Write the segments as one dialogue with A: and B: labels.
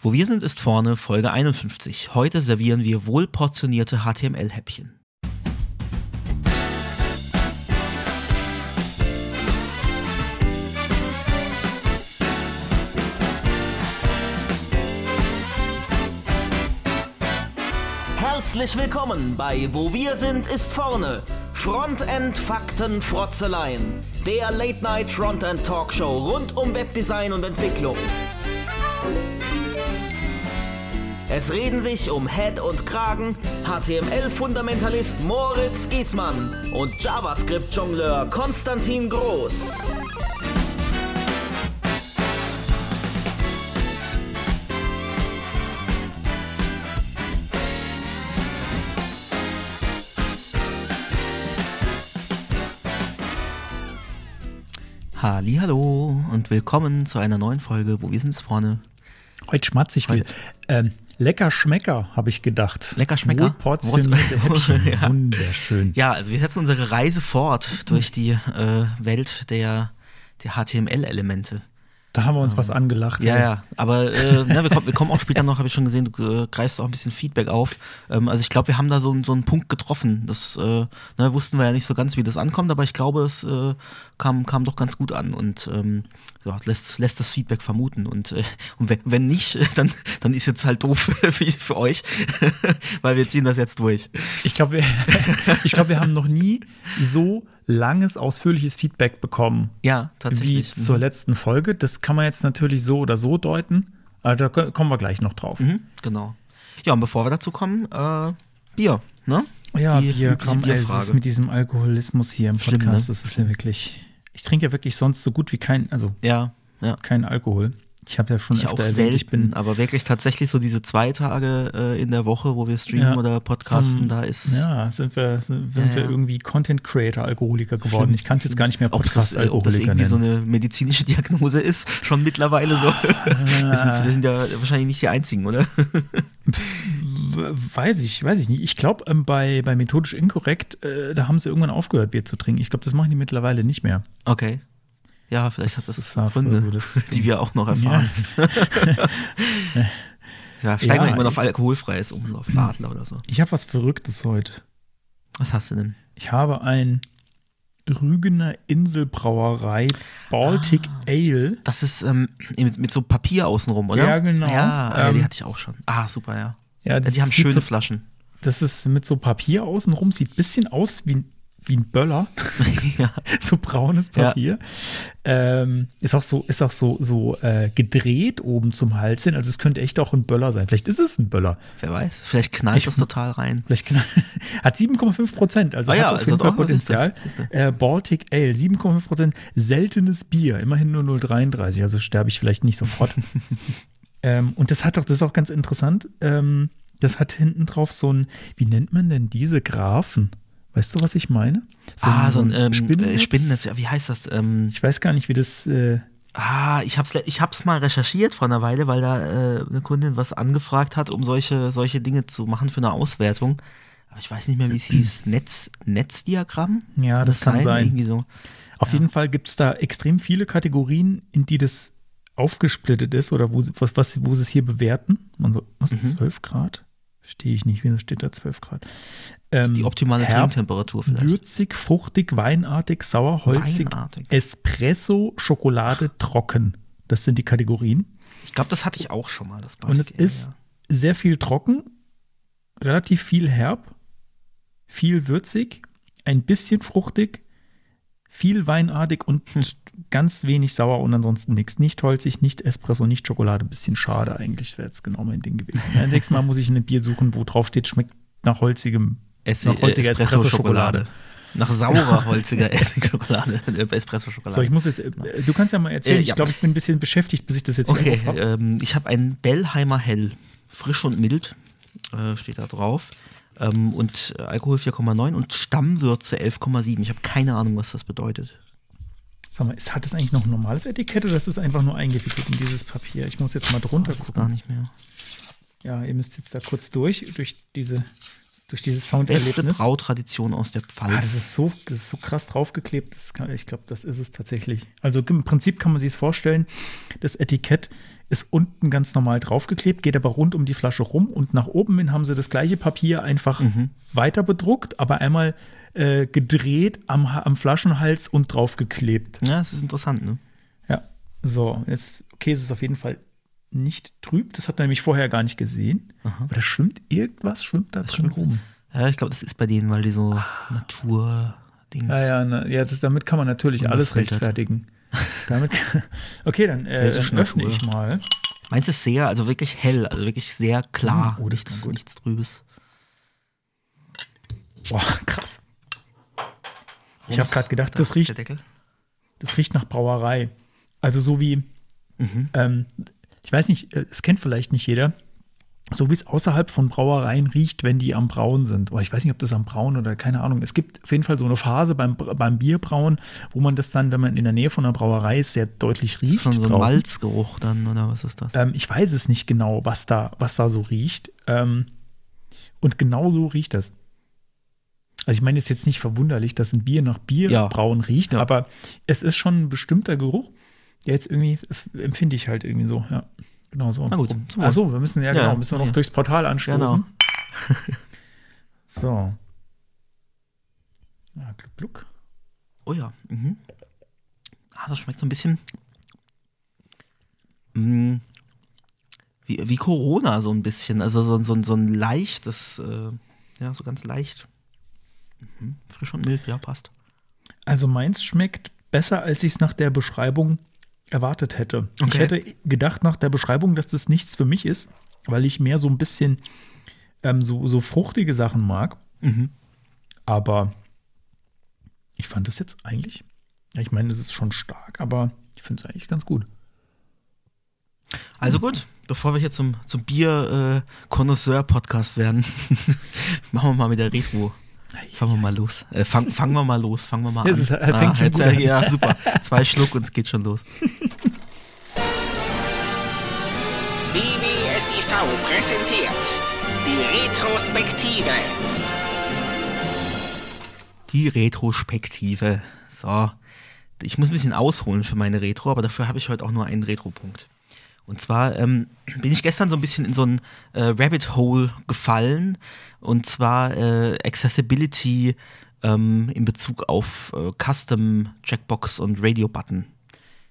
A: Wo wir sind, ist vorne Folge 51. Heute servieren wir wohlportionierte HTML-Häppchen. Herzlich willkommen bei Wo wir sind, ist vorne. Frontend Fakten Frotzeleien. Der Late Night Frontend Talkshow rund um Webdesign und Entwicklung. Es reden sich um Head und Kragen HTML-Fundamentalist Moritz Giesmann und JavaScript-Jongleur Konstantin Groß. Hallo und willkommen zu einer neuen Folge, wo wir sind vorne.
B: Heute schmatzig viel. Ähm, lecker Schmecker, habe ich gedacht.
A: Lecker Schmecker.
B: Portionierte Häppchen.
A: ja.
B: Wunderschön.
A: Ja, also wir setzen unsere Reise fort durch die äh, Welt der, der HTML-Elemente.
B: Da haben wir uns was angelacht.
A: Ja,
B: ey.
A: ja, aber äh, ne, wir, kommen, wir kommen auch später noch, habe ich schon gesehen, du äh, greifst auch ein bisschen Feedback auf. Ähm, also ich glaube, wir haben da so, so einen Punkt getroffen. Das äh, ne, wussten wir ja nicht so ganz, wie das ankommt, aber ich glaube, es äh, kam, kam doch ganz gut an und ähm, ja, lässt, lässt das Feedback vermuten. Und, äh, und wenn, wenn nicht, dann, dann ist jetzt halt doof für, für euch, weil wir ziehen das jetzt durch.
B: Ich glaube, wir, ich glaub, wir haben noch nie so langes, ausführliches Feedback bekommen
A: Ja,
B: wie
A: tatsächlich.
B: zur letzten Folge. Das kann man jetzt natürlich so oder so deuten. Aber da ko- kommen wir gleich noch drauf.
A: Mhm, genau. Ja, und bevor wir dazu kommen, äh, Bier, ne?
B: Ja,
A: Die
B: Bier, komm, ey, ist mit diesem Alkoholismus hier im
A: Schlimm,
B: Podcast,
A: ne?
B: das ist ja wirklich. Ich trinke ja wirklich sonst so gut wie kein, also
A: Ja, ja.
B: kein Alkohol. Ich habe ja schon
A: Ich auch
B: öfter erwähnt,
A: selten,
B: ich bin
A: aber wirklich tatsächlich so diese zwei Tage äh, in der Woche, wo wir streamen
B: Ja,
A: oder podcasten,
B: zum-
A: da ist,
B: Ja, sind wir, sind,
A: Ja,
B: sind wir
A: ja.
B: irgendwie Content Creator Alkoholiker geworden. Ich kann es jetzt gar nicht mehr
A: ob das,
B: Podcast
A: äh, ob das
B: Alkoholiker
A: irgendwie so
B: nennen.
A: eine medizinische Diagnose ist, schon mittlerweile so. Wir sind, wir sind ja wahrscheinlich nicht die Einzigen, oder?
B: Weiß ich, weiß ich nicht. Ich glaube, ähm, bei, bei methodisch inkorrekt, äh, da haben sie irgendwann aufgehört, Bier zu trinken. Ich glaube, das machen die mittlerweile nicht mehr.
A: Okay. Ja, vielleicht
B: Das-
A: hat das,
B: das
A: Gründe,
B: so das
A: die wir auch noch erfahren. Ja, steigen
B: Ja,
A: wir irgendwann auf alkoholfreies um, auf Radler oder so.
B: Ich habe was Verrücktes heute.
A: Was hast du denn?
B: Ich habe ein Rügener Inselbrauerei Baltic Ale.
A: Das ist ähm, mit, mit so Papier außenrum, oder?
B: Ja, genau.
A: Ja, ja, die
B: Ähm,
A: hatte ich auch schon. Ah, super, ja.
B: Ja,
A: ja die haben schöne
B: so,
A: Flaschen.
B: Das ist mit so Papier außenrum, sieht ein bisschen aus wie, ein- wie ein Böller.
A: ja.
B: so braunes
A: Ja.
B: Papier. Ähm, ist auch so, ist auch so, so äh, gedreht oben zum Hals hin. Also es könnte echt auch ein Böller sein. Vielleicht ist es ein Böller.
A: Wer weiß, vielleicht knallt
B: Ich-
A: das total rein.
B: Vielleicht kann, hat 7,5 Prozent. Also
A: Ah ja,
B: hat auf
A: also
B: jeden Fall Potenzial. Äh, Baltic Ale, 7,5 Prozent. Seltenes Bier, immerhin nur 0,33. Also sterbe ich vielleicht nicht sofort. ähm, und das hat doch, das ist auch ganz interessant. Ähm, das hat hinten drauf so ein, wie nennt man denn diese Graphen? Weißt du, was ich meine?
A: ah, so ein ähm,
B: Spinnennetz?
A: Spinnennetz. Spinnennetz. Ja, wie heißt das? Ähm,
B: Ich weiß gar nicht, wie das. Äh,
A: ah, ich hab's, ich hab's mal recherchiert vor einer Weile, weil da äh, eine Kundin was angefragt hat, um solche, solche Dinge zu machen für eine Auswertung. Aber ich weiß nicht mehr, wie es hieß. Netz, Netzdiagramm?
B: Ja, das kann sein.
A: Irgendwie so.
B: Auf jeden Fall gibt es da extrem viele Kategorien, in die das aufgesplittet ist oder wo, was, wo sie es hier bewerten. Man so, was,
A: Mhm.
B: 12 Grad? Verstehe ich nicht, wieso steht da 12 Grad? Ähm,
A: Die optimale
B: herb,
A: Trinktemperatur vielleicht.
B: Würzig, fruchtig, weinartig, sauer, holzig,
A: Weinartig.
B: Espresso, Schokolade, trocken. Das sind die Kategorien.
A: Ich glaube, das hatte ich auch schon mal. Das
B: Und es
A: Ale,
B: ist
A: ja.
B: sehr viel trocken, relativ viel herb, viel würzig, ein bisschen fruchtig, viel weinartig und
A: Hm.
B: Ganz wenig sauer und ansonsten nichts. Nicht holzig, nicht Espresso, nicht Schokolade. Bisschen schade eigentlich, wäre jetzt genau mein Ding gewesen. Ein nächstes Mal muss ich ein Bier suchen, wo drauf steht, schmeckt nach holzigem,
A: Ess
B: nach holziger
A: Espresso-Schokolade.
B: Espresso-Schokolade.
A: Nach saurer, holziger Essigschokolade. äh, Espresso-Schokolade.
B: So, ich muss jetzt, äh, du kannst ja mal erzählen,
A: Äh,
B: ich
A: ja.
B: glaube, ich bin ein bisschen beschäftigt, bis ich das jetzt hier
A: Okay,
B: habe.
A: ähm, ich habe einen Bellheimer Hell. Frisch und mild äh, steht da drauf. Ähm, und Alkohol 4,9 und Stammwürze 11,7. Ich habe keine Ahnung, was das bedeutet.
B: Sag mal, ist, hat das eigentlich noch ein normales Etikett oder ist es einfach nur eingewickelt in dieses Papier? Ich muss jetzt mal drunter
A: Das ist
B: gucken.
A: gar nicht mehr.
B: Ja, ihr müsst jetzt da kurz durch, durch diese, durch dieses
A: Beste
B: Sounderlebnis.
A: Brautradition aus der Pfalz.
B: Ah, das ist so, das ist so krass draufgeklebt. Das kann, ich glaube, das ist es tatsächlich. Also im Prinzip kann man sich es vorstellen, das Etikett ist unten ganz normal draufgeklebt, geht aber rund um die Flasche rum und nach oben hin haben sie das gleiche Papier einfach
A: Mhm.
B: weiter bedruckt, aber einmal äh, gedreht am, am Flaschenhals und draufgeklebt.
A: Ja, das ist interessant, ne?
B: Ja, so, jetzt, okay, es ist auf jeden Fall nicht trüb, das hat er nämlich vorher gar nicht gesehen, aber da schwimmt irgendwas, schwimmt da drin
A: schwimmt.
B: rum.
A: Ja, ich glaube, das ist bei denen, weil die so Natur-Dings.
B: Ja, ja, na, ja das, damit kann man natürlich alles rechtfertigen. damit, okay, dann, äh,
A: Das
B: dann öffne
A: Natur.
B: ich mal.
A: Meins ist sehr, also wirklich hell, also wirklich sehr klar.
B: Oh, das
A: nichts, nichts Trübes.
B: Boah, krass. Ich habe gerade gedacht,
A: da
B: das riecht, das riecht nach Brauerei. Also so wie,
A: Mhm.
B: ähm, ich weiß nicht, äh, es kennt vielleicht nicht jeder, so wie es außerhalb von Brauereien riecht, wenn die am Brauen sind. Oder ich weiß nicht, ob das am Brauen oder keine Ahnung. Es gibt auf jeden Fall so eine Phase beim, beim Bierbrauen, wo man das dann, wenn man in der Nähe von einer Brauerei ist, sehr deutlich riecht.
A: So, so ein
B: draußen.
A: Malzgeruch dann, oder was ist das?
B: Ähm, ich weiß es nicht genau, was da, was da so riecht. Ähm, und genau so riecht das. Also ich meine, es ist jetzt nicht verwunderlich, dass ein Bier nach Bierbrauen riecht,
A: Ja.
B: aber es ist schon ein bestimmter Geruch, jetzt irgendwie empfinde ich halt irgendwie so. Ja, genau so.
A: Na gut, Wohl.
B: Achso, wir müssen ja,
A: Ja,
B: genau, müssen wir noch
A: ja.
B: durchs Portal anstoßen.
A: Genau.
B: so. Ja, gluck, gluck.
A: Oh ja. Mhm. Ah, das schmeckt so ein bisschen. Mm, wie, wie Corona so ein bisschen. Also so, so, so ein leichtes, äh, ja, so ganz leicht. Mhm. Frisch und mild, ja, passt.
B: Also meins schmeckt besser, als ich es nach der Beschreibung erwartet hätte. Ich
A: Okay.
B: hätte gedacht nach der Beschreibung, dass das nichts für mich ist, weil ich mehr so ein bisschen ähm, so, so fruchtige Sachen mag.
A: Mhm.
B: Aber ich fand das jetzt eigentlich, ich meine, es ist schon stark, aber ich finde es eigentlich ganz gut.
A: Also gut, bevor wir hier zum, zum Bier-Connoisseur-Podcast werden, machen wir mal mit der Retro. Fangen wir mal los. Äh, fang, fangen wir mal los. Fangen wir mal
B: Es
A: an.
B: ist- es fängt
A: jetzt,
B: gut
A: äh,
B: an.
A: Ja, super. Zwei Schluck und es geht schon los.
C: BBSIV präsentiert die Retrospektive.
A: Die Retrospektive. So. Ich muss ein bisschen ausholen für meine Retro, aber dafür habe ich heute auch nur einen Retro-Punkt. Und zwar ähm, bin ich gestern so ein bisschen in so ein äh, Rabbit Hole gefallen. Und zwar äh, Accessibility ähm, in Bezug auf äh, Custom Checkbox und Radio-Button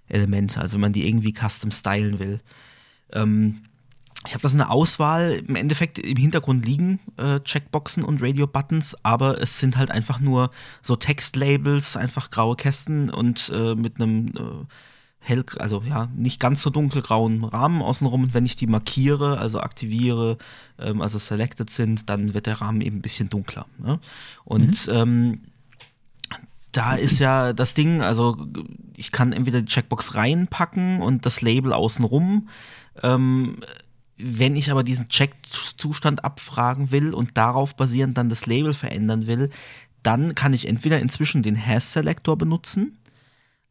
A: Elemente. Also wenn man die irgendwie custom stylen will. Ähm, ich habe das in der Auswahl im Endeffekt im Hintergrund liegen, äh, Checkboxen und Radio-Buttons, aber es sind halt einfach nur so Textlabels, einfach graue Kästen und äh, mit einem äh, hell, also ja, nicht ganz so dunkelgrauen Rahmen außenrum. Und wenn ich die markiere, also aktiviere, ähm, also selected sind, dann wird der Rahmen eben ein bisschen dunkler. Ne? Und ähm, da ist ja das Ding, also ich kann entweder die Checkbox reinpacken und das Label außenrum. Ähm, wenn ich aber diesen Check-Zustand abfragen will und darauf basierend dann das Label verändern will, dann kann ich entweder inzwischen den Hash-Selektor benutzen,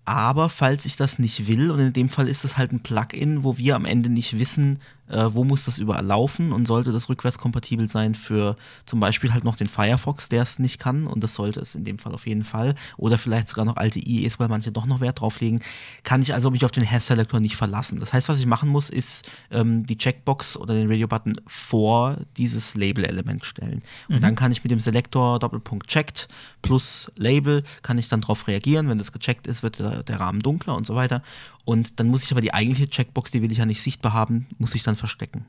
A: aber falls ich das nicht will, und in dem Fall ist das halt ein Plugin, wo wir am Ende nicht wissen, äh, wo muss das überall laufen und sollte das rückwärtskompatibel sein für zum Beispiel halt noch den Firefox, der es nicht kann, und das sollte es in dem Fall auf jeden Fall, oder vielleicht sogar noch alte IEs, weil manche doch noch Wert drauf legen, kann ich also mich auf den Hash-Selektor nicht verlassen. Das heißt, was ich machen muss, ist ähm, die Checkbox oder den Radio-Button vor dieses Label-Element stellen. Und dann kann ich mit dem Selektor Doppelpunkt checkt plus Label, kann ich dann darauf reagieren. Wenn das gecheckt ist, wird der, der Rahmen dunkler und so weiter. Und dann muss ich aber die eigentliche Checkbox, die will ich ja nicht sichtbar haben, muss ich dann verstecken.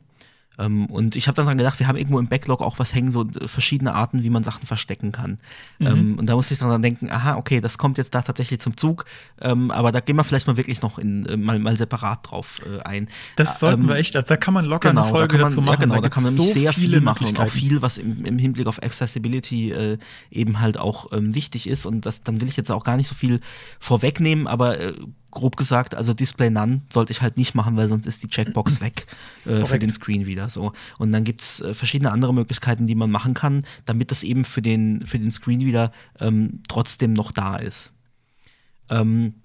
A: Ähm, und ich habe dann dran gedacht, wir haben irgendwo im Backlog auch was hängen, so verschiedene Arten, wie man Sachen verstecken kann. Ähm, und da musste ich dann denken, aha, okay, das kommt jetzt da tatsächlich zum Zug, ähm, aber da gehen wir vielleicht mal wirklich noch in, äh, mal, mal separat drauf äh, ein.
B: Das sollten
A: Ähm,
B: wir echt, also da kann man locker eine Folge
A: da man,
B: dazu machen.
A: Ja, genau, da, kann man
B: so
A: sehr
B: viele
A: viel machen und auch viel, was im, im Hinblick auf Accessibility äh, eben halt auch ähm, wichtig ist. Und das, dann will ich jetzt auch gar nicht so viel vorwegnehmen, aber äh, grob gesagt, also Display None sollte ich halt nicht machen, weil sonst ist die Checkbox weg äh, für den Screen wieder. So. Und dann gibt es äh, verschiedene andere Möglichkeiten, die man machen kann, damit das eben für den, für den Screen wieder ähm, trotzdem noch da ist. Ähm,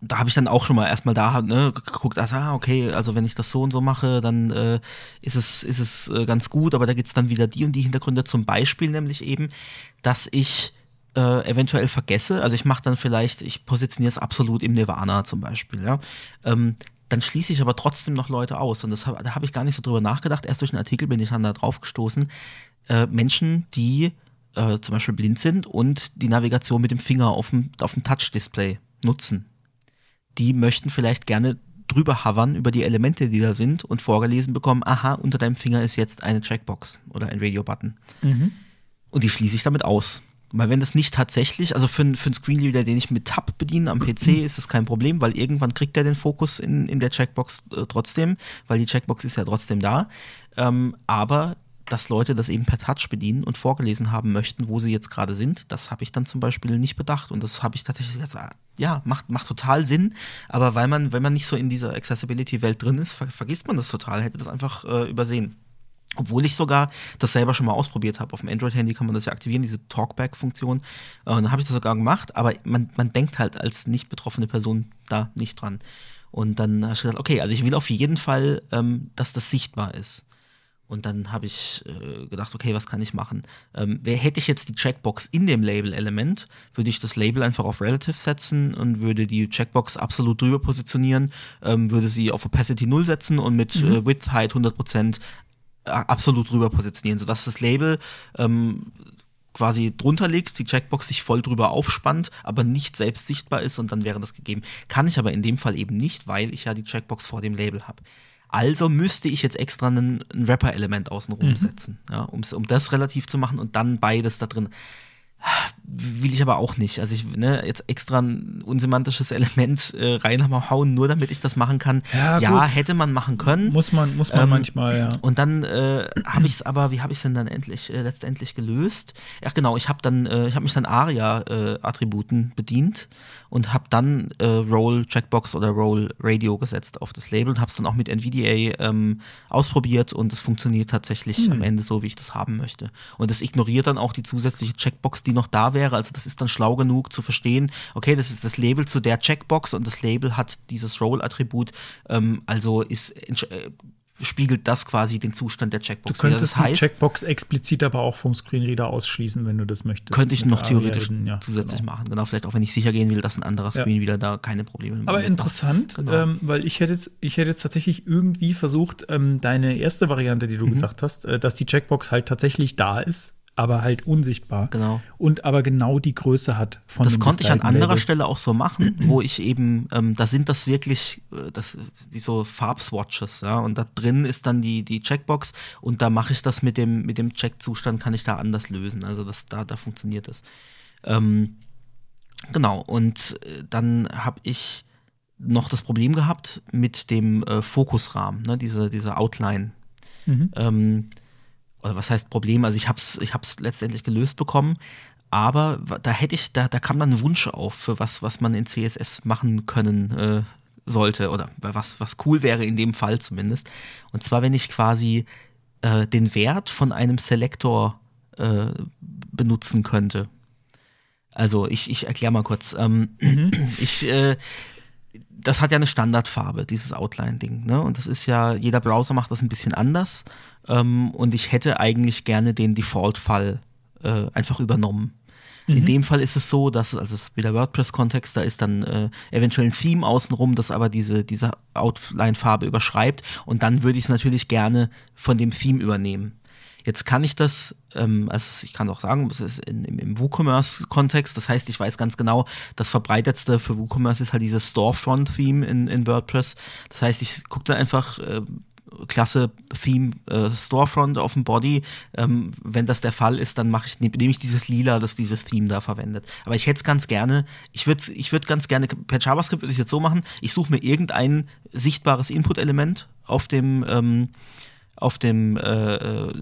A: da habe ich dann auch schon mal erstmal da ne, geguckt, also, ah, okay, also wenn ich das so und so mache, dann äh, ist es, ist es äh, ganz gut, aber da gibt's dann wieder die und die Hintergründe, zum Beispiel nämlich eben, dass ich äh, eventuell vergesse, also ich mache dann vielleicht, ich positioniere es absolut im Nirvana zum Beispiel, ja. Ähm, dann schließe ich aber trotzdem noch Leute aus. Und das hab, da habe ich gar nicht so drüber nachgedacht. Erst durch einen Artikel bin ich dann da drauf gestoßen. Äh, Menschen, die äh, zum Beispiel blind sind und die Navigation mit dem Finger auf dem, auf dem Touch-Display nutzen. Die möchten vielleicht gerne drüber hovern über die Elemente, die da sind und vorgelesen bekommen, aha, unter deinem Finger ist jetzt eine Checkbox oder ein Radio-Button.
B: Mhm.
A: Und die schließe ich damit aus. Weil wenn das nicht tatsächlich, also für, für einen Screenreader, den ich mit Tab bediene am PC, ist das kein Problem, weil irgendwann kriegt er den Fokus in, in der Checkbox äh, trotzdem, weil die Checkbox ist ja trotzdem da. Ähm, aber dass Leute das eben per Touch bedienen und vorgelesen haben möchten, wo sie jetzt gerade sind, das habe ich dann zum Beispiel nicht bedacht. Und das habe ich tatsächlich gesagt, ja, macht, macht total Sinn. Aber weil man, wenn man nicht so in dieser Accessibility-Welt drin ist, ver vergisst man das total, hätte das einfach äh, übersehen. Obwohl ich sogar das selber schon mal ausprobiert habe. Auf dem Android-Handy kann man das ja aktivieren, diese Talkback-Funktion. Äh, und dann habe ich das sogar gemacht, aber man, man denkt halt als nicht betroffene Person da nicht dran. Und dann habe ich gesagt, okay, also ich will auf jeden Fall, ähm, dass das sichtbar ist. Und dann habe ich äh, gedacht, okay, was kann ich machen? Ähm, wer, hätte ich jetzt die Checkbox in dem Label-Element, würde ich das Label einfach auf Relative setzen und würde die Checkbox absolut drüber positionieren, ähm, würde sie auf Opacity 0 setzen und mit mhm. äh, Width, Height 100% absolut drüber positionieren, sodass das Label ähm, quasi drunter liegt, die Checkbox sich voll drüber aufspannt, aber nicht selbst sichtbar ist und dann wäre das gegeben. Kann ich aber in dem Fall eben nicht, weil ich ja die Checkbox vor dem Label habe. Also müsste ich jetzt extra ein, Rapper-Element außenrum mhm. setzen, ja, um das relativ zu machen und dann beides da drin will ich aber auch nicht. Also ich ne, jetzt extra ein unsemantisches Element äh, reinhauen, nur damit ich das machen kann. Ja, ja hätte man machen können.
B: Muss man, muss man ähm, manchmal, ja.
A: Und dann äh, habe ich es aber, wie habe ich es denn dann endlich äh, letztendlich gelöst? Ja, genau, ich habe dann, äh, ich habe mich dann ARIA-Attributen bedient und habe dann äh, Roll Checkbox oder Roll Radio gesetzt auf das Label und habe es dann auch mit NVDA ähm, ausprobiert und es funktioniert tatsächlich hm. am Ende so, wie ich das haben möchte. Und es ignoriert dann auch die zusätzliche Checkbox, die noch da wäre. Also das ist dann schlau genug zu verstehen, okay, das ist das Label zu der Checkbox und das Label hat dieses Roll-Attribut, ähm, also ist äh, spiegelt das quasi den Zustand der Checkbox.
B: Du könntest das heißt, die Checkbox explizit aber auch vom Screenreader ausschließen, wenn du das möchtest.
A: Könnte ich noch theoretisch ja, zusätzlich genau. machen. Genau, vielleicht auch wenn ich sicher gehen will, dass ein anderer Screenreader ja. da keine Probleme.
B: Aber interessant, genau. ähm, weil ich hätte, jetzt, ich hätte jetzt tatsächlich irgendwie versucht, ähm, deine erste Variante, die du mhm. gesagt hast, äh, dass die Checkbox halt tatsächlich da ist, aber halt unsichtbar.
A: Genau.
B: Und aber genau die Größe hat
A: von Das konnte ich an anderer. Stelle auch so machen, wo ich eben, ähm, da sind das wirklich, äh, das wie so Farbswatches, ja, und da drin ist dann die, die Checkbox und da mache ich das mit dem, mit dem Checkzustand, kann ich da anders lösen. Also das, da, da funktioniert das. Ähm, genau, und äh, dann habe ich noch das Problem gehabt mit dem äh, Fokusrahmen, ne, diese, diese Outline. Mhm. Ähm, oder was heißt Problem? Also ich habe es ich hab's letztendlich gelöst bekommen, aber da hätte ich, da, da kam dann ein Wunsch auf, für was, was man in CSS machen können äh, sollte oder was, was cool wäre in dem Fall zumindest. Und zwar, wenn ich quasi äh, den Wert von einem Selektor äh, benutzen könnte. Also ich, ich erkläre mal kurz. Ähm, mhm. Ich, äh, das hat ja eine Standardfarbe, dieses Outline-Ding. Ne? Und das ist ja, jeder Browser macht das ein bisschen anders. Ähm, und ich hätte eigentlich gerne den Default-Fall äh, einfach übernommen. Mhm. In dem Fall ist es so, dass, also es ist wieder WordPress-Kontext, da ist dann äh, eventuell ein Theme außenrum, das aber diese, diese Outline-Farbe überschreibt. Und dann würde ich es natürlich gerne von dem Theme übernehmen. Jetzt kann ich das, ähm, also ich kann auch sagen, es ist in, im, im WooCommerce-Kontext, das heißt, ich weiß ganz genau, das verbreitetste für WooCommerce ist halt dieses Storefront-Theme in, in WordPress. Das heißt, ich gucke da einfach, äh, klasse Theme äh, Storefront auf dem Body. Ähm, wenn das der Fall ist, dann mache ich nehme ich dieses Lila, das dieses Theme da verwendet. Aber ich hätte es ganz gerne. Ich würde ich würde ganz gerne per JavaScript würde ich jetzt so machen. Ich suche mir irgendein sichtbares Input-Element auf dem ähm, auf dem äh, äh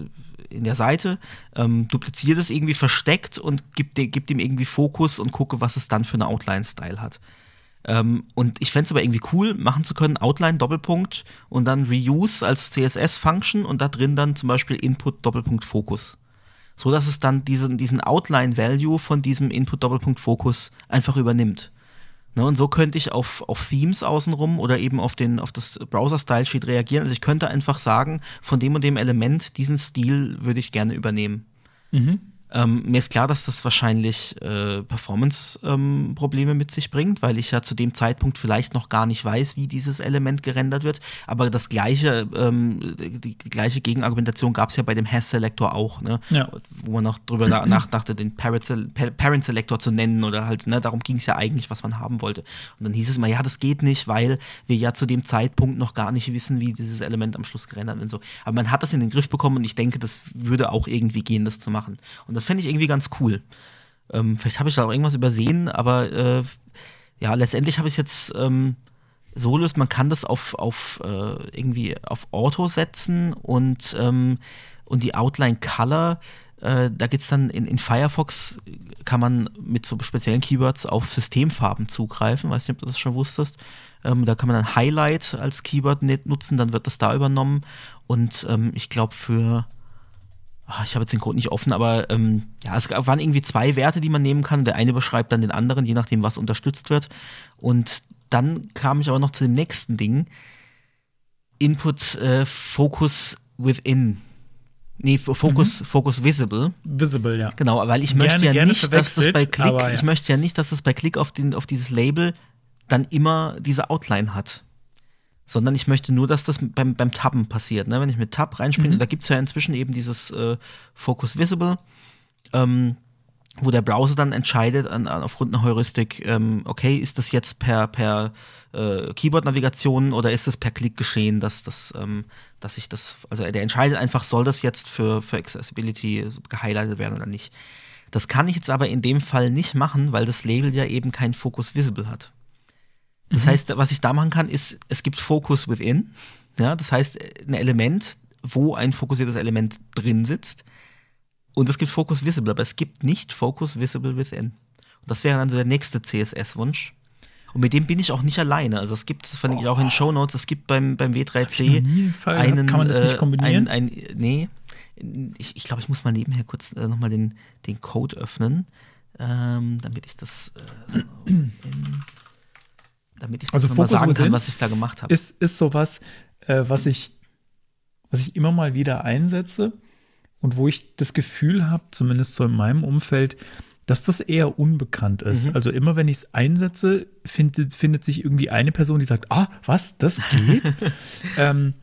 A: in der Seite, ähm, dupliziere das irgendwie versteckt und gib, gib dem irgendwie Fokus und gucke, was es dann für eine Outline-Style hat. Ähm, und ich fände es aber irgendwie cool, machen zu können, Outline, Doppelpunkt und dann Reuse als CSS-Function und da drin dann zum Beispiel Input, Doppelpunkt, Fokus. So dass es dann diesen, diesen Outline-Value von diesem Input, Doppelpunkt, Fokus einfach übernimmt. Ne, und so könnte ich auf, auf Themes außenrum oder eben auf, den, auf das Browser-Style-Sheet reagieren. Also ich könnte einfach sagen, von dem und dem Element, diesen Stil würde ich gerne übernehmen. Mhm. Ähm, mir ist klar, dass das wahrscheinlich äh, Performance-Probleme ähm, mit sich bringt, weil ich ja zu dem Zeitpunkt vielleicht noch gar nicht weiß, wie dieses Element gerendert wird. Aber das gleiche, ähm, die, die, gleiche Gegenargumentation gab es ja bei dem Hash-Selector auch, ne?
B: Ja.
A: wo man noch drüber nachdachte, den Parent-Selector zu nennen oder halt, ne, darum ging es ja eigentlich, was man haben wollte. Und dann hieß es immer, ja, das geht nicht, weil wir ja zu dem Zeitpunkt noch gar nicht wissen, wie dieses Element am Schluss gerendert wird. So. Aber man hat das in den Griff bekommen und ich denke, das würde auch irgendwie gehen, das zu machen. Und das fände ich irgendwie ganz cool. Ähm, vielleicht habe ich da auch irgendwas übersehen, aber äh, ja, letztendlich habe ich es jetzt ähm, so löst, man kann das auf, auf äh, irgendwie auf Auto setzen und, ähm, und die Outline Color, äh, da geht es dann in, in Firefox, kann man mit so speziellen Keywords auf Systemfarben zugreifen, weiß nicht, ob du das schon wusstest. Ähm, da kann man dann Highlight als Keyword nutzen, dann wird das da übernommen. Und ähm, ich glaube für ach, ich habe jetzt den Code nicht offen, aber ähm, ja, es waren irgendwie zwei Werte, die man nehmen kann. Der eine beschreibt dann den anderen, je nachdem, was unterstützt wird. Und dann kam ich aber noch zu dem nächsten Ding. Input äh, Focus Within. Nee, Focus, mhm. Focus Visible.
B: Visible, ja.
A: Genau, weil ich möchte ja nicht, dass das bei Klick, ja. ich möchte ja nicht, dass das bei Klick auf, den, auf dieses Label dann immer diese Outline hat sondern ich möchte nur, dass das beim, beim Tabben passiert. Ne? Wenn ich mit Tab reinspringe, mhm. da gibt es ja inzwischen eben dieses äh, Focus Visible, ähm, wo der Browser dann entscheidet, an, an, aufgrund einer Heuristik, ähm, okay, ist das jetzt per, per äh, Keyboard-Navigation oder ist das per Klick geschehen, dass, das, ähm, dass ich das, also der entscheidet einfach, soll das jetzt für, für Accessibility gehighlightet werden oder nicht. Das kann ich jetzt aber in dem Fall nicht machen, weil das Label ja eben kein Focus Visible hat. Das mhm. heißt, was ich da machen kann, ist, es gibt Focus within. Ja, das heißt, ein Element, wo ein fokussiertes Element drin sitzt. Und es gibt Focus Visible, aber es gibt nicht Focus Visible Within. Und das wäre dann so der nächste CSS-Wunsch. Und mit dem bin ich auch nicht alleine. Also es gibt, das fand oh. ich auch in den Show Notes, es gibt beim, beim W3C einen.
B: Kann man das nicht äh, kombinieren?
A: Ein, ein, nee. Ich, ich glaube, ich muss mal nebenher kurz äh, nochmal den, den Code öffnen, ähm, damit ich das äh, in, damit ich
B: also
A: mal sagen kann, was ich da gemacht habe.
B: Ist, ist sowas, äh, was, ich, was ich immer mal wieder einsetze und wo ich das Gefühl habe, zumindest so in meinem Umfeld, dass das eher unbekannt ist. Mhm. Also immer wenn ich es einsetze, findet, findet sich irgendwie eine Person, die sagt, ah, was, das geht? ähm,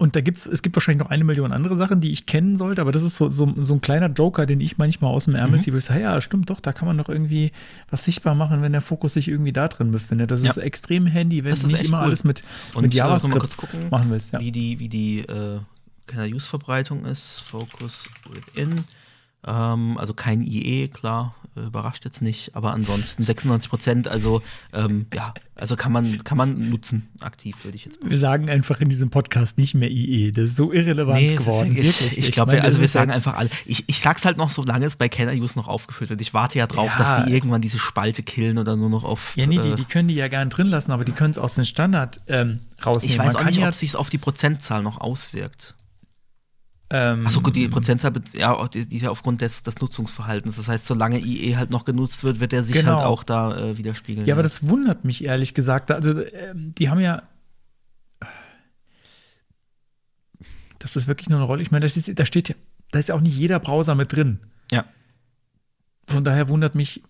B: und da gibt's, es gibt wahrscheinlich noch eine Million andere Sachen, die ich kennen sollte, aber das ist so, so, so ein kleiner Joker, den ich manchmal aus dem Ärmel mhm. ziehe, wo ich sage, ja, stimmt doch, da kann man doch irgendwie was sichtbar machen, wenn der Fokus sich irgendwie da drin befindet. Das ja. ist extrem handy, wenn du nicht immer cool. alles mit,
A: Und
B: mit
A: äh,
B: JavaScript
A: gucken,
B: machen willst. Ja.
A: Wie die, wie die äh, Use-Verbreitung ist, Focus within. Ähm, also kein IE, klar, äh, überrascht jetzt nicht, aber ansonsten 96 Prozent, also ähm, ja, also kann man, kann man nutzen, aktiv, würde ich jetzt
B: sagen. Wir sagen einfach in diesem Podcast nicht mehr IE, das ist so irrelevant nee, geworden.
A: Ist, ich, ich glaube, also wir sagen einfach alle, ich, ich sag's halt noch, solange es bei Kenner Use noch aufgeführt wird. Ich warte ja drauf, ja. dass die irgendwann diese Spalte killen oder nur noch auf.
B: Ja, nee, die, äh, die können die ja gerne drin lassen, aber die können es aus dem Standard ähm, rausnehmen.
A: Ich weiß auch nicht, ja ob es sich auf die Prozentzahl noch auswirkt.
B: Ähm,
A: Achso, gut, die Prozentzahl, ja, die, ist ja aufgrund des, des Nutzungsverhaltens. Das heißt, solange IE halt noch genutzt wird, wird er sich genau. halt auch da äh, widerspiegeln.
B: Ja, aber das wundert mich ehrlich gesagt. Also, äh, die haben ja. Das ist wirklich nur eine Rolle. Ich meine, da steht ja, da ist ja auch nicht jeder Browser mit drin.
A: Ja.
B: Von daher wundert mich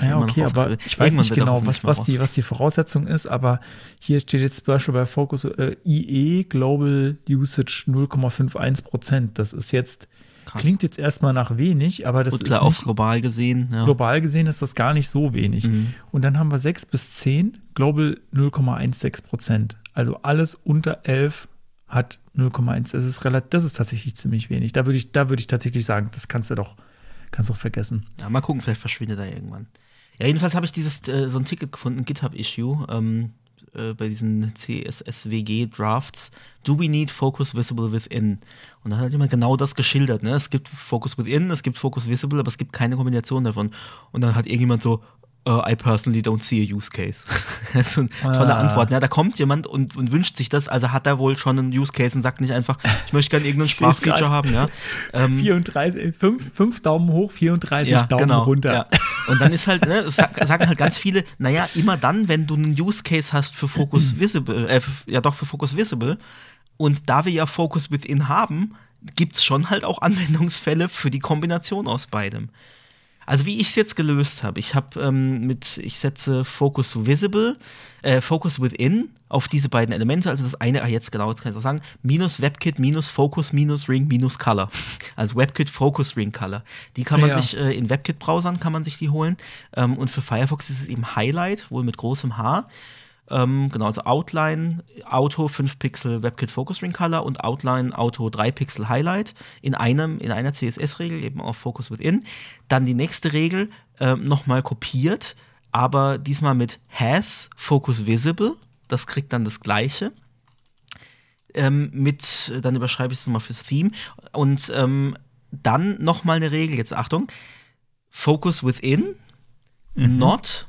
B: ja, okay, aber ich weiß nicht genau, was, was, die, was die Voraussetzung ist, aber hier steht jetzt zum Beispiel bei Focus äh, IE Global Usage 0,51 Prozent. Das ist jetzt, Krass. klingt jetzt erstmal nach wenig, aber das
A: Gut,
B: ist.
A: Klar, auch global gesehen.
B: Ja. Global gesehen ist das gar nicht so wenig. Mhm. Und dann haben wir 6 bis 10, Global 0,16 Prozent. Also alles unter 11 hat 0,1. Das ist relativ, das ist tatsächlich ziemlich wenig. Da würde ich, da würde ich tatsächlich sagen, das kannst du doch kannst du auch vergessen.
A: Ja, mal gucken, vielleicht verschwindet er irgendwann. Ja, jedenfalls habe ich dieses äh, so ein Ticket gefunden, GitHub-Issue, ähm, äh, bei diesen CSSWG-Drafts. Do we need focus visible within? Und dann hat jemand genau das geschildert. Ne? Es gibt Focus within, es gibt Focus visible, aber es gibt keine Kombination davon. Und dann hat irgendjemand so, uh, I personally don't see a use case. das ist eine tolle ah. Antwort. Ja, da kommt jemand und, und, wünscht sich das, also hat er wohl schon einen Use Case und sagt nicht einfach, ich möchte gerne irgendein Sprachfeature haben. Ja.
B: Ähm, 34, 5, 5 Daumen hoch, 34 ja, Daumen genau, runter. Ja.
A: Und dann ist halt, ne, sagen halt ganz viele, naja, immer dann, wenn du einen Use Case hast für Focus Visible, äh, ja doch für Focus Visible, und da wir ja Focus Within haben, gibt es schon halt auch Anwendungsfälle für die Kombination aus beidem. Also wie ich es jetzt gelöst habe, ich habe ähm, mit, ich setze Focus Visible, äh, Focus Within auf diese beiden Elemente, also das eine, ah jetzt genau, jetzt kann ich auch sagen, minus WebKit, minus Focus, minus Ring, minus Color. Also WebKit, Focus, Ring, Color. Die kann man
B: Ja.
A: sich äh, in WebKit-Browsern kann man sich die holen. Ähm, und für Firefox ist es eben Highlight, wohl mit großem H. Ähm, genau, also Outline, Auto 5 Pixel WebKit Focus Ring Color und Outline Auto 3 Pixel Highlight in einem, in einer CSS-Regel, eben auf Focus Within. Dann die nächste Regel ähm, nochmal kopiert, aber diesmal mit Has Focus Visible. Das kriegt dann das gleiche. Ähm, mit, dann überschreibe ich es nochmal fürs Theme. Und ähm, dann nochmal eine Regel, jetzt Achtung. Focus Within, not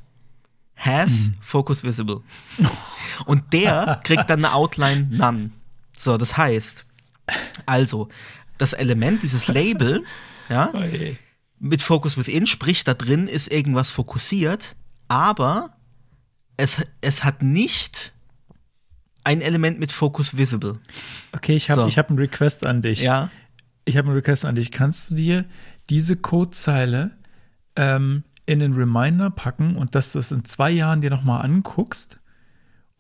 A: has focus visible. Und der kriegt dann eine Outline none. So, das heißt, also, das Element, dieses Label, ja, mit Focus Within, sprich, da drin ist irgendwas fokussiert, aber es, es hat nicht ein Element mit Focus Visible.
B: Okay, ich habe
A: So.
B: ich hab einen Request an dich.
A: Ja.
B: Ich habe einen Request an dich. Kannst du dir diese Codezeile ähm, in den Reminder packen und dass du es in zwei Jahren dir nochmal anguckst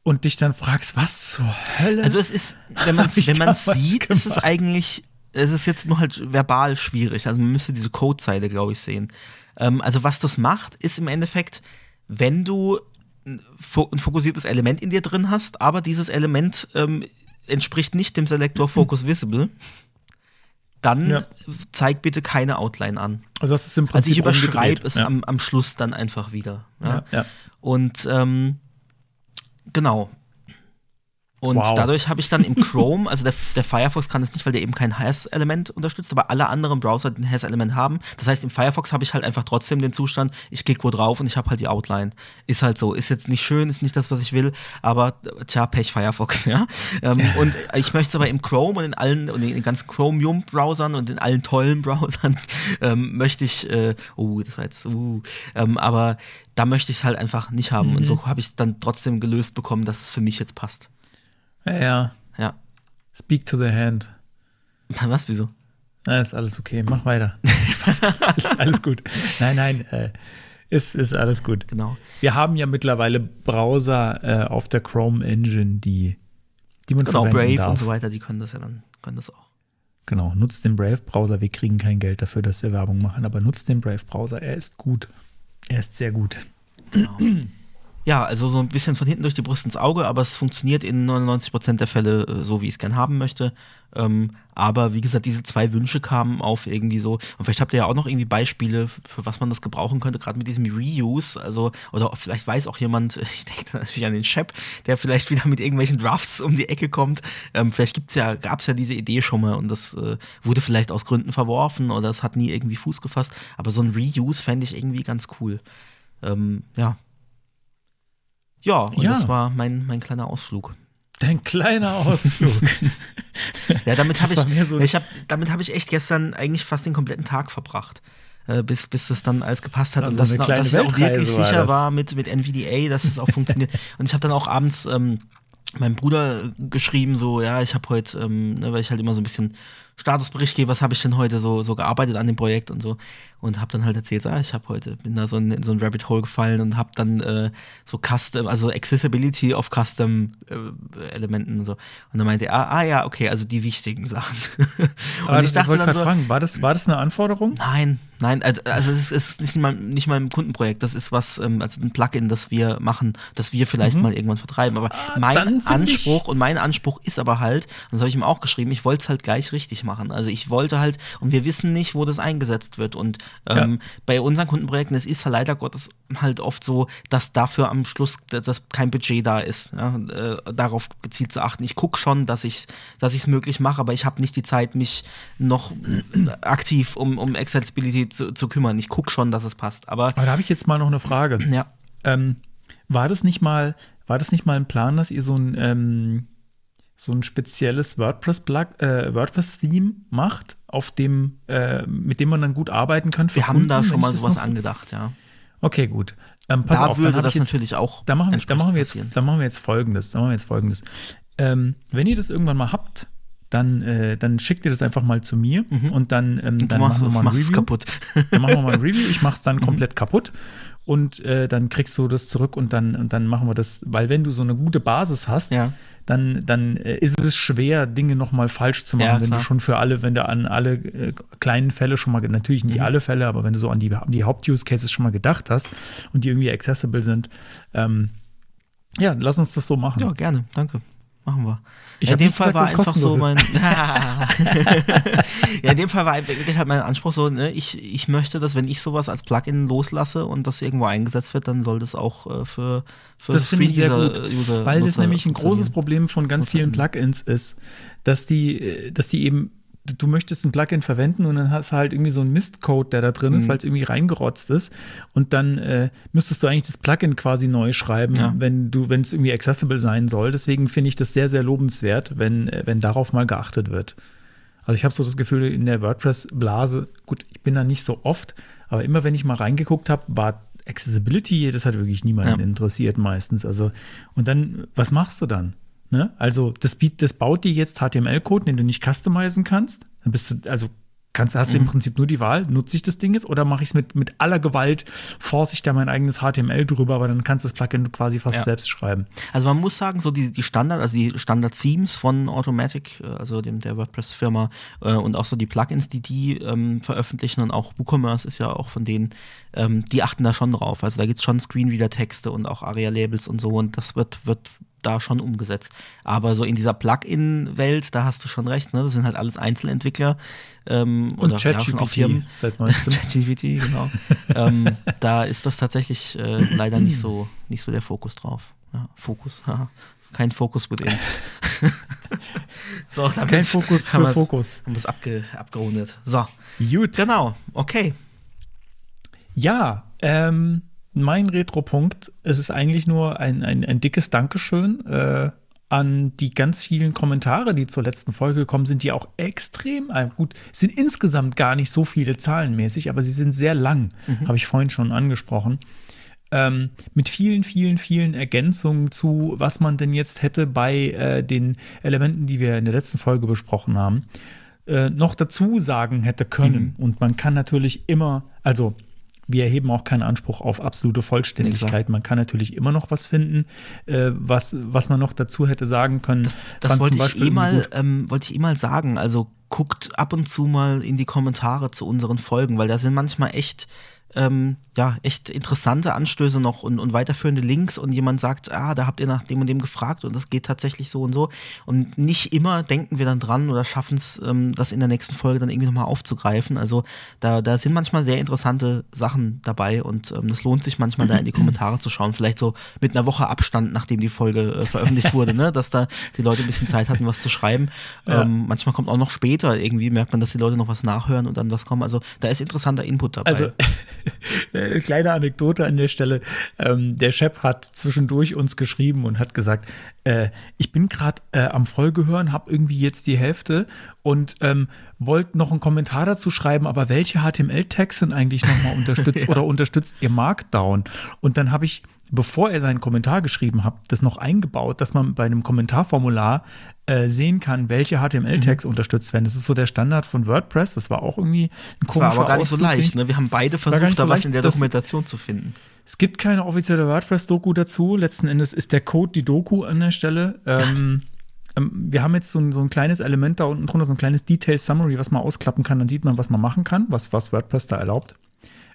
B: und dich dann fragst, was zur Hölle?
A: Also es ist, wenn man
B: damals
A: sieht, ist es
B: gemacht.
A: eigentlich, es ist jetzt nur halt verbal schwierig. Also man müsste diese Codezeile, glaube ich, sehen. Ähm, also was das macht, ist im Endeffekt, wenn du ein fokussiertes Element in dir drin hast, aber dieses Element ähm, entspricht nicht dem Selektor Focus Visible, dann
B: Ja.
A: zeig bitte keine Outline an.
B: also das ist im
A: Also
B: Prinzip
A: ich überschreibe es
B: ja.
A: am, am Schluss dann einfach wieder. Ja. Und ähm, genau. Und
B: Wow.
A: dadurch habe ich dann im Chrome, also der, der Firefox kann es nicht, weil der eben kein Has-Element unterstützt, aber alle anderen Browser ein Has-Element haben. Das heißt, im Firefox habe ich halt einfach trotzdem den Zustand, ich klicke wo drauf und ich habe halt die Outline. Ist halt so. Ist jetzt nicht schön, ist nicht das, was ich will, aber tja, Pech Firefox, ja. Ähm, und ich möchte es aber im Chrome und in allen, und in den ganzen Chromium-Browsern und in allen tollen Browsern ähm, möchte ich, äh, oh, das war jetzt, uh, ähm, aber da möchte ich es halt einfach nicht haben. Und so habe ich es dann trotzdem gelöst bekommen, dass es für mich jetzt passt.
B: Ja, ja.
A: Ja.
B: Speak to the hand.
A: Was, wieso?
B: Na, ist alles okay. Mach weiter. Spaß. ist alles gut. Nein, nein, äh, ist, ist alles gut.
A: Genau.
B: Wir haben ja mittlerweile Browser äh, auf der Chrome Engine, die, die man
A: Genau,
B: verwenden
A: Brave
B: darf.
A: und so weiter, die können das ja dann, können das auch.
B: Genau, nutzt den Brave-Browser. Wir kriegen kein Geld dafür, dass wir Werbung machen, aber nutzt den Brave-Browser. Er ist gut. Er ist sehr gut.
A: Ja, also so ein bisschen von hinten durch die Brust ins Auge, aber es funktioniert in 99% der Fälle äh, so, wie ich es gern haben möchte. Ähm, aber wie gesagt, diese zwei Wünsche kamen auf irgendwie so. Und vielleicht habt ihr ja auch noch irgendwie Beispiele, für, was man das gebrauchen könnte, gerade mit diesem Reuse. Also, oder vielleicht weiß auch jemand, ich denke da natürlich an den Shep, der vielleicht wieder mit irgendwelchen Drafts um die Ecke kommt. Ähm, vielleicht gibt's ja, gab's ja diese Idee schon mal und das äh, wurde vielleicht aus Gründen verworfen oder es hat nie irgendwie Fuß gefasst. Aber so ein Reuse fände ich irgendwie ganz cool. Ähm, ja. Ja, und
B: Ja.
A: das war mein, mein kleiner Ausflug.
B: Dein kleiner Ausflug.
A: Ja, damit
B: Das
A: habe
B: mehr so
A: ich, ich hab, damit habe ich echt gestern eigentlich fast den kompletten Tag verbracht. Äh, bis, bis das dann alles gepasst hat
B: Also
A: und dass, dass ich auch wirklich
B: war
A: sicher
B: das.
A: war mit, mit NVDA, dass es auch funktioniert. Und ich habe dann auch abends ähm, meinem Bruder geschrieben, so, ja, ich habe heute, ähm, ne, weil ich halt immer so ein bisschen Statusbericht gebe, was habe ich denn heute so, so gearbeitet an dem Projekt und so. Und habe dann halt erzählt, ah, ich habe heute, bin da so in, in so ein Rabbit Hole gefallen und habe dann äh, so Custom, also Accessibility of Custom äh, Elementen und so. Und dann meinte er, ah, ah ja, okay, also die wichtigen Sachen.
B: Aber
A: und
B: ich
A: ich dachte
B: wollte
A: dann so,
B: fragen, war das, war das eine Anforderung?
A: Nein, nein, äh, also es ist, ist nicht, mal, nicht mal ein Kundenprojekt, das ist was, ähm, also ein Plugin, das wir machen, das wir vielleicht mal irgendwann vertreiben. Aber
B: Mhm. Ah,
A: mein Anspruch und mein Anspruch ist aber halt, und das habe ich ihm auch geschrieben, ich wollte es halt gleich richtig machen. Also ich wollte halt, und wir wissen nicht, wo das eingesetzt wird. Und ähm, bei unseren Kundenprojekten, es ist halt leider Gottes halt oft so, dass dafür am Schluss dass, kein Budget da ist, ja, äh, darauf gezielt zu achten. Ich gucke schon, dass ich dass ich es möglich mache, aber ich habe nicht die Zeit, mich noch aktiv um, um Accessibility zu, zu kümmern. Ich gucke schon, dass es passt. Aber
B: Aber da habe ich jetzt mal noch eine Frage.
A: ja,
B: Ähm, war das nicht mal, war das nicht mal ein Plan, dass ihr so ein, ähm, so ein spezielles äh, WordPress-Theme macht, auf dem, äh, mit dem man dann gut arbeiten kann?
A: wir haben
B: Kunden,
A: da
B: wenn
A: schon mal sowas
B: so-
A: angedacht, ja.
B: Okay, gut. Ähm, pass
A: da
B: auf, dann
A: würde das
B: jetzt,
A: natürlich auch.
B: da machen, wir- da machen wir jetzt,
A: passieren.
B: da machen wir jetzt Folgendes. Da machen wir jetzt Folgendes. Ähm, wenn ihr das irgendwann mal habt, dann, äh, dann schick dir das einfach mal zu mir und dann, ähm, dann
A: machst,
B: machen wir mal ein
A: es
B: Review.
A: kaputt.
B: Dann machen wir mal ein Review. Ich mach's dann komplett kaputt und äh, dann kriegst du das zurück und dann, und dann machen wir das, weil wenn du so eine gute Basis hast,
A: Ja.
B: dann, dann äh, ist es schwer, Dinge nochmal falsch zu machen,
A: Ja,
B: wenn du schon für alle, wenn du an alle äh, kleinen Fälle schon mal, natürlich
A: Mhm.
B: nicht alle Fälle, aber wenn du so an die, die Haupt-Use-Cases schon mal gedacht hast und die irgendwie accessible sind, ähm, ja, lass uns das so machen.
A: Ja, gerne, danke. Machen wir.
B: Ich
A: in dem Fall
B: gesagt,
A: war einfach so mein. ja, in dem Fall war wirklich halt mein Anspruch so, ne, ich, ich möchte, dass wenn ich sowas als Plugin loslasse und das irgendwo eingesetzt wird, dann soll das auch äh, für, für
B: Das finde ich sehr gut,
A: User
B: weil das
A: Nutzer
B: nämlich ein großes. Problem von ganz vielen Plugins ist, dass die, äh, dass die eben, du möchtest ein Plugin verwenden und dann hast du halt irgendwie so einen Mistcode, der da drin
A: Mhm.
B: ist, weil es irgendwie reingerotzt ist und dann äh, müsstest du eigentlich das Plugin quasi neu schreiben,
A: Ja.
B: wenn du, wenn es irgendwie accessible sein soll. Deswegen finde ich das sehr, sehr lobenswert, wenn, äh, wenn darauf mal geachtet wird. Also ich habe so das Gefühl, in der WordPress-Blase, gut, ich bin da nicht so oft, aber immer wenn ich mal reingeguckt habe, war Accessibility, das hat wirklich niemanden
A: Ja.
B: interessiert meistens. Also, und dann, was machst du dann? Ne? Also, das, das baut dir jetzt HTML-Code, den du nicht customizen kannst. Dann bist du, also kannst, hast du
A: Mhm.
B: im Prinzip nur die Wahl, nutze ich das Ding jetzt oder mache ich es mit, mit aller Gewalt, force ich da mein eigenes HTML drüber, aber dann kannst du das Plugin quasi fast
A: Ja.
B: selbst schreiben.
A: Also man muss sagen, so die, die Standard, also die Standard-Themes von Automatic, äh, also dem der WordPress-Firma äh, und auch so die Plugins, die die ähm, veröffentlichen und auch WooCommerce ist ja auch von denen, ähm, die achten da schon drauf. Also da gibt es schon Screenreader-Texte und auch ARIA-Labels und so und das wird, wird da schon umgesetzt. Aber so in dieser Plugin-Welt, da hast du schon recht, ne? das sind halt alles Einzelentwickler ähm,
B: Und
A: oder ja, schon auch
B: ChatGPT
A: Firmen.
B: seit neuestem.
A: ChatGPT, genau. ähm, da ist das tatsächlich äh, leider nicht so, nicht so der Fokus drauf. Ja, Fokus, haha. kein Fokus within. so, damit
B: Kein Fokus
A: haben
B: für
A: wir's-
B: Fokus.
A: Haben wir es abge, abgerundet. So,
B: Gut.
A: genau, okay.
B: Ja, ähm, mein Retro-Punkt, es ist eigentlich nur ein, ein, ein dickes Dankeschön äh, an die ganz vielen Kommentare, die zur letzten Folge gekommen sind, die auch extrem, äh, gut, sind insgesamt gar nicht so viele zahlenmäßig, aber sie sind sehr lang, habe ich vorhin schon angesprochen. Ähm, mit vielen, vielen, vielen Ergänzungen zu, was man denn jetzt hätte bei äh, den Elementen, die wir in der letzten Folge besprochen haben, äh, noch dazu sagen hätte können. Und man kann natürlich immer, also wir erheben auch keinen Anspruch auf absolute
A: Nee,
B: Vollständigkeit. man kann natürlich immer noch was finden, äh, was, was man noch dazu hätte sagen können.
A: Das, das wollte ich eh mal, ähm, wollte ich eh mal sagen. Also guckt ab und zu mal in die Kommentare zu unseren Folgen, weil da sind manchmal echt ähm, ja, echt interessante Anstöße noch und, und weiterführende Links und jemand sagt, ah, da habt ihr nach dem und dem gefragt und das geht tatsächlich so und so. Und nicht immer denken wir dann dran oder schaffen es, ähm, das in der nächsten Folge dann irgendwie nochmal aufzugreifen. Also da, da sind manchmal sehr interessante Sachen dabei und ähm, das lohnt sich manchmal da in die Kommentare zu schauen. Vielleicht so mit einer Woche Abstand, nachdem die Folge äh, veröffentlicht wurde, ne? dass da die Leute ein bisschen Zeit hatten, was zu schreiben.
B: Ja.
A: Ähm, manchmal kommt auch noch später irgendwie, merkt man, dass die Leute noch was nachhören und dann was kommen. Also da ist interessanter Input dabei.
B: Also, kleine Anekdote an der Stelle. Ähm, der Chef hat zwischendurch uns geschrieben und hat gesagt, äh, ich bin gerade äh, am Folge hören, habe irgendwie jetzt die Hälfte und ähm, wollte noch einen Kommentar dazu schreiben, aber welche HTML-Tags sind eigentlich nochmal unterstützt oder unterstützt ihr Markdown? Und dann habe ich, bevor er seinen Kommentar geschrieben hat, das noch eingebaut, dass man bei einem Kommentarformular äh, sehen kann, welche HTML-Tags unterstützt werden. Das ist so der Standard von WordPress. Das war auch irgendwie ein
A: das war aber gar nicht so
B: Ausflug, den
A: leicht.
B: ich-
A: Ne? Wir haben beide versucht,
B: nicht
A: da
B: so
A: was in der Dokumentation zu finden.
B: Es gibt keine offizielle WordPress-Doku dazu. Letzten Endes ist der Code die Doku an der Stelle. Ähm, ähm, wir haben jetzt so ein, so ein kleines Element da unten drunter, so ein kleines Detail-Summary, was man ausklappen kann. Dann sieht man, was man machen kann, was, was WordPress da erlaubt.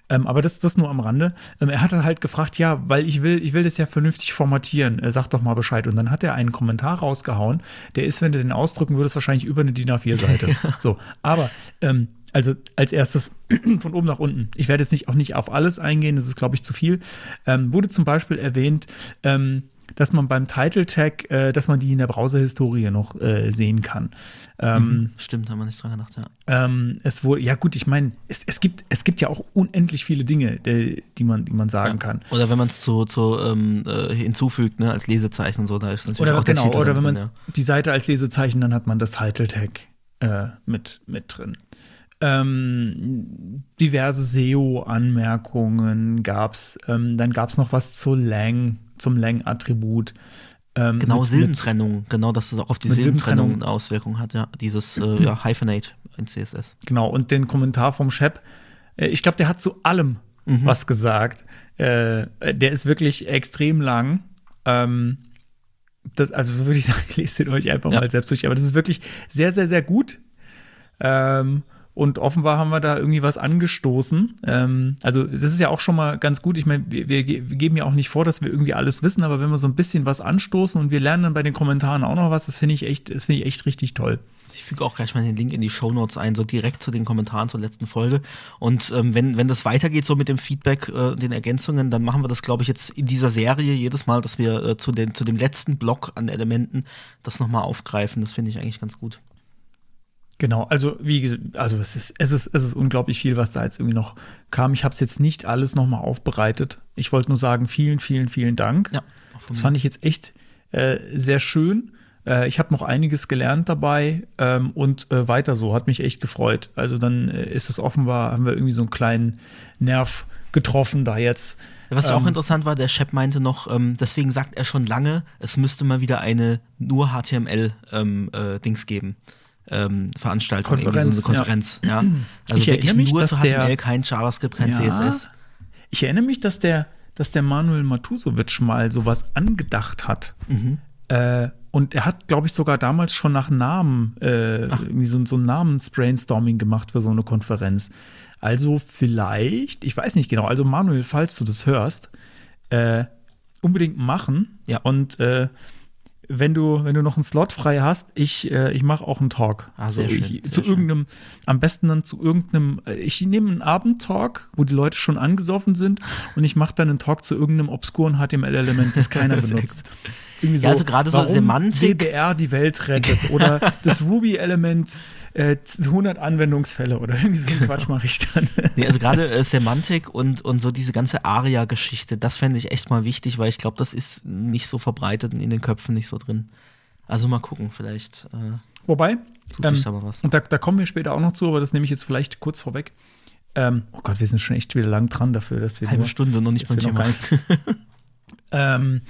B: Ähm, aber das, das nur am Rande. Ähm, er hatte halt gefragt, ja, weil ich will, ich will das ja vernünftig formatieren. Äh, sag doch mal Bescheid. Und dann hat er einen Kommentar rausgehauen. Der ist, wenn du den ausdrücken würdest, wahrscheinlich über eine DIN A4-Seite. so, aber ähm, also als erstes von oben nach unten. Ich werde jetzt nicht auch nicht auf alles eingehen, das ist, glaube ich, zu viel. Ähm, wurde zum Beispiel erwähnt, ähm, dass man beim Title Tag, äh, dass man die in der Browserhistorie noch äh, sehen kann. Ähm,
A: Stimmt, haben wir nicht dran gedacht, ja.
B: ähm, es wurde, ja gut, ich meine, es, es, gibt, es gibt ja auch unendlich viele Dinge, die, die, man, die man sagen kann.
A: Oder wenn man es zu, zu ähm, äh, hinzufügt, ne, als Lesezeichen und so, da ist natürlich
B: Oder
A: auch der
B: genau,
A: Titel
B: oder wenn man die Seite als Lesezeichen, dann hat man das Title Tag äh, mit, mit drin. Ähm, diverse SEO-Anmerkungen gab es. Ähm, dann gab es noch was zu Lang, zum Lang-Attribut. Ähm,
A: Genau,
B: mit-
A: Silbentrennung. Genau, dass es auch auf die
B: Mit
A: Silbentrennung
B: Silbentrennung.
A: eine Auswirkung hat, ja. Dieses äh, ja, Hyphenate in CSS.
B: Mit, genau, und den Kommentar vom Shep. Äh, ich glaube, der hat zu allem
A: Mhm.
B: was gesagt. Äh, der ist wirklich extrem lang. Ähm, das, also würde ich sagen, lest den euch einfach
A: Ja.
B: mal selbst durch. Aber das ist wirklich sehr, sehr, sehr gut. Ähm, und offenbar haben wir da irgendwie was angestoßen. Ähm, also, das ist ja auch schon mal ganz gut. Ich meine, wir, wir, ge- wir geben ja auch nicht vor, dass wir irgendwie alles wissen, aber wenn wir so ein bisschen was anstoßen und wir lernen dann bei den Kommentaren auch noch was, das finde ich echt, das finde ich echt richtig toll.
A: Ich füge auch gleich mal den Link in die Shownotes ein, so direkt zu den Kommentaren zur letzten Folge. Und ähm, wenn, wenn das weitergeht, so mit dem Feedback, äh, den Ergänzungen, dann machen wir das, glaube ich, jetzt in dieser Serie jedes Mal, dass wir äh, zu, den, zu dem letzten Block an Elementen das nochmal aufgreifen. Das finde ich eigentlich ganz gut.
B: Genau, also wie gesagt, also es ist, es ist, es ist unglaublich viel, was da jetzt irgendwie noch kam. Ich habe es jetzt nicht alles nochmal aufbereitet. Ich wollte nur sagen, vielen, vielen, vielen Dank.
A: Ja,
B: Das fand ich jetzt echt äh, sehr schön. Äh, ich habe noch einiges gelernt dabei ähm, und äh, weiter so, hat mich echt gefreut. Also dann äh, ist es offenbar, haben wir irgendwie so einen kleinen Nerv getroffen da jetzt.
A: Was auch
B: Ähm,
A: interessant war, der Shep meinte noch, ähm, deswegen sagt er schon lange, es müsste mal wieder eine nur HTML-Dings ähm, geben. Ähm, Veranstaltung, irgendwie so eine
B: Konferenz, ja.
A: Konferenz. Ja. Also
B: Ich
A: wirklich
B: erinnere mich,
A: nur
B: dass
A: zu
B: der-
A: HTML, kein JavaScript, kein
B: Ja.
A: CSS.
B: Ich erinnere mich, dass der, dass der Manuel Matusovic mal sowas angedacht hat.
A: Mhm.
B: Äh, und er hat, glaube ich, sogar damals schon nach Namen, äh, irgendwie so, so ein Namens-Brainstorming gemacht für so eine Konferenz. Also vielleicht, ich weiß nicht genau, also Manuel, falls du das hörst, äh, unbedingt machen.
A: Ja.
B: Und äh, wenn du, wenn du noch einen Slot frei hast, ich, äh, ich mache auch einen Talk.
A: Ah, sehr
B: so,
A: schön,
B: ich, zu
A: schön.
B: irgendeinem, am besten dann zu irgendeinem, äh, ich nehme einen Abendtalk, wo die Leute schon angesoffen sind und ich mache dann einen Talk zu irgendeinem obskuren HTML-Element, das keiner benutzt. Irgendwie
A: Ja, also gerade so Semantik-
B: WBR die Welt rettet oder das Ruby-Element äh, 100 Anwendungsfälle oder irgendwie so einen Quatsch mache ich dann.
A: Nee, also gerade äh, Semantik und, und so diese ganze ARIA-Geschichte, das fände ich echt mal wichtig, weil ich glaube, das ist nicht so verbreitet und in den Köpfen nicht so drin. Also mal gucken, vielleicht äh,
B: Wobei,
A: tut sich da mal was.
B: und da, da kommen wir später auch noch zu, aber das nehme ich jetzt vielleicht kurz vorweg. Ähm, oh Gott, wir sind schon echt wieder lang dran dafür, dass wir
A: Halbe
B: nur,
A: Stunde, noch nicht mal Thema.
B: ähm,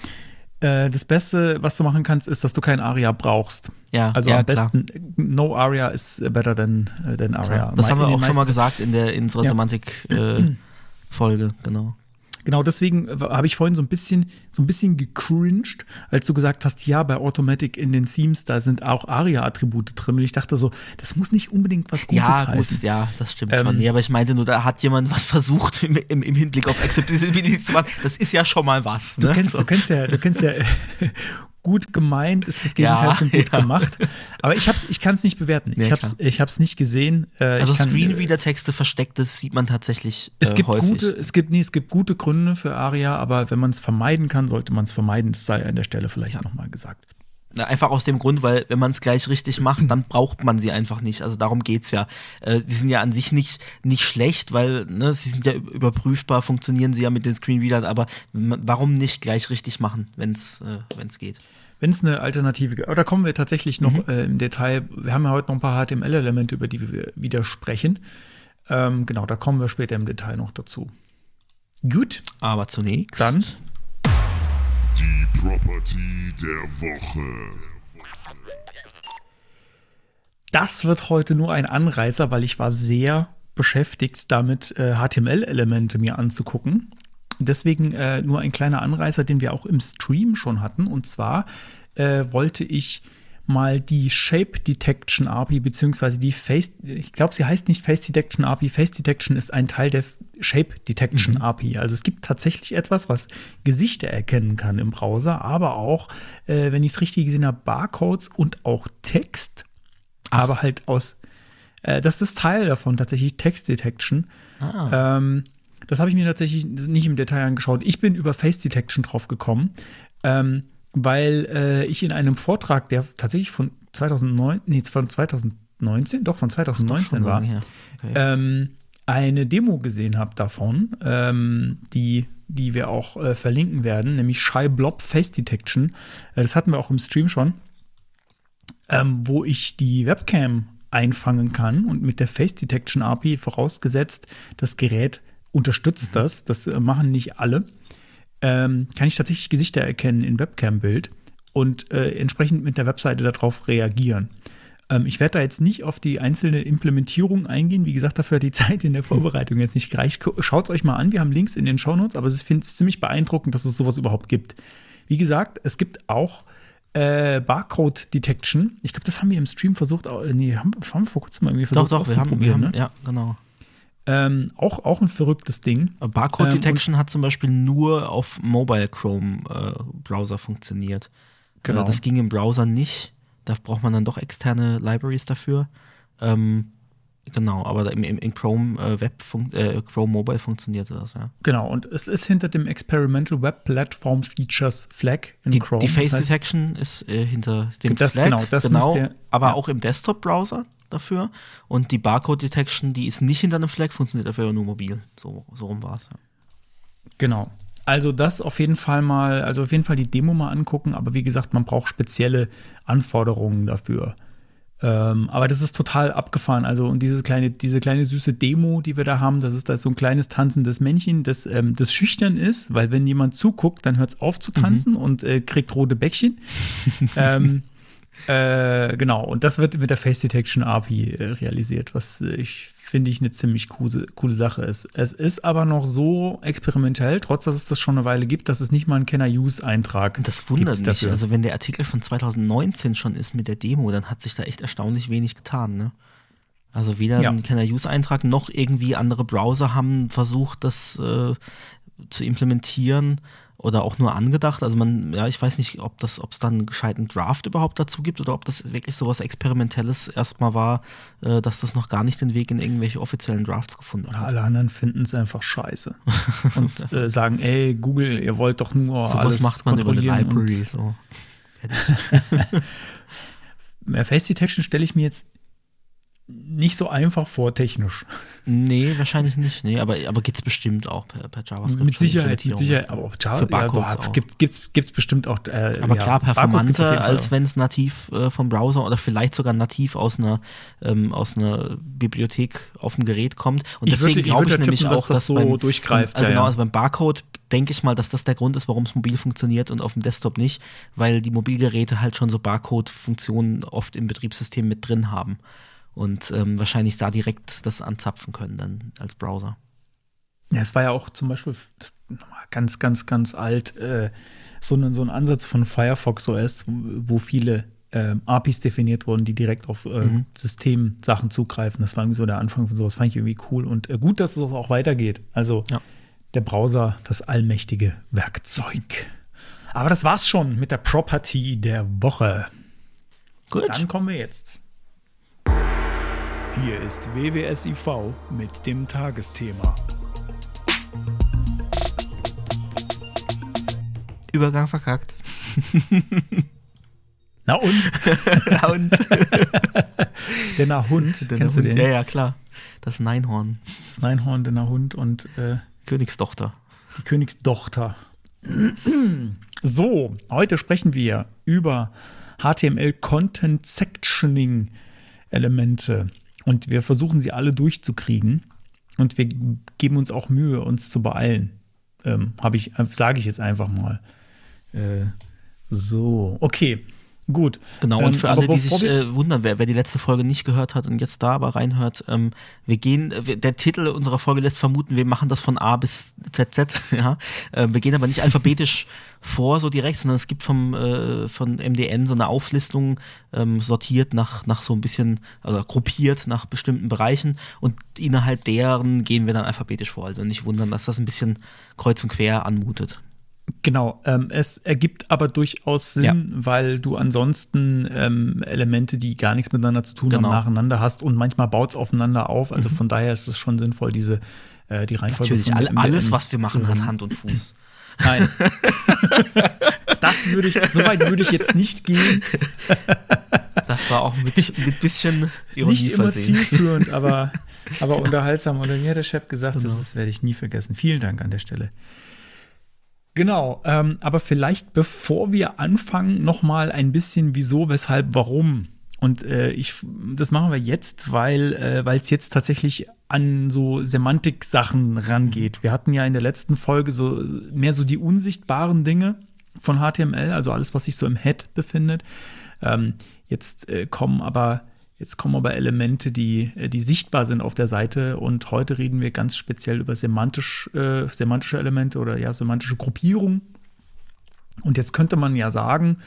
B: äh, das Beste, was du machen kannst, ist, dass du kein ARIA brauchst.
A: Ja,
B: Also
A: ja,
B: am
A: klar.
B: besten, no ARIA is better than, äh, than ARIA.
A: Das haben wir auch schon mal gesagt in der in unserer
B: Ja.
A: Semantik-Folge, genau.
B: Genau, deswegen äh, habe ich vorhin so ein bisschen, so ein bisschen gecringed, als du gesagt hast, ja, bei Automatic in den Themes, da sind auch ARIA-Attribute drin. Und ich dachte so, das muss nicht unbedingt was Gutes
A: ja,
B: heißen.
A: gut, ja, das stimmt
B: Ähm,
A: schon. Nee, aber ich meinte nur, da hat jemand was versucht im, im, im Hinblick auf Accessibility zu machen. Das ist ja schon mal was.
B: Du
A: ne?
B: kennst,
A: So.
B: du kennst ja, du kennst ja gut gemeint, ist das Gegenteil
A: Ja,
B: von gut
A: ja.
B: gemacht. Aber ich, ich kann es nicht bewerten.
A: Nee,
B: ich habe es
A: klar.
B: ich hab's nicht gesehen. Äh,
A: Also Screenreader-Texte versteckt, das sieht man tatsächlich
B: Es
A: äh,
B: gibt
A: häufig.
B: gute, es gibt, nee, es gibt gute Gründe für ARIA, aber wenn man es vermeiden kann, sollte man es vermeiden. Das sei an der Stelle vielleicht nochmal gesagt.
A: Einfach aus dem Grund, weil wenn man es gleich richtig macht, dann braucht man sie einfach nicht. Also darum geht's ja. Äh, die sind ja an sich nicht, nicht schlecht, weil ne, sie sind ja üb- überprüfbar, funktionieren sie ja mit den Screenreadern, aber warum nicht gleich richtig machen, wenn es äh, wenn's geht?
B: Wenn es eine Alternative gibt, aber da kommen wir tatsächlich noch
A: Mhm.
B: äh, im Detail. Wir haben ja heute noch ein paar HTML-Elemente, über die wir wieder sprechen. Ähm, genau, da kommen wir später im Detail noch dazu. Gut,
A: Aber zunächst.
B: dann
D: Die Property der Woche.
B: Das wird heute nur ein Anreißer, weil ich war sehr beschäftigt damit, äh, HTML-Elemente mir anzugucken. Deswegen äh, nur ein kleiner Anreißer, den wir auch im Stream schon hatten. Und zwar äh, wollte ich mal die Shape Detection API beziehungsweise die Face, ich glaube, sie heißt nicht Face Detection API. Face Detection ist ein Teil der Shape Detection API. Also es gibt tatsächlich etwas, was Gesichter erkennen kann im Browser, aber auch, äh, wenn ich es richtig gesehen habe, Barcodes und auch Text aber halt aus, äh, das ist Teil davon, tatsächlich Text Detection.
A: Ah.
B: Ähm, das habe ich mir tatsächlich nicht im Detail angeschaut. Ich bin über Face Detection drauf gekommen, ähm, weil äh, ich in einem Vortrag, der tatsächlich von 2009, nee, von 2019, doch von 2019
A: Schon so
B: war.
A: Okay.
B: ähm, eine Demo gesehen habe davon, ähm, die, die wir auch äh, verlinken werden, nämlich Shy Blob Face Detection. Äh, das hatten wir auch im Stream schon, ähm, wo ich die Webcam einfangen kann und mit der Face Detection API vorausgesetzt, das Gerät unterstützt das, das äh, machen nicht alle, ähm, kann ich tatsächlich Gesichter erkennen in Webcam-Bild. und äh, entsprechend mit der Webseite darauf reagieren. Ähm, ich werde da jetzt nicht auf die einzelne Implementierung eingehen. Wie gesagt, dafür hat die Zeit in der Vorbereitung jetzt nicht gereicht. Schaut es euch mal an. Wir haben Links in den Shownotes, aber ich finde es ziemlich beeindruckend, dass es sowas überhaupt gibt. Wie gesagt, es gibt auch äh, Barcode Detection. Ich glaube, das haben wir im Stream versucht. Äh, nee, haben, haben wir vor kurzem mal irgendwie versucht
A: doch, doch, wir haben, wir haben
B: ne?
A: ja, genau.
B: Ähm, auch, auch ein verrücktes Ding.
A: Barcode
B: Ähm,
A: Detection hat zum Beispiel nur auf Mobile Chrome äh, Browser funktioniert.
B: Genau.
A: Äh, das ging im Browser nicht. Da braucht man dann doch externe Libraries dafür. Ähm, genau, aber im, im, in Chrome äh, Web äh, Chrome Mobile funktionierte das, ja.
B: Genau, und es ist hinter dem Experimental Web Platform Features Flag in
A: Die,
B: Chrome.
A: die Face
B: Das heißt,
A: Detection ist äh, hinter dem
B: Das-
A: Flag,
B: genau, das müsst ihr-
A: aber
B: ja.
A: auch im Desktop-Browser dafür. Und die Barcode Detection, die ist nicht hinter einem Flag, funktioniert dafür nur mobil. So, so rum war es. Ja.
B: Genau. Also das auf jeden Fall mal, also auf jeden Fall die Demo mal angucken, aber wie gesagt, man braucht spezielle Anforderungen dafür. Ähm, aber das ist total abgefahren. Also, und diese kleine, diese kleine süße Demo, die wir da haben, das ist da so ein kleines tanzendes Männchen, das, ähm, das schüchtern ist, weil wenn jemand zuguckt, dann hört es auf zu tanzen und äh, kriegt rote Bäckchen. ähm, äh, genau, und das wird mit der Face Detection API äh, realisiert, was äh, ich finde ich eine ziemlich coole, coole Sache ist. Es ist aber noch so experimentell, trotz dass es das schon eine Weile gibt, dass es nicht mal einen Kenner-Use-Eintrag
A: Und das wundert
B: gibt
A: mich.
B: dafür.
A: Also, wenn der Artikel von 2019 schon ist mit der Demo, dann hat sich da echt erstaunlich wenig getan, ne? Also weder
B: Ja.
A: ein Kenner-Use-Eintrag noch irgendwie andere Browser haben versucht, das äh, zu implementieren oder auch nur angedacht. Also man, ja, ich weiß nicht, ob das, ob es dann einen gescheiten Draft überhaupt dazu gibt oder ob das wirklich sowas Experimentelles erstmal war, äh, dass das noch gar nicht den Weg in irgendwelche offiziellen Drafts gefunden hat.
B: alle anderen finden es einfach scheiße und äh, sagen, ey, Google, ihr wollt doch nur
A: Sowas
B: alles
A: macht man über eine
B: und-
A: Library. So.
B: Äh, Face Detection stelle ich mir jetzt nicht so einfach vor, technisch.
A: Nee, wahrscheinlich nicht. Nee, aber, aber gibt es bestimmt auch per, per JavaScript.
B: mit Sicherheit, mit. Sicherheit. Aber auch Java,
A: Für Barcodes
B: ja,
A: auch.
B: gibt es gibt's bestimmt auch. Äh,
A: Aber
B: ja,
A: klar, performanter, als
B: auch.
A: wenn es nativ äh, vom Browser oder vielleicht sogar nativ aus einer, ähm, aus einer Bibliothek auf dem Gerät kommt. Und
B: Ich
A: deswegen
B: würde- ich
A: glaube ich,
B: würde
A: nämlich
B: tippen, dass
A: auch,
B: das
A: dass
B: so
A: beim,
B: durchgreift,
A: Also
B: ja,
A: genau, also beim Barcode denke ich mal, dass das der Grund ist, warum es mobil funktioniert und auf dem Desktop nicht, weil die Mobilgeräte halt schon so Barcode-Funktionen oft im Betriebssystem mit drin haben und ähm, wahrscheinlich da direkt das anzapfen können dann als Browser.
B: Ja, es war ja auch zum Beispiel nochmal ganz, ganz, ganz alt äh, so, ein, so ein Ansatz von Firefox OS, wo viele ähm, APIs definiert wurden, die direkt auf äh,
A: Mhm.
B: Systemsachen zugreifen. Das war irgendwie so der Anfang von sowas, fand ich irgendwie cool. Und äh, gut, dass es auch weitergeht. Also
A: Ja.
B: der Browser, das allmächtige Werkzeug. Aber das war's schon mit der Property der Woche.
A: Gut.
B: Dann kommen wir jetzt. Hier ist WWSIV mit dem Tagesthema.
A: Übergang verkackt.
B: Na und?
A: und
B: Der Nahhund,
A: Der
B: kennst
A: Hund.
B: du den?
A: Ja, ja, klar. Das Neinhorn.
B: Das Neinhorn, der Nahhund und äh,
A: Königstochter.
B: die Königstochter. So, heute sprechen wir über HTML Content Sectioning Elemente und wir versuchen sie alle durchzukriegen und wir geben uns auch Mühe, uns zu beeilen. Ähm, Habe ich, sage ich jetzt einfach mal. Äh, so, okay, gut.
A: Genau, und
B: Ähm,
A: für
B: aber
A: alle, die sich äh, wundern, wer, wer die letzte Folge nicht gehört hat und jetzt da aber reinhört, ähm, wir gehen, äh, der Titel unserer Folge lässt vermuten, wir machen das von A bis ZZ, ja. Äh, wir gehen aber nicht alphabetisch vor, so direkt, sondern es gibt vom, äh, von MDN so eine Auflistung, ähm, sortiert nach, nach so ein bisschen, also gruppiert nach bestimmten Bereichen und innerhalb deren gehen wir dann alphabetisch vor. Also nicht wundern, dass das ein bisschen kreuz und quer anmutet.
B: Genau, ähm, es ergibt aber durchaus Sinn,
A: Ja.
B: weil du ansonsten ähm, Elemente, die gar nichts miteinander zu tun
A: Genau.
B: haben, nacheinander hast und manchmal baut es aufeinander auf. Also von daher ist es schon sinnvoll, diese äh, die Reihenfolge
A: Natürlich,
B: von
A: all, alles, was wir machen, hat. Hand und Fuß.
B: Nein. das würde ich, so weit würde ich jetzt nicht gehen.
A: Das war auch mit, mit bisschen Ironie
B: nicht immer
A: versehen.
B: zielführend, aber, aber unterhaltsam. Und mir hat der Chef gesagt,
A: Genau.
B: das ist, werde ich nie vergessen. Vielen Dank an der Stelle. Genau, ähm, aber vielleicht bevor wir anfangen, noch mal ein bisschen wieso, weshalb, warum. Und äh, ich, das machen wir jetzt, weil äh, es jetzt tatsächlich an so Semantik-Sachen rangeht. Wir hatten ja in der letzten Folge so mehr so die unsichtbaren Dinge von HTML, also alles, was sich so im Head befindet. Ähm, jetzt äh, kommen aber Jetzt kommen aber Elemente, die, äh, die sichtbar sind auf der Seite. Und heute reden wir ganz speziell über semantisch, äh, semantische Elemente oder ja, semantische Gruppierung. Und jetzt könnte man ja sagen,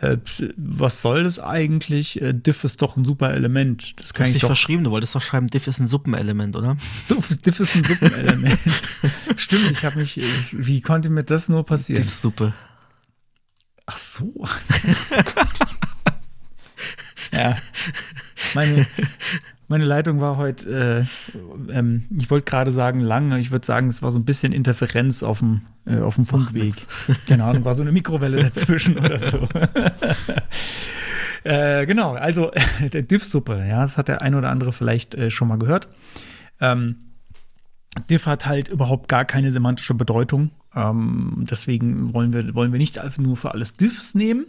B: äh, was soll das eigentlich? Äh, diff ist doch ein super Element. Das kann
A: Du hast
B: ich
A: dich verschrieben, du wolltest doch schreiben, Diff ist ein Suppenelement, oder?
B: Diff, Diff ist ein Suppenelement. Stimmt, ich habe mich. Ich, wie konnte mir das nur passieren?
A: Diff-Suppe.
B: Ach so. ja. Meine, meine Leitung war heute, äh, ähm, ich wollte gerade sagen lang, ich würde sagen, es war so ein bisschen Interferenz auf dem, äh, auf dem Funkweg. Keine Ahnung, war so eine Mikrowelle dazwischen oder so. äh, genau, also der Diff-Suppe, ja, das hat der ein oder andere vielleicht äh, schon mal gehört. Ähm, Diff hat halt überhaupt gar keine semantische Bedeutung. Ähm, deswegen wollen wir, wollen wir nicht einfach nur für alles Diffs nehmen.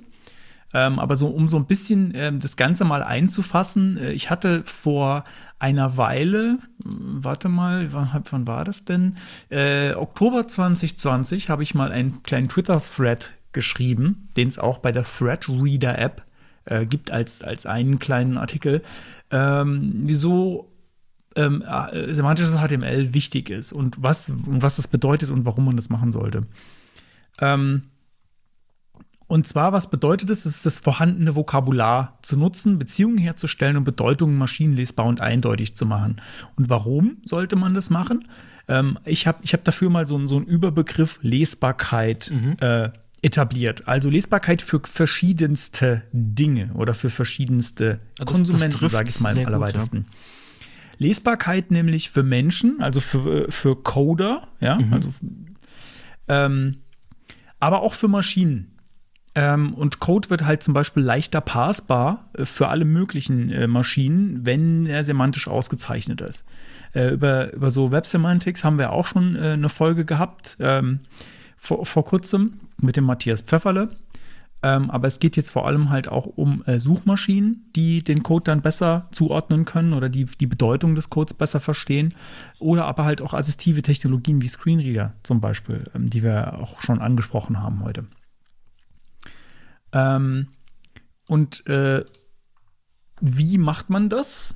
B: Ähm, aber so, um so ein bisschen ähm, das Ganze mal einzufassen, äh, ich hatte vor einer Weile, mh, warte mal, wann, wann war das denn? Äh, Oktober 2020 habe ich mal einen kleinen Twitter-Thread geschrieben, den es auch bei der Thread-Reader-App äh, gibt als, als einen kleinen Artikel, ähm, wieso ähm, äh, semantisches HTML wichtig ist und was, und was das bedeutet und warum man das machen sollte. Ähm, und zwar, was bedeutet es? Es ist das vorhandene Vokabular zu nutzen, Beziehungen herzustellen und Bedeutungen maschinenlesbar und eindeutig zu machen. Und warum sollte man das machen? Ähm, ich habe ich hab dafür mal so, so einen Überbegriff Lesbarkeit äh, etabliert. Also Lesbarkeit für verschiedenste Dinge oder für verschiedenste
A: Ja, das-
B: Konsumenten, sage ich mal im
A: gut,
B: allerweitesten. Lesbarkeit nämlich für Menschen, also für, für Coder, ja, also ähm, aber auch für Maschinen. Ähm, und Code wird halt zum Beispiel leichter parsbar äh, für alle möglichen äh, Maschinen, wenn er semantisch ausgezeichnet ist. Äh, über, über so Web Semantics haben wir auch schon äh, eine Folge gehabt, ähm, vor, vor kurzem mit dem Matthias Pfefferle. Ähm, aber es geht jetzt vor allem halt auch um äh, Suchmaschinen, die den Code dann besser zuordnen können oder die die Bedeutung des Codes besser verstehen. Oder aber halt auch assistive Technologien wie Screenreader zum Beispiel, ähm, die wir auch schon angesprochen haben heute. Ähm, und äh, wie macht man das?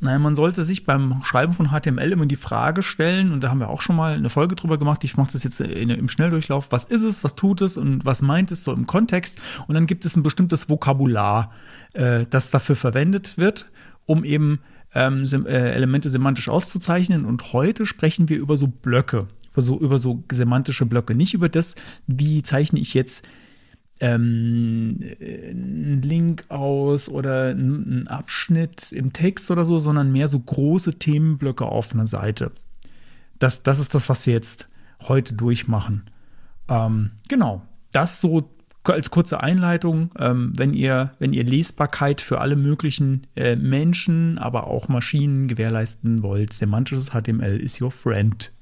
B: Naja, man sollte sich beim Schreiben von HTML immer die Frage stellen, und da haben wir auch schon mal eine Folge drüber gemacht, ich mache das jetzt in, im Schnelldurchlauf, was ist es, was tut es und was meint es so im Kontext? Und dann gibt es ein bestimmtes Vokabular, äh, das dafür verwendet wird, um eben ähm, sem äh, Elemente semantisch auszuzeichnen. Und heute sprechen wir über so Blöcke, über so, über so semantische Blöcke, nicht über das, wie zeichne ich jetzt ähm, einen Link aus oder einen Abschnitt im Text oder so, sondern mehr so große Themenblöcke auf einer Seite. Das, das ist das, was wir jetzt heute durchmachen. Ähm, genau, das so als kurze Einleitung. Ähm, wenn, ihr, wenn ihr Lesbarkeit für alle möglichen äh, Menschen, aber auch Maschinen gewährleisten wollt, semantisches HTML ist your friend.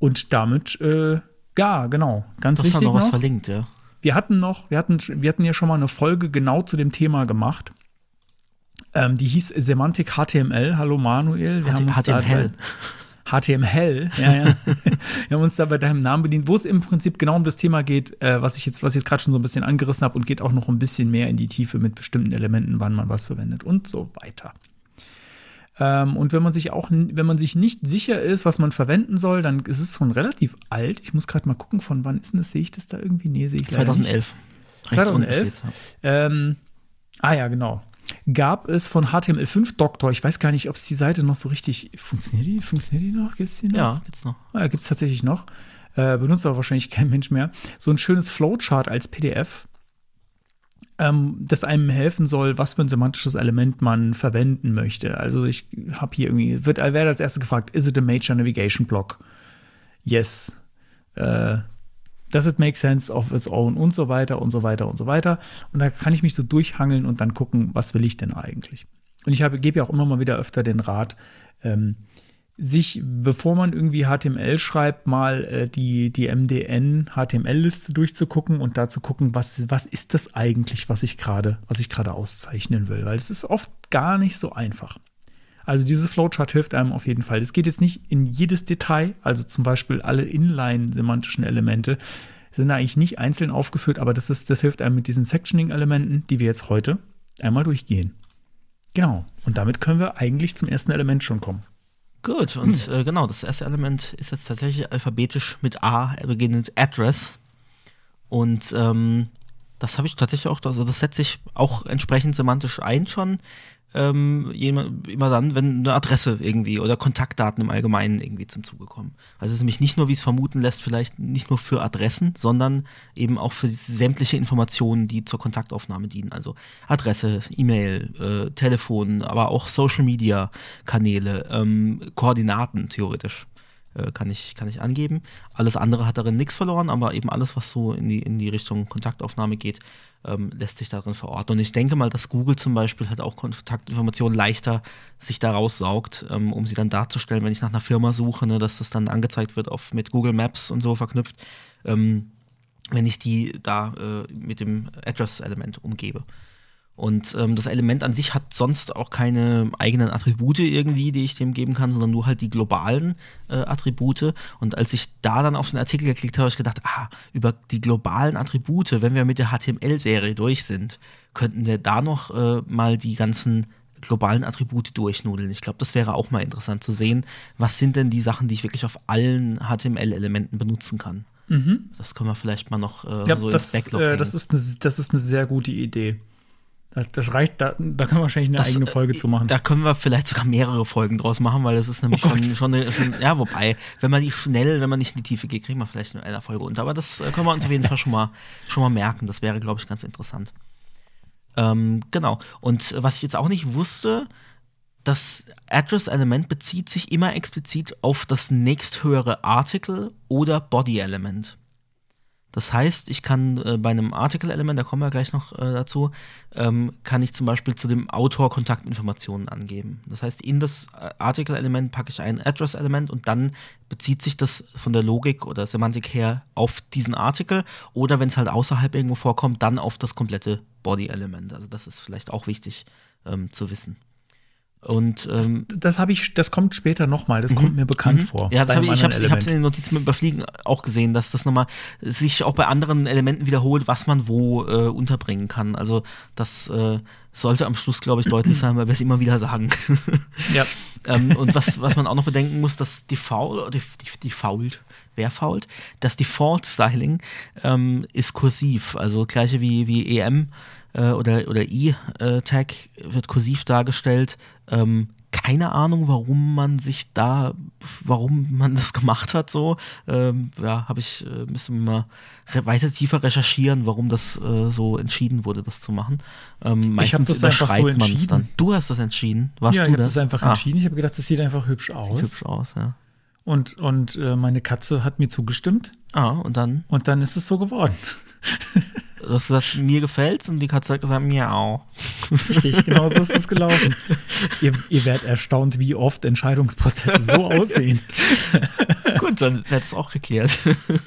B: Und damit, äh, ja, genau, ganz
A: Das ist
B: wichtig
A: noch was verlinkt, ja.
B: Wir hatten noch, wir hatten, wir hatten ja schon mal eine Folge genau zu dem Thema gemacht. Ähm, die hieß Semantik HTML. Hallo Manuel. Wir haben uns da
A: HTML.
B: bei- HTML, ja, ja. wir haben uns da bei deinem Namen bedient, wo es im Prinzip genau um das Thema geht, äh, was ich jetzt, was ich jetzt gerade schon so ein bisschen angerissen habe und geht auch noch ein bisschen mehr in die Tiefe mit bestimmten Elementen, wann man was verwendet und so weiter. Ähm, und wenn man sich auch, wenn man sich nicht sicher ist, was man verwenden soll, dann ist es schon relativ alt. Ich muss gerade mal gucken, von wann ist denn das? Sehe ich das da irgendwie? Nee, sehe ich leider nicht.
A: 2011. Rechts unten
B: 2011?
A: steht's, ja.
B: Ähm, ah ja, genau. Gab es von HTML5 Doktor, ich weiß gar nicht, ob es die Seite noch so richtig funktioniert. Die, funktioniert die noch? Gibt es die noch?
A: Ja, gibt's noch.
B: Ah, gibt es tatsächlich noch. Äh, benutzt aber wahrscheinlich kein Mensch mehr. So ein schönes Flowchart als PDF, ähm, das einem helfen soll, was für ein semantisches Element man verwenden möchte. Also ich habe hier irgendwie, wird, werde als erstes gefragt, is it a major navigation block? Yes. Äh, does it make sense of its own und so weiter und so weiter und so weiter. Und da kann ich mich so durchhangeln und dann gucken, was will ich denn eigentlich. Und ich gebe ja auch immer mal wieder öfter den Rat, ähm, sich, bevor man irgendwie HTML schreibt, mal äh, die, die MDN-HTML-Liste durchzugucken und da zu gucken, was, was ist das eigentlich, was ich gerade, was ich gerade auszeichnen will. Weil es ist oft gar nicht so einfach. Also dieses Flowchart hilft einem auf jeden Fall. Es geht jetzt nicht in jedes Detail, also zum Beispiel alle Inline-semantischen Elemente sind eigentlich nicht einzeln aufgeführt, aber das, ist, das hilft einem mit diesen Sectioning-Elementen, die wir jetzt heute einmal durchgehen. Genau. Und damit können wir eigentlich zum ersten Element schon kommen.
A: Gut, und äh, genau, das erste Element ist jetzt tatsächlich alphabetisch mit A beginnend Address. Und ähm, das habe ich tatsächlich auch, also das setze ich auch entsprechend semantisch ein schon. Ähm, immer dann, wenn eine Adresse irgendwie oder Kontaktdaten im Allgemeinen irgendwie zum Zuge kommen. Also es ist nämlich nicht nur, wie es vermuten lässt, vielleicht nicht nur für Adressen, sondern eben auch für sämtliche Informationen, die zur Kontaktaufnahme dienen. Also Adresse, E-Mail, äh, Telefon, aber auch Social Media Kanäle, ähm, Koordinaten theoretisch äh, kann, ich, kann ich angeben. Alles andere hat darin nichts verloren, aber eben alles, was so in die, in die Richtung Kontaktaufnahme geht, ähm, lässt sich darin verorten. Und ich denke mal, dass Google zum Beispiel halt auch Kontaktinformationen leichter sich da raussaugt, ähm, um sie dann darzustellen, wenn ich nach einer Firma suche, ne, dass das dann angezeigt wird auf, mit Google Maps und so verknüpft, ähm, wenn ich die da äh, mit dem Address-Element umgebe. Und ähm, das Element an sich hat sonst auch keine eigenen Attribute irgendwie, die ich dem geben kann, sondern nur halt die globalen äh, Attribute. Und als ich da dann auf den Artikel geklickt habe, habe ich gedacht, ah, über die globalen Attribute, wenn wir mit der HTML-Serie durch sind, könnten wir da noch äh, mal die ganzen globalen Attribute durchnudeln. Ich glaube, das wäre auch mal interessant zu sehen, was sind denn die Sachen, die ich wirklich auf allen HTML-Elementen benutzen kann. Mhm. Das können wir vielleicht mal noch äh,
B: ja, so das, ins Backlog äh, das, ist eine, das ist eine sehr gute Idee. Das reicht, da, da können wir wahrscheinlich eine das, eigene Folge zu machen.
A: Da können wir vielleicht sogar mehrere Folgen draus machen, weil das ist nämlich oh schon, schon, eine, schon, ja, wobei, wenn man die schnell, wenn man nicht in die Tiefe geht, kriegen wir vielleicht in einer Folge unter. Aber das äh, können wir uns auf jeden Fall schon mal, schon mal merken. Das wäre, glaube ich, ganz interessant. Ähm, genau. Und was ich jetzt auch nicht wusste, das Address-Element bezieht sich immer explizit auf das nächsthöhere Artikel oder Body-Element. Das heißt, ich kann äh, bei einem Article-Element, da kommen wir gleich noch äh, dazu, ähm, kann ich zum Beispiel zu dem Autor Kontaktinformationen angeben. Das heißt, in das äh, Article-Element packe ich ein Address-Element und dann bezieht sich das von der Logik oder Semantik her auf diesen Artikel oder wenn es halt außerhalb irgendwo vorkommt, dann auf das komplette Body-Element. Also das ist vielleicht auch wichtig ähm, zu wissen. Und
B: ähm, das, das habe ich, das kommt später nochmal, das kommt mhm. mir bekannt mhm. vor.
A: Ja, das hab ich, ich habe es in den Notizen mit Überfliegen auch gesehen, dass das nochmal sich auch bei anderen Elementen wiederholt, was man wo äh, unterbringen kann. Also das äh, sollte am Schluss, glaube ich, deutlich sein, weil wir es immer wieder sagen. Ja. ähm, und was, was man auch noch bedenken muss, dass die Foul, die, die, die fault, wer fault? Das Default-Styling ähm, ist kursiv, also gleiche wie, wie EM äh, oder, oder E-Tag wird kursiv dargestellt. Ähm, keine Ahnung, warum man sich da, warum man das gemacht hat, so. Ähm, ja, habe ich, äh, müsste man mal weiter tiefer recherchieren, warum das äh, so entschieden wurde, das zu machen. Ähm, meistens
B: das überschreibt
A: so man es dann. Du hast das entschieden. Warst
B: ja,
A: du
B: ich
A: das?
B: das einfach ah. entschieden. Ich habe gedacht, das sieht einfach hübsch aus. Sieht
A: hübsch aus, ja.
B: Und, und äh, meine Katze hat mir zugestimmt.
A: Ah, und dann?
B: Und dann ist es so geworden.
A: Du hast gesagt, mir gefällt's und die Katze hat gesagt, mir auch.
B: Richtig, genau so ist es gelaufen. ihr, ihr werdet erstaunt, wie oft Entscheidungsprozesse so aussehen.
A: Gut, dann wird es auch geklärt.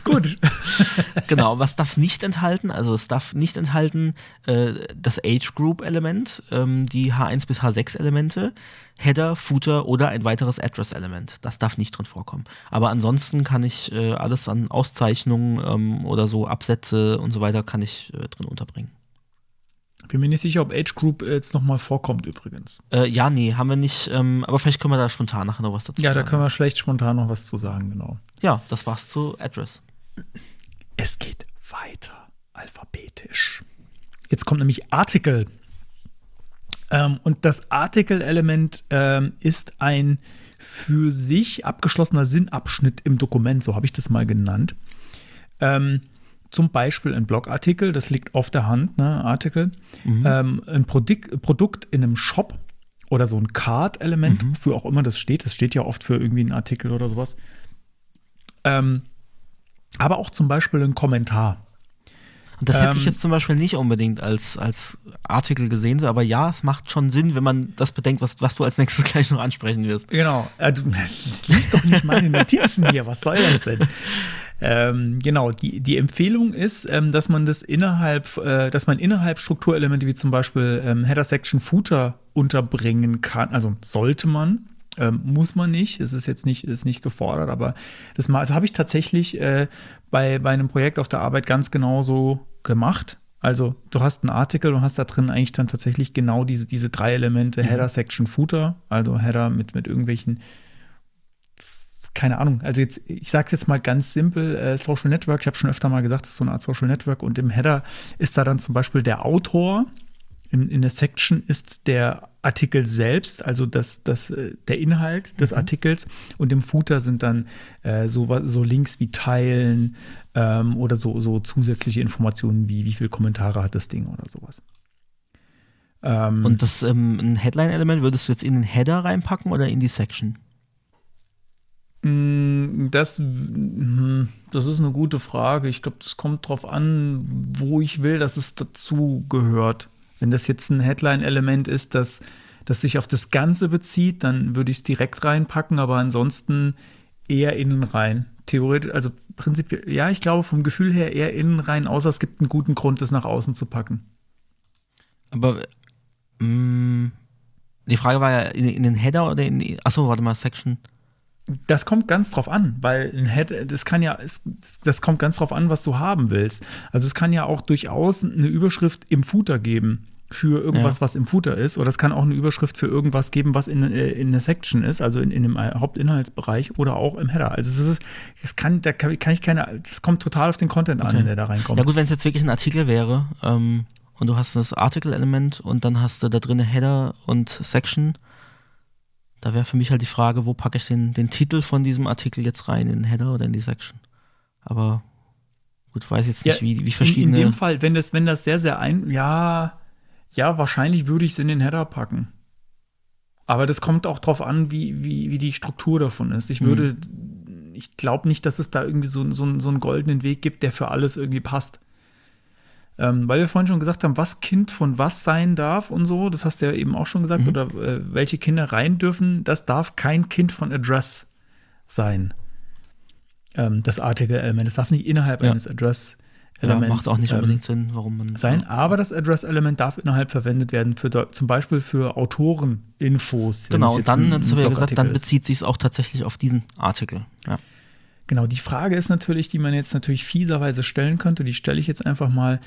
B: Gut.
A: genau, was darf es nicht enthalten? Also es darf nicht enthalten äh, das Age Group Element, ähm, die H1 bis H6 Elemente, Header, Footer oder ein weiteres Address Element. Das darf nicht drin vorkommen. Aber ansonsten kann ich äh, alles an Auszeichnungen ähm, oder so Absätze und so weiter kann ich äh, drin unterbringen.
B: Bin mir nicht sicher, ob Age Group jetzt nochmal vorkommt übrigens.
A: Äh, ja, nee, haben wir nicht. Ähm, aber vielleicht können wir da spontan nachher noch was dazu
B: ja,
A: sagen.
B: Ja, da können wir vielleicht spontan noch was zu sagen, genau.
A: Ja, das war's zu Address.
B: Es geht weiter alphabetisch. Jetzt kommt nämlich Artikel. Ähm, und das Artikel-Element ähm, ist ein für sich abgeschlossener Sinnabschnitt im Dokument, so habe ich das mal genannt. Ähm, zum Beispiel ein Blogartikel, das liegt auf der Hand, ne, Artikel, mhm. ähm, ein Produkt, Produkt in einem Shop oder so ein Card-Element, mhm. für auch immer das steht. Das steht ja oft für irgendwie einen Artikel oder sowas. Ähm, aber auch zum Beispiel ein Kommentar.
A: Und das hätte ich ähm, jetzt zum Beispiel nicht unbedingt als, als Artikel gesehen, aber ja, es macht schon Sinn, wenn man das bedenkt, was, was du als nächstes gleich noch ansprechen wirst.
B: Genau. Äh, du liest doch nicht meine Notizen hier, was soll das denn? Ähm, genau, die, die Empfehlung ist, ähm, dass man das innerhalb, äh, dass man innerhalb Strukturelemente wie zum Beispiel ähm, Header Section Footer unterbringen kann. Also sollte man. Ähm, muss man nicht, es ist jetzt nicht, ist nicht gefordert, aber das, das habe ich tatsächlich äh, bei, bei einem Projekt auf der Arbeit ganz genauso gemacht. Also du hast einen Artikel und hast da drin eigentlich dann tatsächlich genau diese, diese drei Elemente, Header, Section, Footer, also Header mit, mit irgendwelchen keine Ahnung, also jetzt, ich sage jetzt mal ganz simpel, äh, Social Network, ich habe schon öfter mal gesagt, das ist so eine Art Social Network und im Header ist da dann zum Beispiel der Autor, in, in der Section ist der Artikel selbst, also das, das, äh, der Inhalt des Artikels und im Footer sind dann äh, so, so Links wie Teilen ähm, oder so, so zusätzliche Informationen wie wie viele Kommentare hat das Ding oder sowas. Ähm,
A: Und das ähm, ein Headline-Element würdest du jetzt in den Header reinpacken oder in die Section?
B: Mm, Das, hm, das ist eine gute Frage. Ich glaube, das kommt drauf an, wo ich will, dass es dazu gehört. Wenn das jetzt ein Headline-Element ist, das, das sich auf das Ganze bezieht, dann würde ich es direkt reinpacken, aber ansonsten eher innen rein. Theoretisch, also prinzipiell, ja, ich glaube vom Gefühl her eher innen rein, außer es gibt einen guten Grund, das nach außen zu packen.
A: Aber mh, die Frage war ja in, in den Header oder in die. Achso, warte mal, Section.
B: Das kommt ganz drauf an, weil ein Head, das kann ja, das kommt ganz drauf an, was du haben willst. Also es kann ja auch durchaus eine Überschrift im Footer geben für irgendwas,
A: Ja.
B: was im Footer ist, oder es kann auch eine Überschrift für irgendwas geben, was in, äh, in einer Section ist, also in, in dem Hauptinhaltsbereich oder auch im Header. Also es ist, es kann, da kann, ich keine, das kommt total auf den Content an,
A: Okay.
B: der da reinkommt.
A: Ja gut, wenn es jetzt wirklich ein Artikel wäre ähm, und du hast das Artikel-Element und dann hast du da drin Header und Section, da wäre für mich halt die Frage, wo packe ich den, den Titel von diesem Artikel jetzt rein, in den Header oder in die Section? Aber gut, weiß jetzt nicht, wie, wie
B: in,
A: verschiedene.
B: in dem Fall, wenn das, wenn das sehr, sehr ein, ja, ja, wahrscheinlich würde ich es in den Header packen. Aber das kommt auch drauf an, wie, wie, wie die Struktur davon ist. Ich würde, ich glaube nicht, dass es da irgendwie so, so, so einen goldenen Weg gibt, der für alles irgendwie passt. Ähm, weil wir vorhin schon gesagt haben, was Kind von was sein darf und so, das hast du ja eben auch schon gesagt, oder äh, welche Kinder rein dürfen, das darf kein Kind von Address sein. Ähm, das Artikel-Element, das darf nicht innerhalb
A: Ja.
B: eines
A: ja,
B: Address-Elements
A: macht auch nicht
B: ähm,
A: unbedingt Sinn, warum man.
B: sein, aber das Address-Element darf innerhalb verwendet werden, für, zum Beispiel für Autoreninfos.
A: Genau, und dann,
B: ein-
A: das habe ich ja gesagt, dann bezieht sich es auch tatsächlich auf diesen Artikel. Ja.
B: Genau, die Frage ist natürlich, die man jetzt natürlich fieserweise stellen könnte, die stelle ich jetzt einfach mal.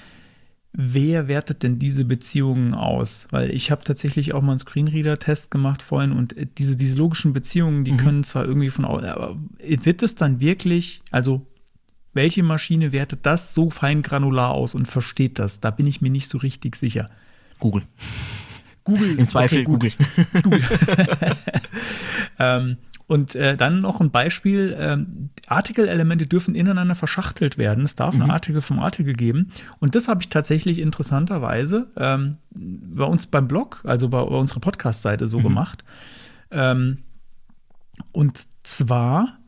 B: Wer wertet denn diese Beziehungen aus? Weil ich habe tatsächlich auch mal einen Screenreader-Test gemacht vorhin und äh, diese, diese logischen Beziehungen, die können zwar irgendwie von au- aber wird es dann wirklich, also welche Maschine wertet das so fein granular aus und versteht das? Da bin ich mir nicht so richtig sicher.
A: Google.
B: Google.
A: Im Zweifel
B: okay, gut.
A: Google.
B: Ähm, und äh, dann noch ein Beispiel: ähm, Artikelelemente dürfen ineinander verschachtelt werden. Es darf einen Artikel vom Artikel geben. Und das habe ich tatsächlich interessanterweise ähm, bei uns beim Blog, also bei, bei unserer Podcast-Seite so gemacht. Ähm, und zwar,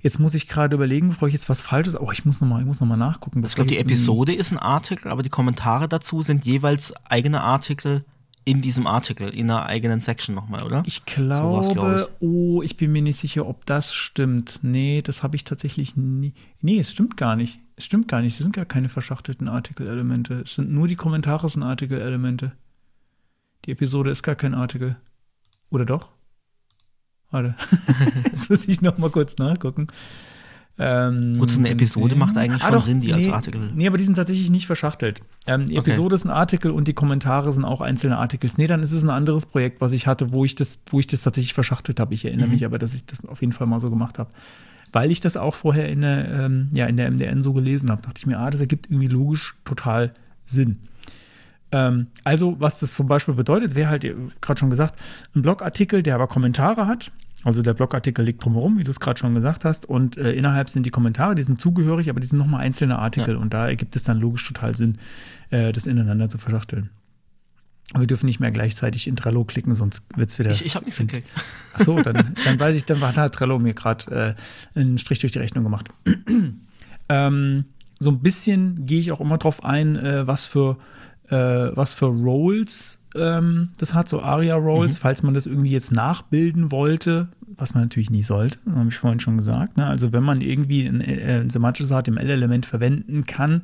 B: jetzt muss ich gerade überlegen, bevor ich jetzt was Falsches, oh, ich muss nochmal noch mal nachgucken.
A: Ich glaube, die Episode ist ein Artikel, aber die Kommentare dazu sind jeweils eigene Artikel in diesem Artikel, in einer eigenen Section nochmal, oder?
B: Ich glaube,
A: glaub
B: oh, ich bin mir nicht sicher, ob das stimmt. Nee, das habe ich tatsächlich nie. Nee, es stimmt gar nicht. Es stimmt gar nicht. Es sind gar keine verschachtelten Artikelelemente. Es sind nur die Kommentare sind Artikelelemente. Die Episode ist gar kein Artikel. Oder doch? Warte. Jetzt muss ich noch mal kurz nachgucken. Ähm,
A: Gut, so eine Episode macht eigentlich schon Sinn, die als
B: nee,
A: Artikel-
B: Nee, aber die sind tatsächlich nicht verschachtelt. Ähm, die
A: Okay.
B: Episode ist ein Artikel und die Kommentare sind auch einzelne Artikel. Nee, dann ist es ein anderes Projekt, was ich hatte, wo ich das, wo ich das tatsächlich verschachtelt habe. Ich erinnere
A: Mhm.
B: mich aber, dass ich das auf jeden Fall mal so gemacht habe. Weil ich das auch vorher in der, ähm, ja, in der MDN so gelesen habe, dachte ich mir, ah, das ergibt irgendwie logisch total Sinn. Ähm, also, was das zum Beispiel bedeutet, wäre halt, gerade schon gesagt, ein Blogartikel, der aber Kommentare hat. Also der Blogartikel liegt drumherum, wie du es gerade schon gesagt hast, und äh, innerhalb sind die Kommentare, die sind zugehörig, aber die sind nochmal einzelne Artikel und da ergibt es dann logisch total Sinn, äh, das ineinander zu verschachteln. Aber wir dürfen nicht mehr gleichzeitig in Trello klicken, sonst wird es wieder.
A: Ich, ich habe nichts gekriegt.
B: Ach so, dann, dann weiß ich, dann hat Trello mir gerade äh, einen Strich durch die Rechnung gemacht. ähm, so ein bisschen gehe ich auch immer drauf ein, äh, was für äh, was für Roles ähm, das hat, so ARIA-Roles, falls man das irgendwie jetzt nachbilden wollte, was man natürlich nie sollte, habe ich vorhin schon gesagt. Ne? Also wenn man irgendwie ein, äh, ein semantisches HTML-Element verwenden kann,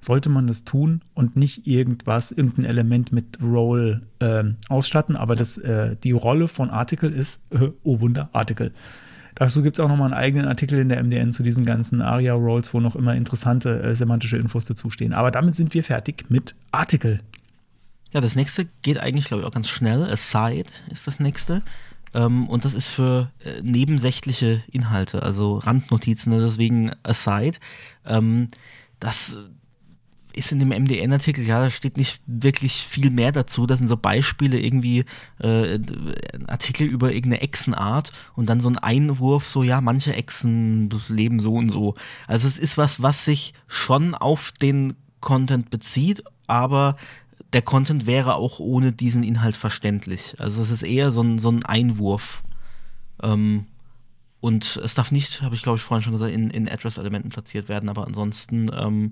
B: sollte man das tun und nicht irgendwas, irgendein Element mit Role äh, ausstatten. Aber das, äh, die Rolle von Article ist, äh, oh Wunder, Article. Dazu gibt es auch nochmal einen eigenen Artikel in der MDN zu diesen ganzen ARIA-Roles, wo noch immer interessante äh, semantische Infos dazustehen. Aber damit sind wir fertig mit Artikel.
A: Ja, das nächste geht eigentlich, glaube ich, auch ganz schnell. Aside ist das nächste. Ähm, und das ist für äh, nebensächliche Inhalte, also Randnotizen, ne, deswegen Aside. Ähm, das ist in dem MDN-Artikel, ja, da steht nicht wirklich viel mehr dazu. Das sind so Beispiele, irgendwie äh, Artikel über irgendeine Echsenart und dann so ein Einwurf, so ja, manche Echsen leben so und so. Also es ist was, was sich schon auf den Content bezieht, aber der Content wäre auch ohne diesen Inhalt verständlich. Also es ist eher so ein, so ein Einwurf. Ähm, und es darf nicht, habe ich glaube ich vorhin schon gesagt, in, in Address-Elementen platziert werden, aber ansonsten ähm,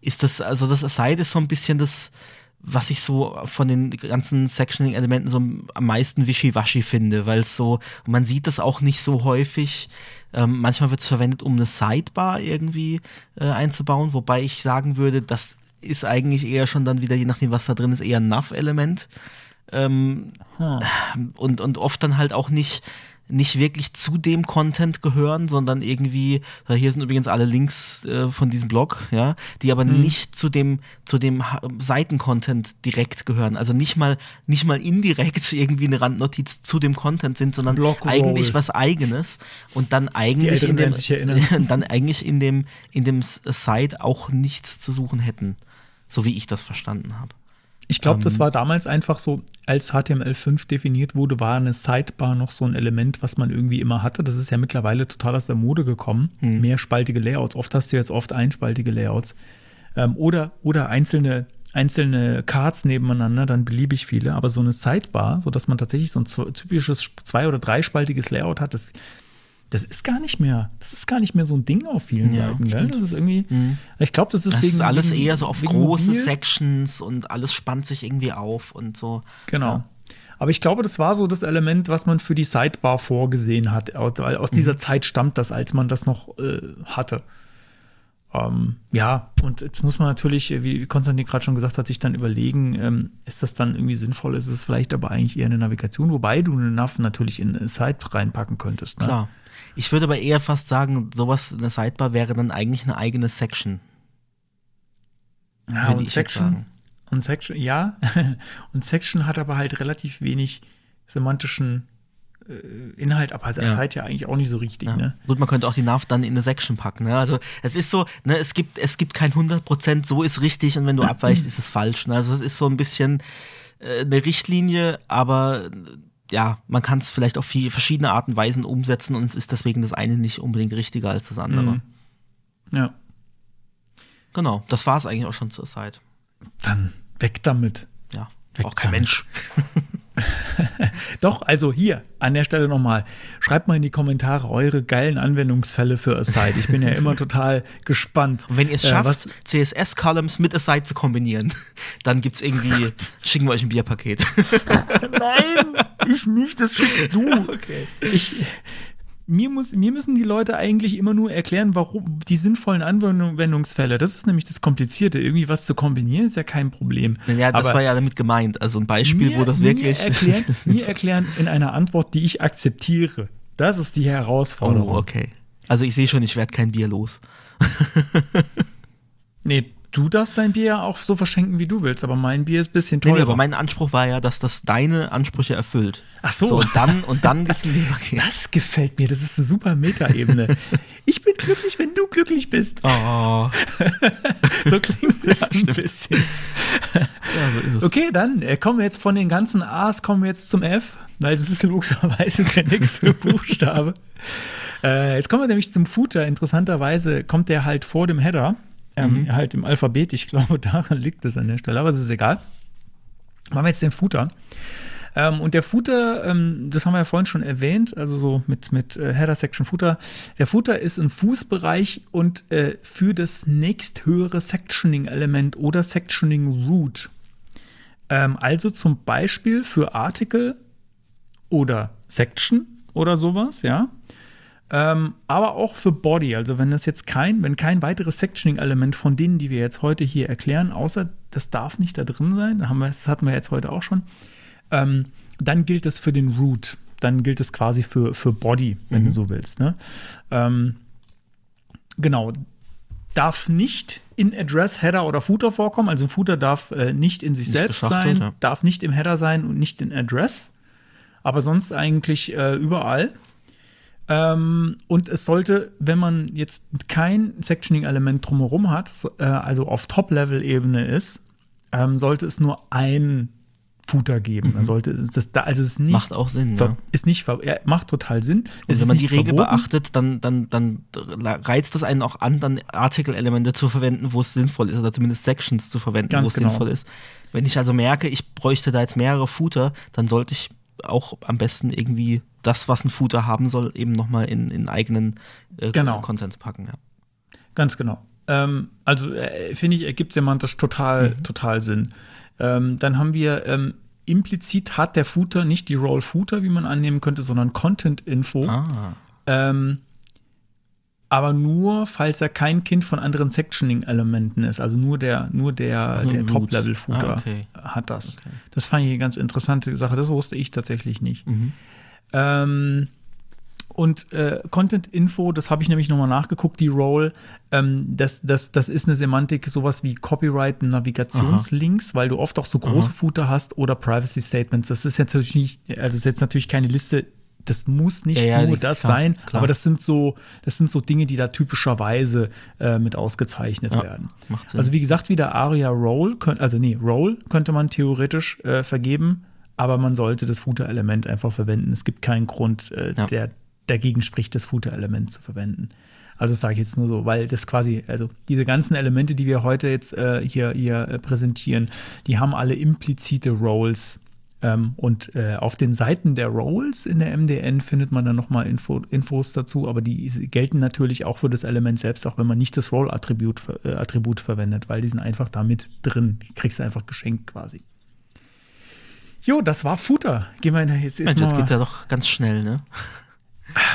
A: ist das, also das Aside ist so ein bisschen das, was ich so von den ganzen Sectioning-Elementen so am meisten wischiwaschi finde, weil es so, man sieht das auch nicht so häufig. Ähm, manchmal wird es verwendet, um eine Sidebar irgendwie äh, einzubauen, wobei ich sagen würde, das ist eigentlich eher schon dann wieder, je nachdem, was da drin ist, eher ein Nuff-Element. Ähm, hm. und, und oft dann halt auch nicht nicht wirklich zu dem Content gehören, sondern irgendwie, hier sind übrigens alle Links äh, von diesem Blog, ja, die aber mhm. nicht zu dem, zu dem Seitencontent direkt gehören. Also nicht mal, nicht mal indirekt irgendwie eine Randnotiz zu dem Content sind, sondern eigentlich was eigenes und dann eigentlich in dem, dann eigentlich in dem, in dem Site auch nichts zu suchen hätten. So wie ich das verstanden habe.
B: Ich glaube, das ähm. war damals einfach so, als HTML5 definiert wurde, war eine Sidebar noch so ein Element, was man irgendwie immer hatte. Das ist ja mittlerweile total aus der Mode gekommen. Hm. Mehrspaltige Layouts. Oft hast du jetzt oft einspaltige Layouts. Ähm, oder, oder einzelne, einzelne Cards nebeneinander, dann beliebig viele. Aber so eine Sidebar, sodass man tatsächlich so ein typisches zwei- oder dreispaltiges Layout hat, das das ist gar nicht mehr, das ist gar nicht mehr so ein Ding auf vielen ja, Seiten, gell? Das ist irgendwie, mhm. ich glaube, das ist
A: das
B: wegen.
A: ist alles wegen, eher so auf große Mobil. Sections und alles spannt sich irgendwie auf und so.
B: Genau. Ja. Aber ich glaube, das war so das Element, was man für die Sidebar vorgesehen hat, weil aus mhm. dieser Zeit stammt das, als man das noch äh, hatte. Ähm, ja, und jetzt muss man natürlich, wie Konstantin gerade schon gesagt hat, sich dann überlegen, ähm, ist das dann irgendwie sinnvoll? Ist es vielleicht aber eigentlich eher eine Navigation, wobei du eine Nav natürlich in eine Site reinpacken könntest. Ne?
A: Klar. Ich würde aber eher fast sagen, sowas, eine Sidebar wäre dann eigentlich eine eigene Section.
B: Ja, und Section, und Section, ja. und Section hat aber halt relativ wenig semantischen äh, Inhalt, aber als ja. Site ja eigentlich auch nicht so richtig. Ja. Ne?
A: Gut, man könnte auch die Nav dann in eine Section packen. Ne? Also es ist so, ne, es gibt, es gibt kein 100% so ist richtig und wenn du abweichst, ist es falsch. Ne? Also es ist so ein bisschen äh, eine Richtlinie, aber ja, man kann es vielleicht auf viel, verschiedene Arten und Weisen umsetzen und es ist deswegen das eine nicht unbedingt richtiger als das andere. Mhm.
B: Ja.
A: Genau, das war es eigentlich auch schon zur Zeit.
B: Dann weg damit.
A: Ja, weg auch kein damit. Mensch.
B: Doch, also hier an der Stelle nochmal. Schreibt mal in die Kommentare eure geilen Anwendungsfälle für Aside. Ich bin ja immer total gespannt.
A: Und wenn ihr es äh, schafft, CSS-Columns mit Aside zu kombinieren, dann gibt es irgendwie, schicken wir euch ein Bierpaket.
B: Nein, ich nicht, das schickst du. Okay. Ich, mir, muss, mir müssen die Leute eigentlich immer nur erklären, warum die sinnvollen Anwendungsfälle. Das ist nämlich das Komplizierte. Irgendwie was zu kombinieren ist ja kein Problem.
A: Ja, das Aber war ja damit gemeint. Also ein Beispiel, mir, wo das wirklich.
B: Mir erklären, mir erklären in einer Antwort, die ich akzeptiere. Das ist die Herausforderung.
A: Oh, okay. Also ich sehe schon, ich werde kein Bier los.
B: nee, du darfst dein Bier ja auch so verschenken, wie du willst, aber mein Bier ist ein bisschen teurer. Nee, nee, aber
A: mein Anspruch war ja, dass das deine Ansprüche erfüllt.
B: Ach so.
A: so und dann, und dann gibt's ein Bierpaket.
B: Das gefällt mir, das ist eine super Metaebene. ich bin glücklich, wenn du glücklich bist.
A: Oh.
B: so klingt es ja, ein bisschen. Ja, so ist es. Okay, dann äh, kommen wir jetzt von den ganzen A's, kommen wir jetzt zum F, weil das ist logischerweise der nächste Buchstabe. Äh, jetzt kommen wir nämlich zum Footer. Interessanterweise kommt der halt vor dem Header ähm, mhm. halt im Alphabet. Ich glaube, daran liegt es an der Stelle, aber es ist egal. Machen wir jetzt den Footer. Ähm, und der Footer, ähm, das haben wir ja vorhin schon erwähnt, also so mit, mit äh, Header Section Footer. Der Footer ist ein Fußbereich und äh, für das nächsthöhere Sectioning-Element oder Sectioning Root. Ähm, also zum Beispiel für Artikel oder Section oder sowas, ja. Ähm, aber auch für Body, also wenn das jetzt kein, wenn kein weiteres Sectioning-Element von denen, die wir jetzt heute hier erklären, außer das darf nicht da drin sein, haben wir, das hatten wir jetzt heute auch schon, ähm, dann gilt es für den Root. Dann gilt es quasi für, für Body, wenn du so willst. Ne? Ähm, genau. Darf nicht in Address, Header oder Footer vorkommen. Also ein Footer darf äh, nicht in sich
A: Nicht
B: selbst sein,
A: ja.
B: darf nicht im Header sein und nicht in Address. Aber sonst eigentlich äh, überall. Ähm, und es sollte, wenn man jetzt kein Sectioning-Element drumherum hat, äh, also auf Top-Level-Ebene ist, ähm, sollte es nur ein Footer geben. Dann sollte das da, also es ist nicht
A: Mhm. Macht auch Sinn, ja.
B: Ist nicht ver ja, macht total Sinn.
A: Und wenn man die Regel
B: verboten.
A: beachtet, dann, dann, dann reizt es einen auch an, dann Artikelelemente zu verwenden, wo es sinnvoll ist, oder zumindest Sections zu verwenden,
B: Ganz
A: wo es
B: genau.
A: sinnvoll ist. Wenn ich also merke, ich bräuchte da jetzt mehrere Footer, dann sollte ich auch am besten irgendwie das, was ein Footer haben soll, eben nochmal in, in eigenen äh,
B: Genau.
A: Content packen. Ja.
B: Ganz genau. Ähm, also äh, finde ich, ergibt semantisch total,
A: Mhm.
B: total Sinn. Ähm, dann haben wir ähm, implizit hat der Footer nicht die Role Footer, wie man annehmen könnte, sondern Content Info.
A: Ah,
B: Ähm, aber nur, falls er kein Kind von anderen Sectioning-Elementen ist. Also nur der, nur der,
A: Nur
B: der. Top-Level-Footer
A: Ah, okay.
B: hat das.
A: Okay.
B: Das fand ich eine ganz interessante Sache. Das wusste ich tatsächlich nicht.
A: Mhm.
B: Ähm, und äh, Content Info, das habe ich nämlich nochmal nachgeguckt, die Role, ähm, das, das, das ist eine Semantik, sowas wie Copyright und Navigationslinks, weil du oft auch so große Footer hast oder Privacy Statements. Das ist jetzt natürlich nicht, also ist jetzt natürlich keine Liste, das muss nicht
A: Ja,
B: nur das
A: klar,
B: sein,
A: klar.
B: aber das sind so, das sind so Dinge, die da typischerweise äh, mit ausgezeichnet
A: Ja,
B: werden. Also wie gesagt, wieder Aria Role, könnt, also nee, Role könnte man theoretisch äh, vergeben, aber man sollte das Footer-Element einfach verwenden. Es gibt keinen Grund, äh,
A: Ja.
B: der dagegen spricht, das Footer-Element zu verwenden. Also das sage ich jetzt nur so, weil das quasi, also diese ganzen Elemente, die wir heute jetzt äh, hier, hier äh, präsentieren, die haben alle implizite Roles. Ähm, und äh, auf den Seiten der Roles in der MDN findet man dann nochmal Info, Infos dazu, aber die gelten natürlich auch für das Element selbst, auch wenn man nicht das Role-Attribut äh, Attribut verwendet, weil die sind einfach da mit drin. Die kriegst du einfach geschenkt quasi. Jo, das war Footer. Gehen wir jetzt, jetzt
A: Mensch, jetzt geht's ja doch ganz schnell, ne?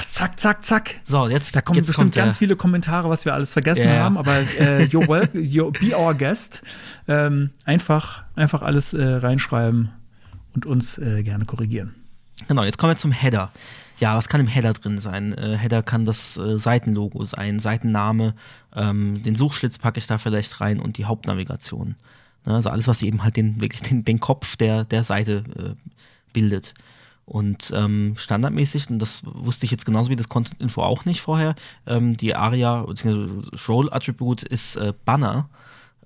B: zack, zack, zack.
A: So, jetzt,
B: Da kommen
A: jetzt
B: bestimmt
A: kommt
B: ganz viele Kommentare, was wir alles vergessen
A: Ja, ja.
B: haben, aber äh, you're wel you're, be our guest. Ähm, einfach, einfach alles äh, reinschreiben und uns äh, gerne korrigieren.
A: Genau, jetzt kommen wir zum Header. Ja, was kann im Header drin sein? Äh, Header kann das äh, Seitenlogo sein, Seitenname, ähm, den Suchschlitz packe ich da vielleicht rein und die Hauptnavigation. Ne, also alles, was eben halt den, wirklich den, den Kopf der, der Seite äh, bildet. Und ähm, standardmäßig, und das wusste ich jetzt genauso wie das Content Info auch nicht vorher, ähm, die ARIA bzw. Role Attribute ist äh, Banner.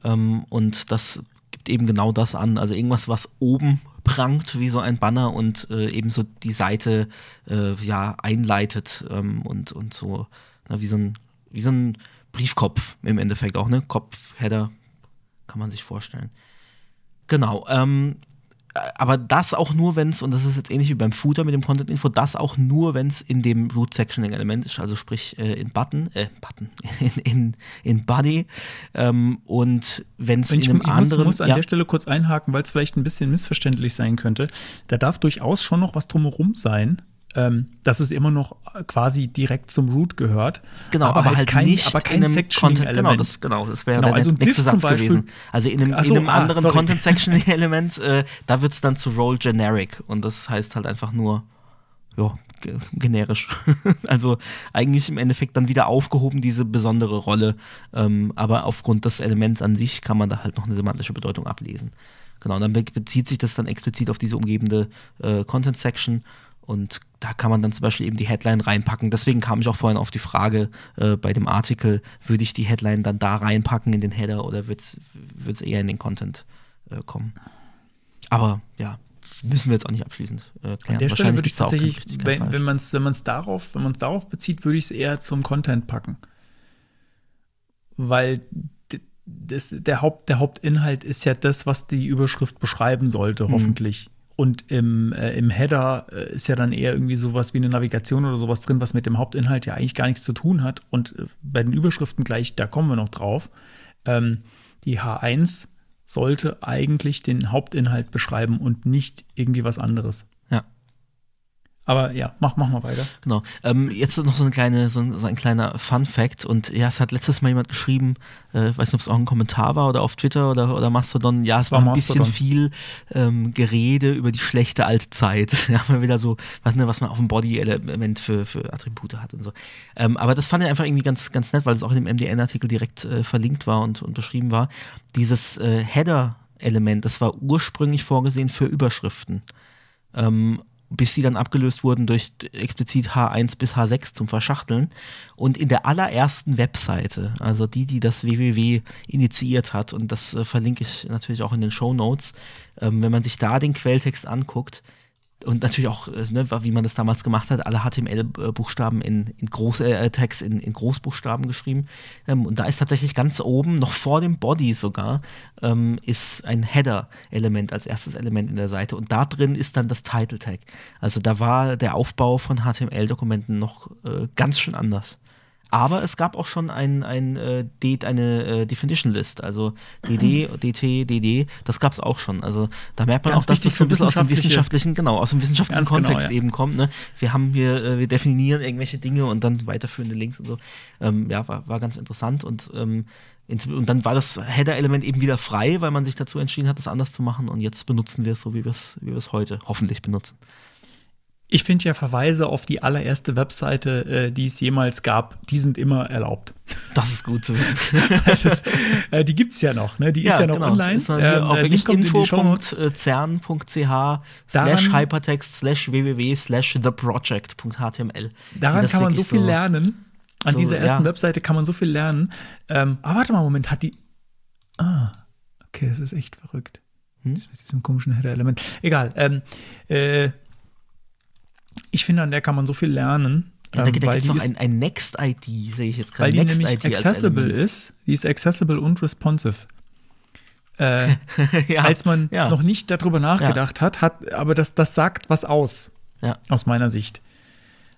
A: Ähm, und das gibt eben genau das an. Also irgendwas, was oben prangt wie so ein Banner und äh, eben so die Seite äh, ja einleitet ähm, und, und so na, wie, so ein, wie so ein Briefkopf im Endeffekt auch, ne? Kopf, Header, kann man sich vorstellen. Genau, ähm, aber das auch nur, wenn es, und das ist jetzt ähnlich wie beim Footer mit dem Content Info, das auch nur, wenn es in dem Root Sectioning Element ist, also sprich äh, in Button, äh, Button, in, in, in Body ähm, und wenn es in
B: Ich,
A: einem
B: ich muss,
A: anderen.
B: muss an
A: ja,
B: der Stelle kurz einhaken, weil es vielleicht ein bisschen missverständlich sein könnte. Da darf durchaus schon noch was drumherum sein. Ähm, dass es immer noch quasi direkt zum Root gehört.
A: Genau, aber, halt,
B: kein,
A: nicht
B: aber kein
A: in einem Content, genau,
B: Element.
A: das, genau, das wäre
B: Genau,
A: der
B: also
A: nächste Satz
B: Beispiel-
A: gewesen. Also in einem,
B: so,
A: in einem
B: ah,
A: anderen
B: sorry.
A: Content Sectioning Element, äh, da wird es dann zu Role Generic und das heißt halt einfach nur, ja, ge- generisch. also eigentlich im Endeffekt dann wieder aufgehoben, diese besondere Rolle. Ähm, aber aufgrund des Elements an sich kann man da halt noch eine semantische Bedeutung ablesen. Genau, und dann be bezieht sich das dann explizit auf diese umgebende äh, Content Section. Und da kann man dann zum Beispiel eben die Headline reinpacken. Deswegen kam ich auch vorhin auf die Frage äh, bei dem Artikel, würde ich die Headline dann da reinpacken in den Header oder wird es eher in den Content äh, kommen? Aber ja, müssen wir jetzt auch nicht abschließend äh, klären.
B: An der Stelle würde ich tatsächlich,
A: keinen
B: wenn, man es wenn man's darauf, wenn man's darauf bezieht, würde ich es eher zum Content packen. Weil das, der, Haupt, der Hauptinhalt ist ja das, was die Überschrift beschreiben sollte,
A: Mhm.
B: hoffentlich. Und im, äh, im Header äh, ist ja dann eher irgendwie sowas wie eine Navigation oder sowas drin, was mit dem Hauptinhalt ja eigentlich gar nichts zu tun hat. Und äh, bei den Überschriften gleich, da kommen wir noch drauf. Ähm, die H1 sollte eigentlich den Hauptinhalt beschreiben und nicht irgendwie was anderes. Aber ja, mach, mach mal weiter.
A: Genau. Ähm, jetzt noch so, eine kleine, so, ein, so ein kleiner Fun-Fact. Und ja, es hat letztes Mal jemand geschrieben, äh, weiß nicht, ob es auch ein Kommentar war oder auf Twitter oder, oder Mastodon. Ja, es war,
B: war
A: ein bisschen viel ähm, Gerede über die schlechte alte Zeit. Ja, mal wieder so, was, ne, was man auf dem Body-Element für, für Attribute hat und so. Ähm, aber das fand ich einfach irgendwie ganz, ganz nett, weil es auch in dem MDN-Artikel direkt äh, verlinkt war und, und beschrieben war. Dieses äh, Header-Element, das war ursprünglich vorgesehen für Überschriften. Ähm, bis die dann abgelöst wurden durch explizit H1 bis H6 zum Verschachteln. Und in der allerersten Webseite, also die, die das www initiiert hat, und das äh, verlinke ich natürlich auch in den Show Notes, ähm, wenn man sich da den Quelltext anguckt, und natürlich auch, äh, ne, wie man das damals gemacht hat, alle HTML-Buchstaben in, in Groß, äh, Text in, in Großbuchstaben geschrieben. Ähm, und da ist tatsächlich ganz oben, noch vor dem Body sogar, ähm, ist ein Header-Element als erstes Element in der Seite. Und da drin ist dann das Title-Tag. Also da war der Aufbau von HTML-Dokumenten noch äh, ganz schön anders. Aber es gab auch schon ein, ein, äh, D- eine äh, Definition List, also DD, DT, DD, das gab es auch schon. Also da merkt man
B: Ganz
A: auch, dass das so ein bisschen aus dem
B: wissenschaftliche-
A: wissenschaftlichen, genau, aus dem wissenschaftlichen
B: genau,
A: Kontext
B: ja.
A: eben kommt. Ne? Wir haben hier, äh, wir definieren irgendwelche Dinge und dann weiterführende Links und so. Ähm, ja, war, war ganz interessant und ähm, und dann war das Header-Element eben wieder frei, weil man sich dazu entschieden hat, das anders zu machen. Und jetzt benutzen wir es so, wie wir es wie wir es heute hoffentlich benutzen.
B: Ich finde ja Verweise auf die allererste Webseite, äh, die es jemals gab, die sind immer erlaubt.
A: Das ist gut zu wissen.
B: das, äh, die gibt es ja noch, ne? Die ist ja noch online.
A: Ist dann
B: Ähm, die Shownotes.
A: info.cern.ch slash hypertext slash www slash theproject.html.
B: Daran kann man so viel lernen. An
A: so,
B: dieser ersten
A: ja.
B: Webseite kann man so viel lernen. Ähm, aber warte mal, Moment, hat die. Ah, okay, das ist echt verrückt.
A: Hm?
B: Das mit diesem komischen Header-Element. Egal. Ähm, äh, ich finde, an der kann man so viel lernen.
A: Ja, da
B: ähm,
A: da
B: weil
A: gibt es noch ein, ein Next-ID, sehe ich jetzt
B: Weil
A: gerade.
B: die nämlich
A: Next-ID als
B: accessible ist. Die ist accessible und responsive. Äh,
A: ja.
B: als man
A: ja.
B: noch nicht darüber nachgedacht hat, hat, aber das, das sagt was aus. Aus meiner Sicht.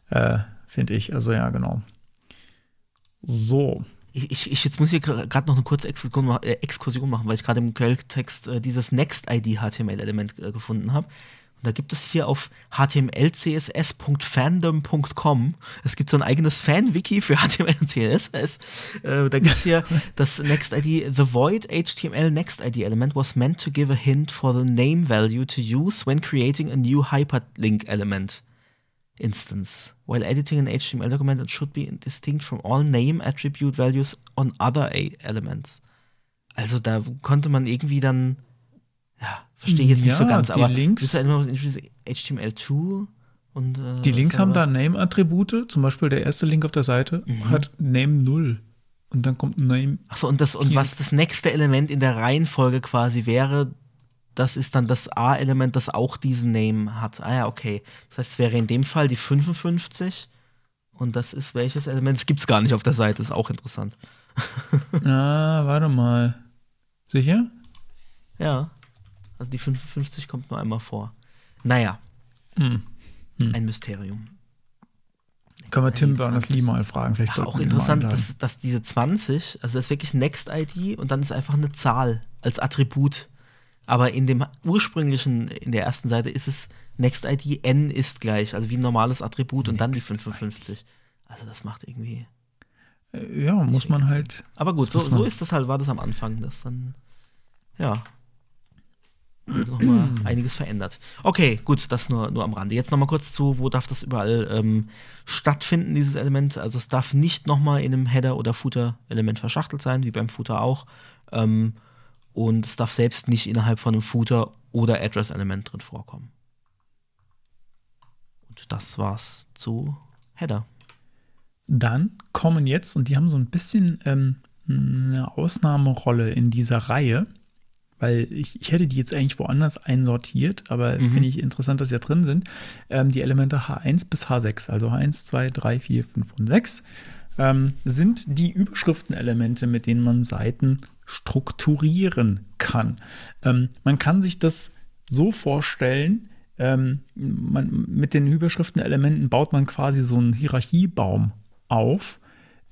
B: Äh, Finde ich. Also ja, genau. So.
A: Ich, ich, jetzt muss ich gerade noch eine kurze Exkursion, äh, Exkursion machen, weil ich gerade im Quelltext äh, dieses Next-ID-HTML-Element äh, gefunden habe. Und da gibt es hier auf htmlcss.fandom.com, es gibt so ein eigenes Fan-Wiki für HTML und CSS. Äh, da gibt es hier das Next-ID, the void HTML Next-ID-Element was meant to give a hint for the name value to use when creating a new hyperlink element instance. While editing an HTML document, it should be distinct from all name attribute values on other elements. Also da konnte man irgendwie dann, ja, verstehe ich jetzt nicht so ganz,
B: die
A: aber
B: Links-
A: element was introduced HTML2 und äh,
B: Die Links haben da Name-Attribute. Zum Beispiel der erste Link auf der Seite
A: Mhm.
B: hat Name 0. Und dann kommt Name.
A: Achso, und das, und was das nächste Element in der Reihenfolge quasi wäre, das ist dann das A-Element, das auch diesen Name hat. Ah ja, okay. Das heißt, es wäre in dem Fall die 55. Und das ist welches Element? Das gibt es gar nicht auf der Seite, ist auch interessant.
B: Ah, warte mal. Sicher?
A: Ja. Also die 55 kommt nur einmal vor. Naja,
B: Hm.
A: ein Mysterium.
B: Können wir Tim Berners-Lee mal fragen. Vielleicht
A: Ach, auch interessant, dass, dass diese 20, also das ist wirklich Next-ID und dann ist einfach eine Zahl als Attribut. Aber in dem ursprünglichen, in der ersten Seite ist es Next-ID n ist gleich, also wie ein normales Attribut und dann die 55. Also das macht irgendwie.
B: Äh, Ja, muss man halt.
A: Aber gut, so, so ist das halt, war das am Anfang, das dann, ja. Nochmal einiges verändert. Okay, gut, das nur, nur am Rande. Jetzt nochmal kurz zu, wo darf das überall ähm, stattfinden, dieses Element. Also es darf nicht nochmal in einem Header- oder Footer-Element verschachtelt sein, wie beim Footer auch. Ähm, und es darf selbst nicht innerhalb von einem Footer- oder Address-Element drin vorkommen. Und das war's zu Header.
B: Dann kommen jetzt, und die haben so ein bisschen ähm, eine Ausnahmerolle in dieser Reihe, weil ich, ich hätte die jetzt eigentlich woanders einsortiert, aber
A: Mhm.
B: finde ich interessant, dass sie da drin sind. Ähm, die Elemente H1 bis H6, also H1, 2, 3, 4, 5 und 6, ähm, sind die Überschriftenelemente, mit denen man Seiten strukturieren kann. Ähm, man kann sich das so vorstellen, ähm, man, mit den Überschriftenelementen baut man quasi so einen Hierarchiebaum auf,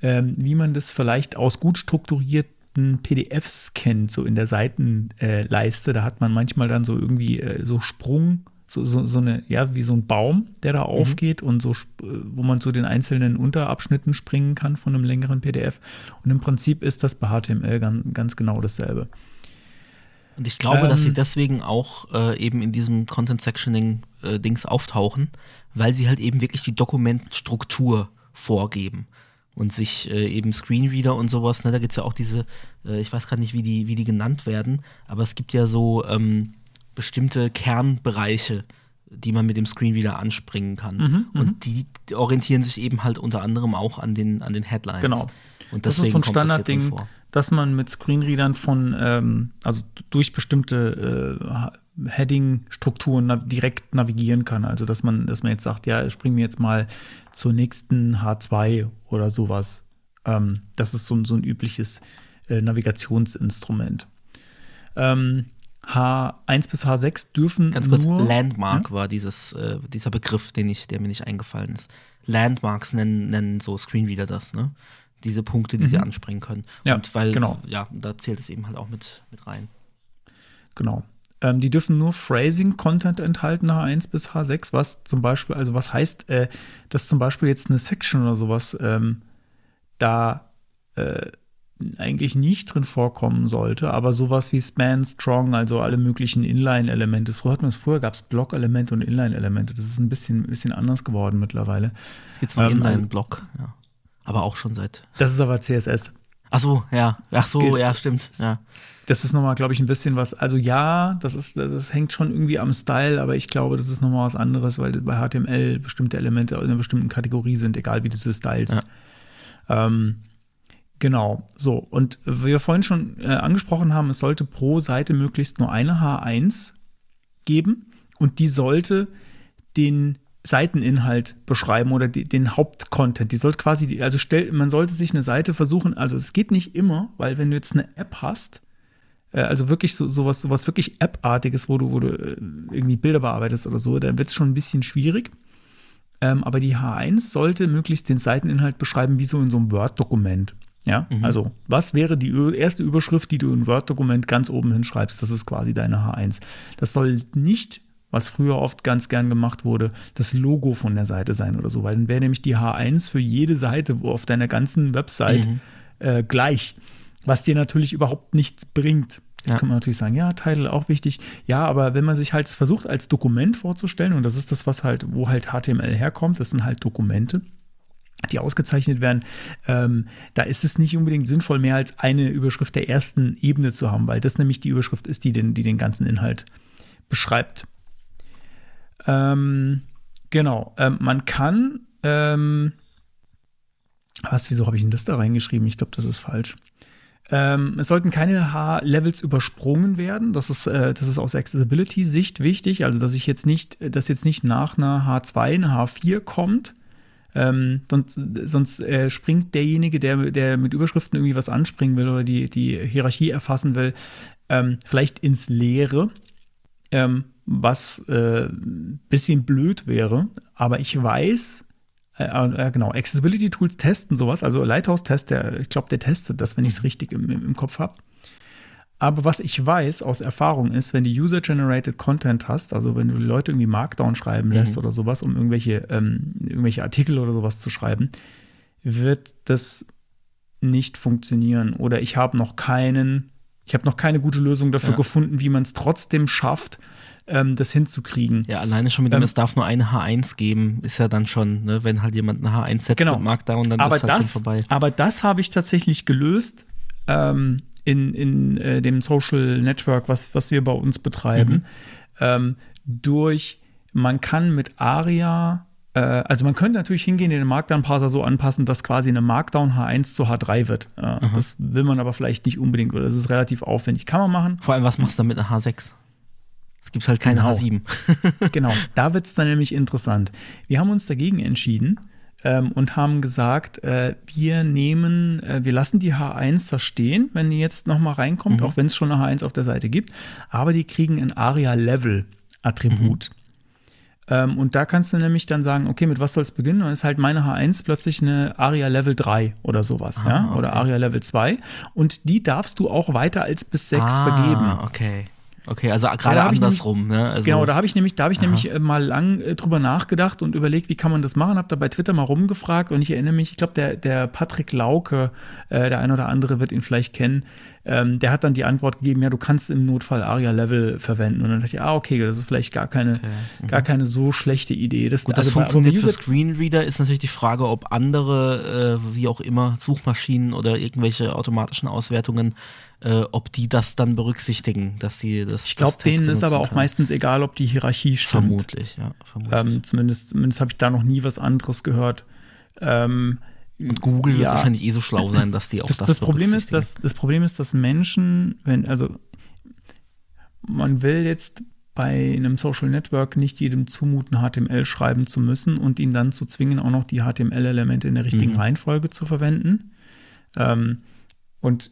B: ähm, wie man das vielleicht aus gut strukturierten PDFs kennt, so in der Seitenleiste. da hat man manchmal dann so irgendwie äh, so Sprung. so, so, so eine, ja, wie so ein Baum, der
A: Mhm.
B: da aufgeht und so, äh, wo man zu den einzelnen Unterabschnitten springen kann von einem längeren PDF. Und im Prinzip ist das bei HTML ganz, ganz genau dasselbe.
A: Und ich glaube, dass sie
B: Ähm.
A: deswegen auch äh, eben in diesem Content-Sectioning-Dings auftauchen, weil sie halt eben wirklich die Dokumentstruktur vorgeben und sich äh, eben Screenreader und sowas, ne, da gibt es ja auch diese, äh, ich weiß gerade nicht, wie die, wie die genannt werden, aber es gibt ja so ähm, bestimmte Kernbereiche, die man mit dem Screenreader anspringen kann.
B: Mhm,
A: und die orientieren sich eben halt unter anderem auch an den, an den Headlines.
B: Genau.
A: Und
B: Das ist so ein
A: das
B: Standardding,
A: vor.
B: dass man mit Screenreadern von, ähm, also durch bestimmte äh, Heading-Strukturen na direkt navigieren kann. Also dass man, dass man jetzt sagt, ja, spring mir jetzt mal zur nächsten H2 oder sowas. Ähm, das ist so, ein- so ein übliches äh, Navigationsinstrument. Ähm, H1 bis H6 dürfen
A: Ganz kurz,
B: nur
A: Landmark war dieses, äh, dieser Begriff, den ich, der mir nicht eingefallen ist. Landmarks nennen, nennen so Screenreader das, ne? Diese Punkte, die sie anspringen können.
B: Mhm. Ja,
A: Und weil,
B: genau.
A: ja, da zählt es eben halt auch mit, mit rein.
B: Genau. Ähm, die dürfen nur Phrasing-Content enthalten, H1 bis H6, was zum Beispiel, also was heißt, äh, dass zum Beispiel jetzt eine Section oder sowas ähm, da äh, eigentlich nicht drin vorkommen sollte, aber sowas wie Span, Strong, also alle möglichen Inline-Elemente. Früher hat man es, früher gab es Block-Elemente und Inline-Elemente. Das ist ein bisschen, bisschen anders geworden mittlerweile.
A: Jetzt gibt es noch
B: Ähm,
A: Inline-Block, ja. Aber auch schon seit.
B: Das ist aber CSS.
A: Ach so, ja. Ach so,
B: Geht.
A: ja, stimmt. Ja.
B: Das ist nochmal, glaube ich, ein bisschen was. Also ja, das ist, das, das hängt schon irgendwie am Style, aber ich glaube, das ist nochmal was anderes, weil bei HTML bestimmte Elemente in einer bestimmten Kategorie sind, egal wie du sie stylst. Ähm, genau, so. Und wie wir vorhin schon äh, angesprochen haben, es sollte pro Seite möglichst nur eine H1 geben und die sollte den Seiteninhalt beschreiben oder die, den Hauptcontent. Die sollte quasi, die- also stell, man sollte sich eine Seite versuchen, also es geht nicht immer, weil wenn du jetzt eine App hast, also wirklich so sowas, sowas wirklich App-artiges, wo du, wo du äh, irgendwie Bilder bearbeitest oder so, dann wird es schon ein bisschen schwierig. Ähm, aber die H1 sollte möglichst den Seiteninhalt beschreiben, wie so in so einem Word-Dokument. Ja, also was wäre die erste Überschrift, die du in Word-Dokument ganz oben hinschreibst? Das ist quasi deine H1. Das soll nicht, was früher oft ganz gern gemacht wurde, das Logo von der Seite sein oder so, weil dann wäre nämlich die H1 für jede Seite auf deiner ganzen Website äh, gleich, was dir natürlich überhaupt nichts bringt. Jetzt
A: Ja.
B: kann man natürlich sagen, ja, Title auch wichtig. Ja, aber wenn man sich halt es versucht als Dokument vorzustellen, und das ist das, was halt, wo halt HTML herkommt, das sind halt Dokumente, die ausgezeichnet werden, ähm, da ist es nicht unbedingt sinnvoll, mehr als eine Überschrift der ersten Ebene zu haben, weil das nämlich die Überschrift ist, die den, die den ganzen Inhalt beschreibt. Ähm, genau, ähm, man kann, ähm, was, wieso habe ich denn das da reingeschrieben? Ich glaube, das ist falsch. Ähm, es sollten keine H-Levels übersprungen werden. Das ist, äh, das ist aus Accessibility-Sicht wichtig. Also, dass ich jetzt nicht, dass jetzt nicht nach einer H2 eine H4 kommt. Ähm, sonst sonst äh, springt derjenige, der, der mit Überschriften irgendwie was anspringen will oder die, die Hierarchie erfassen will, ähm, vielleicht ins Leere, ähm, was äh, ein bisschen blöd wäre. Aber ich weiß, äh, äh, genau, Accessibility Tools testen sowas. Also Lighthouse-Test, der, ich glaube, der testet das, wenn ich es richtig im, im, im Kopf habe. Aber was ich weiß aus Erfahrung ist, wenn du User-Generated Content hast, also wenn du Leute irgendwie Markdown schreiben lässt oder sowas, um irgendwelche, ähm, irgendwelche Artikel oder sowas zu schreiben, wird das nicht funktionieren. Oder ich habe noch keinen, ich habe noch keine gute Lösung dafür
A: Ja.
B: gefunden, wie man es trotzdem schafft, ähm, das hinzukriegen.
A: Ja, alleine schon mit dem,
B: Ähm,
A: es darf nur eine H1 geben, ist ja dann schon, ne, wenn halt jemand eine H1 setzt
B: Genau.
A: mit Markdown, dann
B: aber
A: ist halt
B: das,
A: schon vorbei.
B: Aber das habe ich tatsächlich gelöst ähm, in, in äh, dem Social Network, was, was wir bei uns betreiben.
A: Mhm.
B: Ähm, durch, man kann mit ARIA, äh, also man könnte natürlich hingehen, den Markdown-Parser so anpassen, dass quasi eine Markdown H1 zu H3 wird. Äh, das will man aber vielleicht nicht unbedingt, oder das ist relativ aufwendig. Kann man machen.
A: Vor allem, was machst du dann mit einer H6? Es gibt halt keine
B: Genau.
A: H7.
B: Genau, da wird es dann nämlich interessant. Wir haben uns dagegen entschieden ähm, und haben gesagt, äh, wir nehmen, äh, wir lassen die H1 da stehen, wenn die jetzt noch mal reinkommt, auch wenn es schon eine H1 auf der Seite gibt, aber die kriegen ein ARIA-Level-Attribut. Ähm, und da kannst du nämlich dann sagen, okay, mit was soll es beginnen? Dann ist halt meine H1 plötzlich eine ARIA Level 3 oder sowas,
A: Ah,
B: ja, oder
A: okay.
B: ARIA Level 2. Und die darfst du auch weiter als bis 6
A: ah,
B: vergeben.
A: okay. Okay, also gerade andersrum, ne? Also,
B: Genau, da habe ich nämlich, da habe ich
A: Aha.
B: nämlich äh, mal lang äh, drüber nachgedacht und überlegt, wie kann man das machen. Habe da bei Twitter mal rumgefragt und ich erinnere mich, ich glaube, der, der Patrick Lauke, äh, der ein oder andere wird ihn vielleicht kennen, ähm, der hat dann die Antwort gegeben, ja, du kannst im Notfall ARIA-Level verwenden. Und dann dachte ich, ah, okay, das ist vielleicht gar keine, gar keine so schlechte Idee. Das,
A: Mhm. Gut, das
B: also
A: funktioniert für Screenreader, ist natürlich die Frage, ob andere, äh, wie auch immer, Suchmaschinen oder irgendwelche automatischen Auswertungen, äh, ob die das dann berücksichtigen, dass sie das.
B: Ich glaube, denen ist aber auch
A: können.
B: meistens egal, ob die Hierarchie stimmt.
A: Vermutlich, ja. Vermutlich.
B: Ähm, zumindest zumindest habe ich da noch nie was anderes gehört. Ähm,
A: Und Google wird
B: ja.
A: wahrscheinlich eh so schlau sein, dass die auch
B: das,
A: das,
B: das, Problem ist,
A: berücksichtigen.
B: dass, das Problem ist, dass Menschen, wenn, also man will jetzt bei einem Social Network nicht jedem zumuten, HTML schreiben zu müssen und ihn dann zu zwingen, auch noch die HTML-Elemente in der richtigen
A: Mhm.
B: Reihenfolge zu verwenden. Ähm, und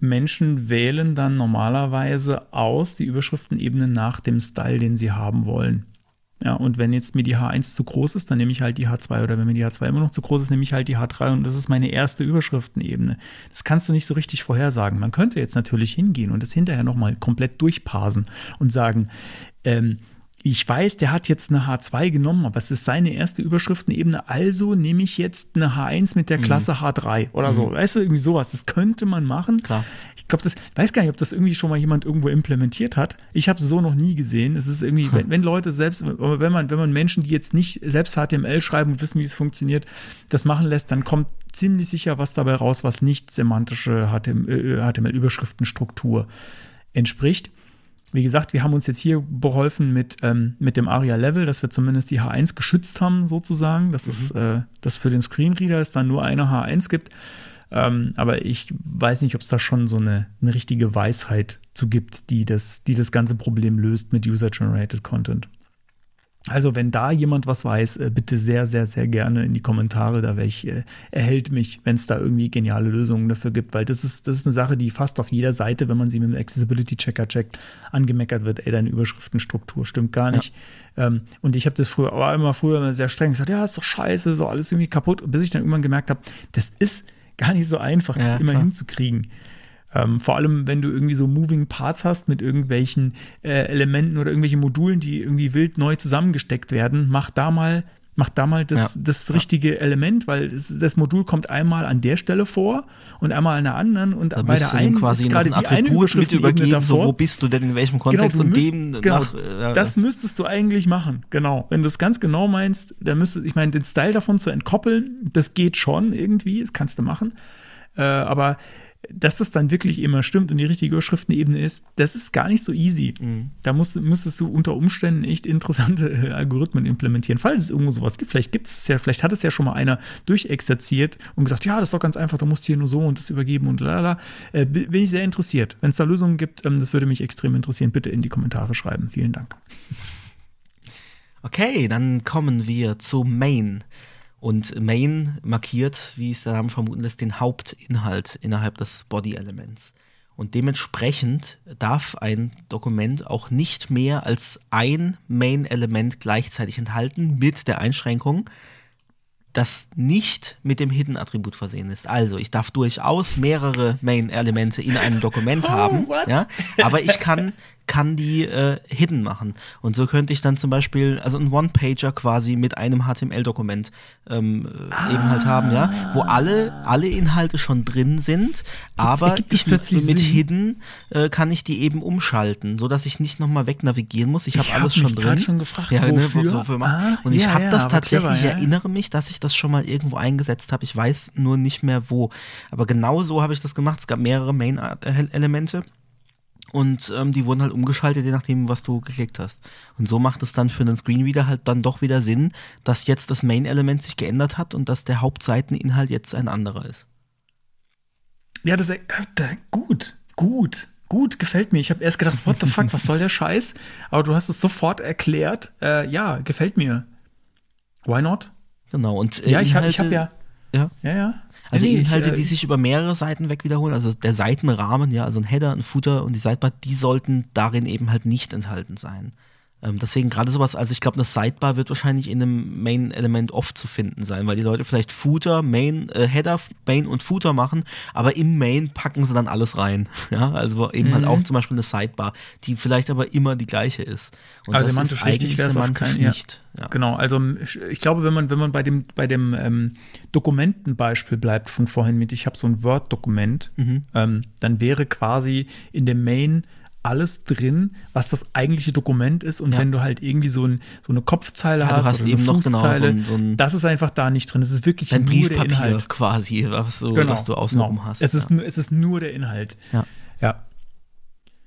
B: Menschen wählen dann normalerweise aus die Überschriftenebene nach dem Style, den sie haben wollen. Ja, und wenn jetzt mir die H1 zu groß ist, dann nehme ich halt die H2 oder wenn mir die H2 immer noch zu groß ist, nehme ich halt die H3 und das ist meine erste Überschriftenebene. Das kannst du nicht so richtig vorhersagen. Man könnte jetzt natürlich hingehen und das hinterher nochmal komplett durchparsen und sagen, ähm, ich weiß, der hat jetzt eine H2 genommen, aber es ist seine erste Überschriftenebene, also nehme ich jetzt eine H1 mit der Klasse H3 oder so. Weißt du, irgendwie sowas. Das könnte man machen.
A: Klar.
B: Ich glaube, das weiß gar nicht, ob das irgendwie schon mal jemand irgendwo implementiert hat. Ich habe es so noch nie gesehen. Es ist irgendwie, wenn, wenn Leute selbst, wenn man, wenn man Menschen, die jetzt nicht selbst HTML schreiben und wissen, wie es funktioniert, das machen lässt, dann kommt ziemlich sicher was dabei raus, was nicht semantische HTML, äh, HTML-Überschriftenstruktur entspricht. Wie gesagt, wir haben uns jetzt hier beholfen mit, ähm, mit dem ARIA-Level, dass wir zumindest die H1 geschützt haben, sozusagen, dass es äh, dass für den Screenreader es dann nur eine H1 gibt. Ähm, aber ich weiß nicht, ob es da schon so eine, eine richtige Weisheit zu gibt, die das, die das ganze Problem löst mit User-Generated Content. Also, wenn da jemand was weiß, äh, bitte sehr, sehr, sehr gerne in die Kommentare. Da wäre ich, äh, erhält mich, wenn es da irgendwie geniale Lösungen dafür gibt, weil das ist, das ist eine Sache, die fast auf jeder Seite, wenn man sie mit dem Accessibility-Checker checkt, angemeckert wird, ey, deine Überschriftenstruktur stimmt gar nicht. Ähm, und ich habe das früher, war immer früher immer sehr streng gesagt, ja, ist doch scheiße, so alles irgendwie kaputt, bis ich dann irgendwann gemerkt habe, das ist gar nicht so einfach, das
A: Ja,
B: immer
A: klar.
B: hinzukriegen. Ähm, vor allem, wenn du irgendwie so Moving Parts hast mit irgendwelchen äh, Elementen oder irgendwelchen Modulen, die irgendwie wild neu zusammengesteckt werden, mach da mal, mach da mal das,
A: Ja.
B: das richtige Element, weil das, das Modul kommt einmal an der Stelle vor und einmal an der anderen und
A: Da
B: bei der einen
A: quasi
B: ist gerade
A: ein
B: die eine
A: mit übergeben, so
B: davor.
A: wo bist du denn in welchem Kontext
B: du
A: und dem
B: genau,
A: nach. äh,
B: das müsstest du eigentlich machen, genau. Wenn du es ganz genau meinst, dann müsstest, ich meine, den Style davon zu entkoppeln, das geht schon irgendwie, das kannst du machen. Äh, aber dass das dann wirklich immer stimmt und die richtige Überschriftenebene ist, das ist gar nicht so easy.
A: Mhm.
B: Da musst, müsstest du unter Umständen echt interessante äh, Algorithmen implementieren. Falls es irgendwo sowas gibt, vielleicht gibt es ja, vielleicht hat es ja schon mal einer durchexerziert und gesagt, ja, das ist doch ganz einfach, du musst hier nur so und das übergeben und lalala. Äh, bin bin ich sehr interessiert. Wenn es da Lösungen gibt, ähm, das würde mich extrem interessieren. Bitte in die Kommentare schreiben. Vielen Dank.
A: Okay, dann kommen wir zu Main. Und Main markiert, wie es der Name vermuten lässt, den Hauptinhalt innerhalb des Body-Elements. Und dementsprechend darf ein Dokument auch nicht mehr als ein Main-Element gleichzeitig enthalten, mit der Einschränkung, das nicht mit dem Hidden-Attribut versehen ist. Also, ich darf durchaus mehrere Main-Elemente in einem Dokument haben,
B: what?
A: ja, aber ich kann, kann die äh, hidden machen. Und so könnte ich dann zum Beispiel, also einen One-Pager quasi mit einem HTML-Dokument ähm, äh, eben halt haben, ja, wo alle, alle Inhalte schon drin sind, aber ich, mit
B: Sinn.
A: hidden äh, kann ich die eben umschalten, so dass ich nicht nochmal wegnavigieren muss. Ich habe
B: hab
A: alles schon drin.
B: schon gefragt,
A: ja, ne,
B: wofür? Ah,
A: und ich
B: ja,
A: habe
B: ja,
A: das tatsächlich,
B: clever,
A: ich
B: ja.
A: erinnere mich, dass ich das schon mal irgendwo eingesetzt habe. Ich weiß nur nicht mehr wo. Aber genau so habe ich das gemacht. Es gab mehrere Main-Elemente. Und ähm, die wurden halt umgeschaltet, je nachdem, was du geklickt hast. Und so macht es dann für einen Screenreader halt dann doch wieder Sinn, dass jetzt das Main-Element sich geändert hat und dass der Hauptseiteninhalt jetzt ein anderer ist.
B: Ja, das ist äh, gut, gut, gut, gefällt mir. Ich habe erst gedacht, what the fuck, was soll der Scheiß? Aber du hast es sofort erklärt. Äh, ja, gefällt mir. Why not?
A: Genau. Und äh,
B: Ja, ich habe hab ja.
A: Ja.
B: Ja, ja.
A: Also
B: Nee, ich,
A: Inhalte,
B: äh,
A: die sich über mehrere Seiten weg wiederholen, also der Seitenrahmen, ja, also ein Header, ein Footer und die Sidebar, die sollten darin eben halt nicht enthalten sein. Ähm, deswegen gerade sowas, also ich glaube, eine Sidebar wird wahrscheinlich in einem Main-Element oft zu finden sein, weil die Leute vielleicht Footer, Main, äh, Header, Main und Footer machen, aber in Main packen sie dann alles rein. Ja, also eben halt
B: Mhm.
A: auch zum Beispiel eine Sidebar, die vielleicht aber immer die gleiche ist. Und
B: Also
A: das
B: semantisch
A: ist
B: richtig
A: eigentlich
B: auf
A: semantisch
B: keinen- ja.
A: nicht. Ja.
B: Genau, also ich ich glaube, wenn man, wenn man bei dem, bei dem ähm, Dokumentenbeispiel bleibt von vorhin mit, ich habe so ein Word-Dokument,
A: Mhm.
B: ähm, dann wäre quasi in dem Main alles drin, was das eigentliche Dokument ist. Und
A: Ja.
B: wenn du halt irgendwie so, ein, so eine Kopfzeile
A: Ja,
B: hast,
A: hast
B: oder
A: eben
B: eine
A: noch genau so
B: Fußzeile,
A: ein- so ein-
B: das ist einfach da nicht drin. Es ist wirklich
A: Dein
B: nur der
A: Briefpapier
B: Inhalt.
A: quasi, was du,
B: Genau,
A: was du außenrum
B: genau.
A: hast.
B: Es ist,
A: ja.
B: nur, es ist nur der Inhalt.
A: Ja.
B: Ja.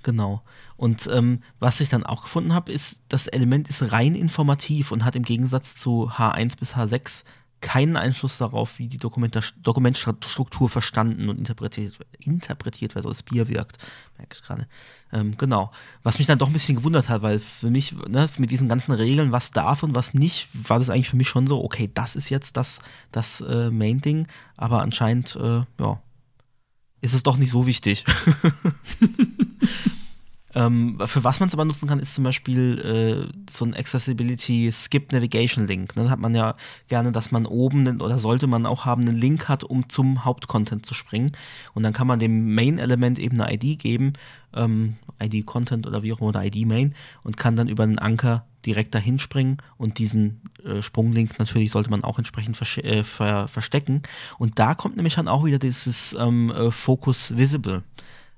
A: Genau. Und ähm, was ich dann auch gefunden habe, ist, das Element ist rein informativ und hat im Gegensatz zu H1 bis H6 keinen Einfluss darauf, wie die Dokumentstruktur verstanden und interpretiert, interpretiert wird, oder das Bier wirkt. Merke ich gerade. Ähm, genau. Was mich dann doch ein bisschen gewundert hat, weil für mich, ne, mit diesen ganzen Regeln, was darf und was nicht, war das eigentlich für mich schon so, okay, das ist jetzt das, das äh, Main-Ding, aber anscheinend, äh, ja, ist es doch nicht so wichtig. Ähm, für was man es aber nutzen kann, ist zum Beispiel äh, so ein Accessibility Skip Navigation Link. Ne? Da hat man ja gerne, dass man oben einen- oder sollte man auch haben, einen Link hat, um zum Hauptcontent zu springen. Und dann kann man dem Main-Element eben eine ID geben, ähm, ID Content oder wie auch immer, oder ID Main, und kann dann über einen Anker direkt dahin springen und diesen äh, Sprunglink natürlich sollte man auch entsprechend äh, ver verstecken. Und da kommt nämlich dann auch wieder dieses ähm, äh, Focus Visible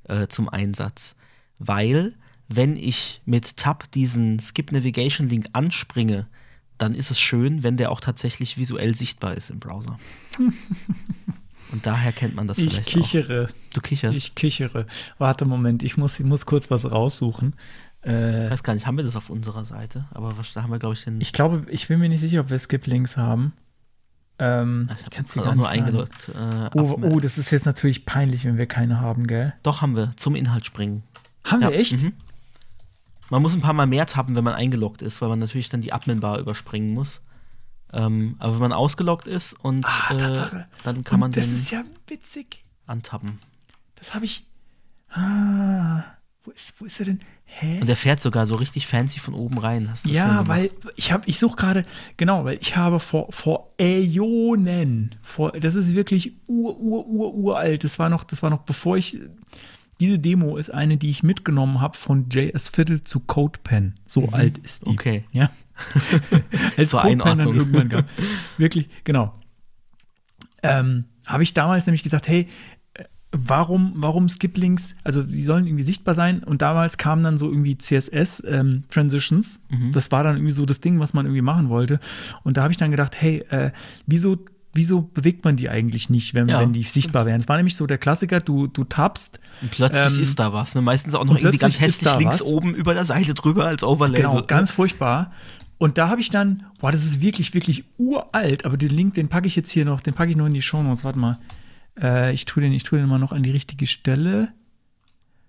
A: äh, zum Einsatz weil wenn ich mit Tab diesen Skip Navigation Link anspringe, dann ist es schön, wenn der auch tatsächlich visuell sichtbar ist im Browser. Und daher kennt man das
B: Ich
A: vielleicht
B: kichere.
A: auch. Du kicherst.
B: Ich kichere. Warte, Moment, ich muss, ich muss kurz was raussuchen. Äh,
A: ich weiß gar nicht, haben wir das auf unserer Seite? Aber was, da haben wir, glaube ich, den.
B: ich glaube, ich bin mir nicht sicher, ob wir Skip-Links haben. Ähm,
A: ich
B: ich kann es
A: habe
B: dir
A: auch
B: gar
A: nur
B: nicht sagen.
A: eingeloggt. Äh,
B: Oh, oh, das ist jetzt natürlich peinlich, wenn wir keine haben, gell?
A: Doch, haben wir. Zum Inhalt springen.
B: Haben
A: Ja,
B: wir echt?
A: mhm. Man muss ein paar Mal mehr tappen, wenn man eingeloggt ist, weil man natürlich dann die Admin-Bar überspringen muss. Ähm, aber wenn man ausgeloggt ist und
B: Ah,
A: äh,
B: Tatsache.
A: dann kann
B: Und
A: man
B: das
A: den
B: ist ja witzig.
A: antappen.
B: Das habe ich. Ah, wo ist, wo ist er denn? Hä?
A: Und der fährt sogar so richtig fancy von oben rein. Hast du
B: Ja, weil ich habe, ich suche gerade, genau, weil ich habe vor, vor Äonen, vor, das ist wirklich ur, ur, ur, uralt. Das war noch, das war noch bevor ich, diese Demo ist eine, die ich mitgenommen habe von JS Fiddle zu CodePen. So alt ist die.
A: Mhm. Okay.
B: Ja. Als
A: Zur
B: CodePen dann irgendwann gab. Wirklich, genau. Ähm, habe ich damals nämlich gesagt, hey, äh, warum, warum Skip-Links, also die sollen irgendwie sichtbar sein und damals kamen dann so irgendwie CSS-Transitions.
A: Mhm.
B: Das war dann irgendwie so das Ding, was man irgendwie machen wollte. Und da habe ich dann gedacht, hey, äh, wieso, wieso bewegt man die eigentlich nicht, wenn,
A: Ja,
B: wenn die sichtbar wären? Es war nämlich so der Klassiker, du, du tappst,
A: Und plötzlich
B: ähm,
A: ist da was. Ne? Meistens auch noch irgendwie ganz hässlich links
B: was.
A: oben über der Seite drüber als Overlay.
B: Genau,
A: So,
B: ganz furchtbar. Und da habe ich dann, boah, das ist wirklich, wirklich uralt, aber den Link, den packe ich jetzt hier noch, den packe ich noch in die Show Notes. Warte mal. Äh, ich tue den, ich tue den mal noch an die richtige Stelle.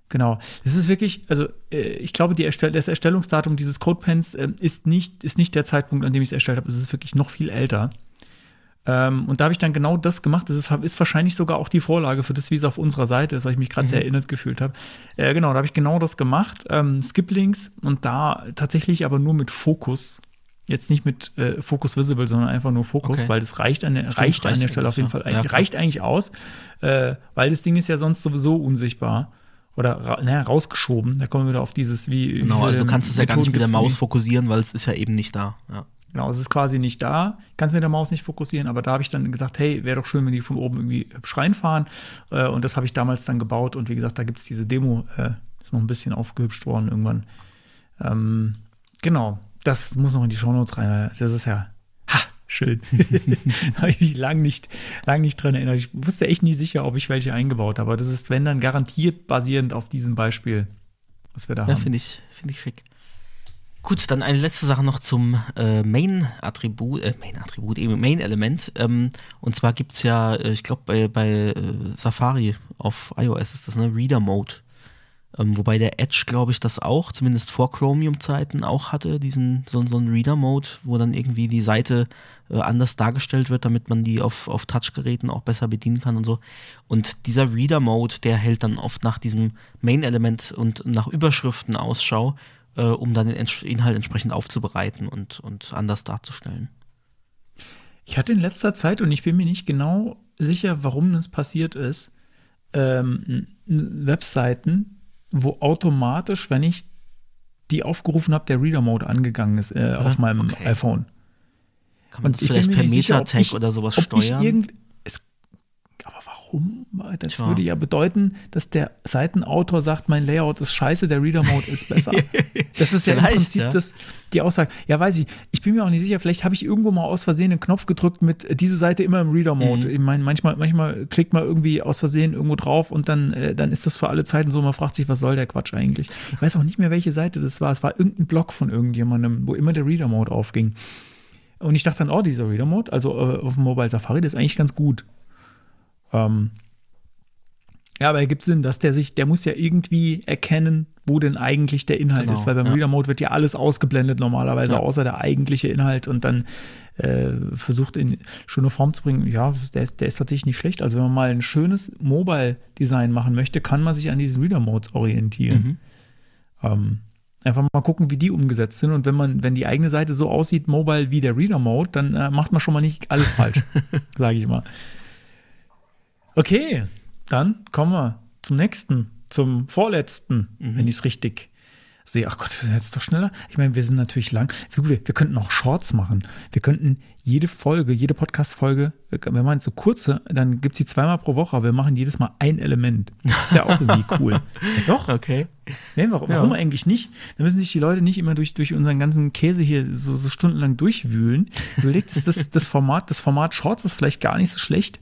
B: Genau. Es ist wirklich, also äh, ich glaube, Erstell das Erstellungsdatum dieses Codepens äh, ist, nicht, ist nicht der Zeitpunkt, an dem ich es erstellt habe. Es ist wirklich noch viel älter. Ähm, und da habe ich dann genau das gemacht. Das ist, ist wahrscheinlich sogar auch die Vorlage für das, wie es auf unserer Seite ist, weil ich mich gerade sehr erinnert gefühlt habe. Äh, genau, da habe ich genau das gemacht. Ähm, Skip-Links und da tatsächlich aber nur mit Fokus. Jetzt nicht mit äh, Focus Visible, sondern einfach nur Fokus,
A: Okay.
B: weil das reicht an der,
A: Stimmt,
B: reicht an
A: reicht
B: der Stelle auf jeden Fall.
A: ja.
B: Reicht eigentlich aus, äh, weil das Ding ist ja sonst sowieso unsichtbar. Oder naja, rausgeschoben. Da kommen wir wieder auf dieses, wie.
A: Genau, also du kannst es ja gar nicht mit der Maus fokussieren, weil es ist ja eben nicht da. Ja.
B: Genau, es ist quasi nicht da. Kannst mit der Maus nicht fokussieren, aber da habe ich dann gesagt, hey, wäre doch schön, wenn die von oben irgendwie hübsch reinfahren. Äh, und das habe ich damals dann gebaut. Und wie gesagt, da gibt es diese Demo, äh, ist noch ein bisschen aufgehübscht worden irgendwann. Ähm, genau, das muss noch in die Shownotes rein. Das ist ja, ha, schön. habe ich mich lang nicht, lang nicht dran erinnert. Ich wusste echt nie sicher, ob ich welche eingebaut habe. Aber das ist, wenn dann garantiert basierend auf diesem Beispiel, was wir da
A: Ja,
B: haben.
A: finde ich, finde ich schick. Gut, dann eine letzte Sache noch zum äh, Main-Attribut, äh, Main-Attribut, eben Main-Element. Ähm, und zwar gibt es ja, äh, ich glaube, bei, bei äh, Safari auf iOS ist das eine Reader-Mode. Ähm, wobei der Edge, glaube ich, das auch, zumindest vor Chromium-Zeiten auch hatte, diesen, so, so einen Reader-Mode, wo dann irgendwie die Seite äh, anders dargestellt wird, damit man die auf, auf Touchgeräten auch besser bedienen kann und so. Und dieser Reader-Mode, der hält dann oft nach diesem Main-Element und nach Überschriften Ausschau äh, um dann den Inhalt entsprechend aufzubereiten und, und anders darzustellen.
B: Ich hatte in letzter Zeit, und ich bin mir nicht genau sicher, warum das passiert ist, ähm, Webseiten, wo automatisch, wenn ich die aufgerufen habe, der Reader-Mode angegangen ist äh, auf meinem
A: okay.
B: iPhone.
A: Kann man das
B: ich bin
A: vielleicht per Meta-Tag oder sowas steuern?
B: Warum? Das
A: Tja.
B: würde ja bedeuten, dass der Seitenautor sagt, mein Layout ist scheiße, der Reader-Mode ist besser. das ist ja im Prinzip
A: ja.
B: Das, die Aussage. Ja, weiß ich. Ich bin mir auch nicht sicher. Vielleicht habe ich irgendwo mal aus Versehen einen Knopf gedrückt mit äh, diese Seite immer im Reader-Mode.
A: Mhm.
B: Ich meine, manchmal, manchmal klickt man irgendwie aus Versehen irgendwo drauf und dann, äh, dann ist das für alle Zeiten so. Man fragt sich, was soll der Quatsch eigentlich? Ich weiß auch nicht mehr, welche Seite das war. Es war irgendein Blog von irgendjemandem, wo immer der Reader-Mode aufging. Und ich dachte dann, oh, dieser Reader-Mode, also äh, auf dem Mobile Safari, das ist eigentlich ganz gut. Ähm, ja, aber er gibt Sinn, dass der sich, der muss ja irgendwie erkennen, wo denn eigentlich der Inhalt
A: Genau,
B: ist, weil beim
A: ja.
B: Reader-Mode wird ja alles ausgeblendet normalerweise,
A: Ja.
B: außer der eigentliche Inhalt und dann äh, versucht in schöne Form zu bringen. Ja, der ist, der ist tatsächlich nicht schlecht. Also wenn man mal ein schönes Mobile-Design machen möchte, kann man sich an diesen Reader-Modes orientieren.
A: Mhm.
B: Ähm, einfach mal gucken, wie die umgesetzt sind. Und wenn man, wenn die eigene Seite so aussieht, mobile wie der Reader-Mode, dann äh, macht man schon mal nicht alles falsch, sage ich mal. Okay, dann kommen wir zum nächsten, zum vorletzten, wenn ich es richtig sehe. Ach Gott, das ist jetzt doch schneller. Ich meine, wir sind natürlich lang. Wir, wir könnten auch Shorts machen. Wir könnten jede Folge, jede Podcast-Folge, äh, wenn man so kurze, dann gibt es die zweimal pro Woche, aber wir machen jedes Mal ein Element. Das wäre auch irgendwie cool. Ja, doch,
A: Okay.
B: Nee, warum, warum eigentlich nicht? Da müssen sich die Leute nicht immer durch, durch unseren ganzen Käse hier so, so stundenlang durchwühlen. Überlegt, das, das, das Format, das Format Shorts ist vielleicht gar nicht so schlecht.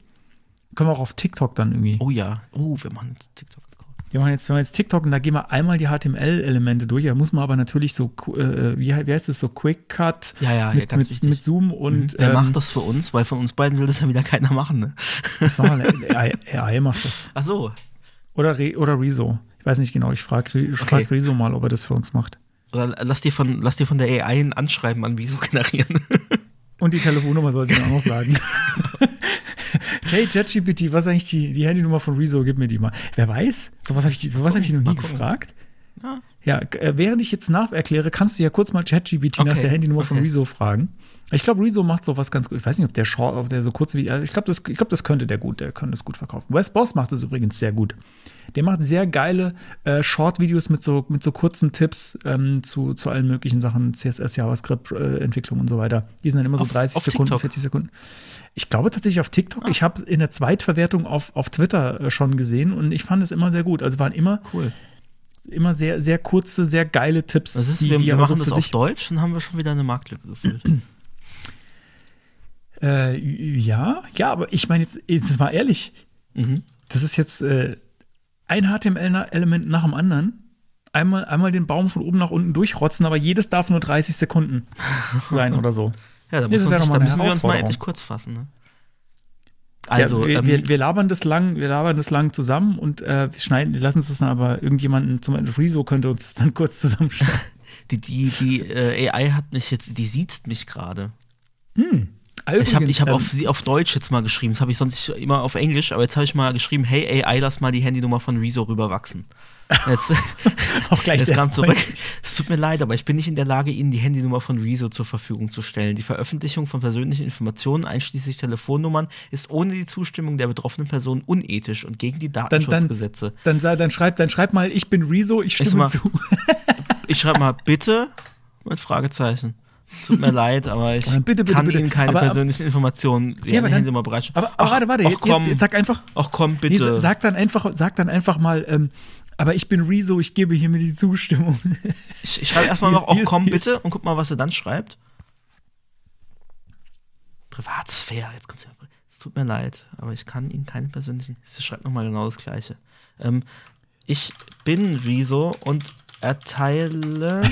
B: Können wir auch auf TikTok dann irgendwie.
A: Oh ja. Oh, wir machen jetzt TikTok.
B: Wir machen jetzt, wir machen jetzt TikTok und da gehen wir einmal die HTML-Elemente durch. Da muss man aber natürlich so, äh, wie, he- wie heißt das, so Quick Cut
A: Ja, ja, ja,
B: mit,
A: ganz
B: mit, mit Zoom und
A: Wer
B: ähm,
A: macht das für uns? Weil von uns beiden will das ja wieder keiner machen, ne?
B: Das war mal AI, AI macht das.
A: Ach so.
B: Oder, Re, oder Rezo. Ich weiß nicht genau. Ich frage ich frag
A: Okay.
B: Rezo mal, ob er das für uns macht.
A: Oder lass dir von, lass dir von der AI ein Anschreiben an Wieso generieren.
B: Und die Telefonnummer soll ich mir auch noch sagen. hey, ChatGPT, was ist eigentlich die, die Handynummer von Rezo? Gib mir die mal. Wer weiß? Sowas habe ich, hab ich noch nie gefragt.
A: Ja.
B: Ja, äh, während ich jetzt nacherkläre, kannst du ja kurz mal ChatGPT nach
A: Okay,
B: der Handynummer von
A: okay.
B: Rezo fragen. Ich glaube, Rezo macht sowas ganz gut. Ich weiß nicht, ob der Short, ob der so kurz wie. äh, Ich glaube, das, ich glaub, das könnte der gut. Der könnte das gut verkaufen. Wes Boss macht das übrigens sehr gut. Der macht sehr geile äh, Short-Videos mit so, mit so kurzen Tipps ähm, zu, zu allen möglichen Sachen, CSS, JavaScript, äh, Entwicklung und so weiter. Die sind dann immer so
A: Auf-
B: 30
A: auf
B: Sekunden,
A: TikTok? Ah.
B: 40 Sekunden. Ich glaube tatsächlich auf TikTok. Ich habe in der Zweitverwertung auf, auf Twitter äh, schon gesehen und ich fand es immer sehr gut. Also waren immer,
A: Cool.
B: immer sehr, sehr kurze, sehr geile Tipps,
A: Das ist,
B: die,
A: wir,
B: die
A: wir machen
B: so
A: das auf. Deutsch, dann haben wir schon wieder eine Marktlücke gefüllt.
B: Äh, ja, ja, aber ich meine jetzt, jetzt mal ehrlich,
A: mhm.
B: das ist jetzt äh, ein HTML-Element nach dem anderen. Einmal, einmal den Baum von oben nach unten durchrotzen, aber jedes darf nur 30 Sekunden sein oder so.
A: Ja, da,
B: Nee,
A: sich, da müssen wir uns mal endlich kurz fassen. Ne? Also,
B: ja, wir,
A: ähm,
B: wir, labern das lang, wir labern das lang zusammen und äh, wir schneiden, wir lassen es das dann aber irgendjemanden, zum Beispiel Rezo könnte uns das dann kurz zusammenstellen.
A: die, die, die äh, AI hat mich jetzt, die siezt mich gerade.
B: Übrigens,
A: Ich habe ich hab
B: ähm,
A: auf sie auf Deutsch jetzt mal geschrieben. Das habe ich sonst immer auf Englisch, aber jetzt habe ich mal geschrieben, hey AI, lass mal die Handynummer von Rezo rüberwachsen. Jetzt,
B: auch gleich
A: jetzt kam zurück. Es tut mir leid, aber ich bin nicht in der Lage, Ihnen die Handynummer von Rezo zur Verfügung zu stellen. Die Veröffentlichung von persönlichen Informationen, einschließlich Telefonnummern, ist ohne die Zustimmung der betroffenen Person unethisch und gegen die
B: Dann, dann,
A: Datenschutzgesetze.
B: dann, sa- dann, schreib, dann schreib mal, ich bin Rezo, ich stimme
A: mal-
B: zu.
A: Ich schreibe mal bitte mit Fragezeichen. Tut mir leid, aber ich
B: bitte, bitte,
A: kann
B: bitte.
A: Ihnen keine
B: Aber- aber-
A: persönlichen Informationen
B: Ja, aber dann-
A: Handynummer bereitstellen.
B: Aber, aber warte, warte,
A: ach,
B: jetzt,
A: komm,
B: jetzt, jetzt sag einfach,
A: ach komm,
B: nee,
A: bitte.
B: sag dann einfach, sag dann einfach mal, ähm, aber ich bin Rezo, ich gebe hiermit die Zustimmung.
A: ich ich schreibe erstmal
B: Hier
A: noch,
B: hier
A: ach komm,
B: hier
A: bitte, und guck mal, was er dann schreibt. Privatsphäre, jetzt kommt's ja. Es tut mir leid, aber ich kann Ihnen keine persönlichen. Sie schreibt nochmal genau das Gleiche. Ähm, ich bin Rezo und erteile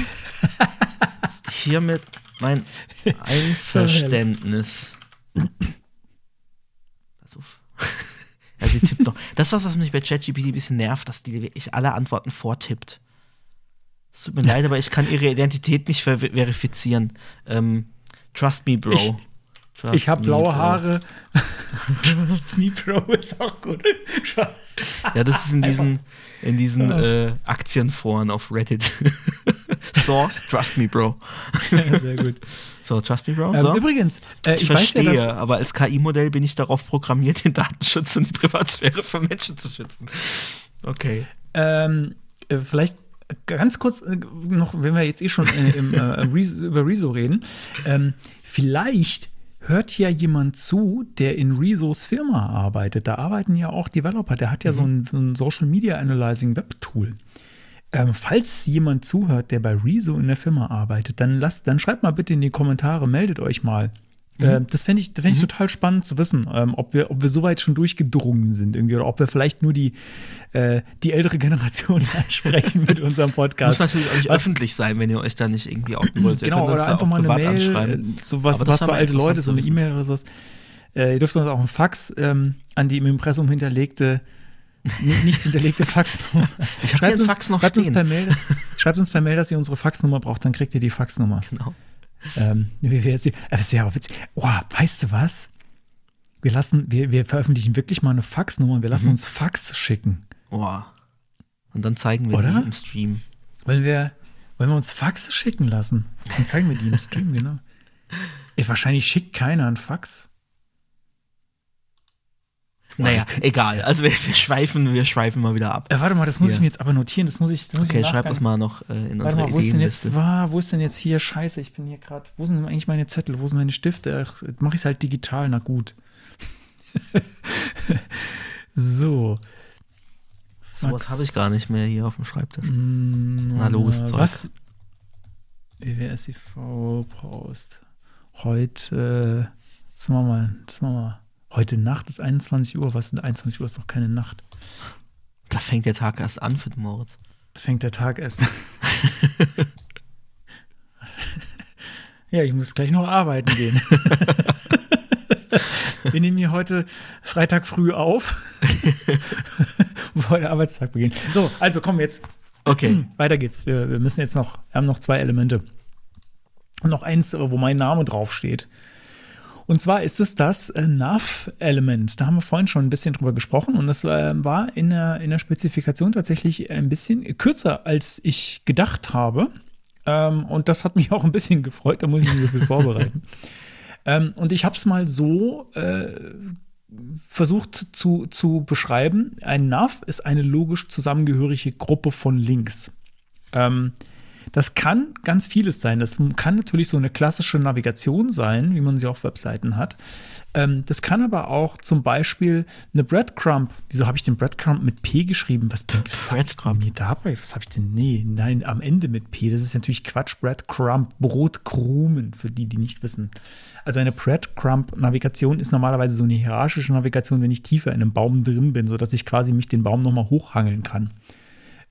A: hiermit mein Einverständnis. Pass auf. Ja, sie tippt noch. Das, was mich bei ChatGPT ein bisschen nervt, dass die wirklich alle Antworten vortippt. Es tut mir leid, aber ich kann ihre Identität nicht ver verifizieren. Ähm, trust me, Bro.
B: Ich-
A: Trust
B: Ich habe blaue
A: Bro.
B: Haare. Trust me, Bro, ist auch gut.
A: Ja, das ist in diesen, in diesen äh, Aktienforen auf Reddit. Source, trust me, Bro.
B: Sehr gut.
A: So, trust me, Bro.
B: Ähm,
A: So.
B: Übrigens, äh, ich,
A: ich,
B: weiß
A: verstehe,
B: ja,
A: aber als KI-Modell bin ich darauf programmiert, den Datenschutz und die Privatsphäre für Menschen zu schützen. Okay.
B: ähm, äh, vielleicht ganz kurz äh, noch, wenn wir jetzt eh schon äh, im, äh, Rezo, über Rezo reden, ähm, vielleicht hört ja jemand zu, der in Rezos Firma arbeitet. Da arbeiten ja auch Developer. Der hat ja so, ein, so ein Social Media Analyzing Web Tool. Ähm, falls jemand zuhört, der bei Rezo in der Firma arbeitet, dann lasst, dann schreibt mal bitte in die Kommentare, meldet euch mal. Ähm, das fände ich, das fänd ich total spannend zu wissen, ähm, ob wir, ob wir so weit schon durchgedrungen sind irgendwie oder ob wir vielleicht nur die, äh, die ältere Generation ansprechen mit unserem
A: Muss
B: Podcast.
A: natürlich auch nicht
B: Was-
A: öffentlich sein, wenn ihr euch da nicht irgendwie outen wollt. Ihr
B: Genau, oder einfach mal eine Mail,
A: anschreiben.
B: äh, so was, was für alte Leute, so eine. E-Mail oder sowas. Äh, ihr dürft uns auch einen Fax ähm, an die im Impressum hinterlegte, nicht, nicht hinterlegte Faxnummer.
A: Ich hier einen Fax noch
B: schreibt uns,
A: stehen.
B: per Mail, schreibt uns per Mail, dass ihr unsere Faxnummer braucht, dann kriegt ihr die Faxnummer.
A: Genau.
B: Ähm, wie wir jetzt äh, das ist ja auch witzig. Oh, weißt du was? Wir lassen, wir, wir veröffentlichen wirklich mal eine Faxnummer und wir
A: Mhm.
B: lassen uns Fax schicken.
A: Boah. Und dann zeigen wir
B: Oder?
A: die im Stream.
B: Weil wir, wollen wir uns Faxe schicken lassen? Dann zeigen wir die im Stream, genau. Ey, wahrscheinlich schickt keiner einen Fax.
A: Naja, egal.
B: das-
A: Also wir, wir schweifen, wir schweifen mal wieder ab.
B: Äh, warte mal, das muss
A: Hier.
B: ich mir jetzt aber notieren. Das muss ich. Das muss ich
A: Okay,
B: im
A: schreib das mal noch äh, in
B: Warte
A: unsere
B: mal, wo ist denn jetzt, war, wo ist denn jetzt hier? Scheiße, ich bin hier gerade. Wo sind denn eigentlich meine Zettel? Wo sind meine Stifte? Ach, mache ich es halt digital, na gut. so.
A: Sowas habe ich gar nicht mehr hier auf dem Schreibtisch.
B: Mm,
A: Analoges Zeug.
B: Was? WWSIV Post. Heute, äh, was machen wir mal? Was machen wir mal? Heute Nacht ist 21 Uhr. Was ist 21 Uhr? Ist doch keine Nacht.
A: Da fängt der Tag erst an für den Moritz.
B: Da fängt der Tag erst. ja, ich muss gleich noch arbeiten gehen. Wir nehmen hier heute Freitag früh auf, bevor der Arbeitstag beginnt. So, also komm jetzt.
A: Okay.
B: Weiter geht's. Wir, wir müssen jetzt noch, wir haben noch zwei Elemente. Und noch eins, wo mein Name draufsteht. Und zwar ist es das äh, NAV-Element. Da haben wir vorhin schon ein bisschen drüber gesprochen und das äh, war in der, in der Spezifikation tatsächlich ein bisschen kürzer, als ich gedacht habe. Ähm, und das hat mich auch ein bisschen gefreut, da muss ich mich so viel vorbereiten. ähm, und ich habe es mal so äh, versucht zu, zu beschreiben. Ein NAV ist eine logisch zusammengehörige Gruppe von Links. Ähm, das kann ganz vieles sein. Das kann natürlich so eine klassische Navigation sein, wie man sie auf Webseiten hat. Ähm, das kann aber auch zum Beispiel eine Breadcrumb. Wieso habe ich den Breadcrumb mit P geschrieben? Was denke ich?
A: Breadcrumb.
B: Nee, dabei, was habe ich denn? Nee, nein, am Ende mit P. Das ist natürlich Quatsch. Breadcrumb, Brotkrumen, für die, die nicht wissen. Also eine Breadcrumb-Navigation ist normalerweise so eine hierarchische Navigation, wenn ich tiefer in einem Baum drin bin, sodass ich quasi mich den Baum nochmal hochhangeln kann.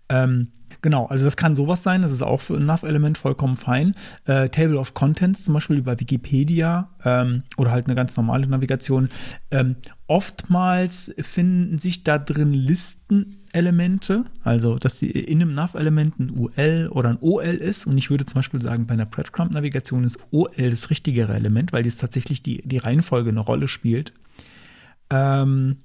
B: Ähm, genau, also das kann sowas sein, das ist auch für ein Nav-Element vollkommen fein. Äh, Table of Contents zum Beispiel über Wikipedia ähm, oder halt eine ganz normale Navigation. Ähm, oftmals finden sich da drin Listenelemente, also dass die in einem Nav-Element ein UL oder ein OL ist. Und ich würde zum Beispiel sagen, bei einer Breadcrumb-Navigation ist OL das richtigere Element, weil dies tatsächlich die, die Reihenfolge eine Rolle spielt. Ähm,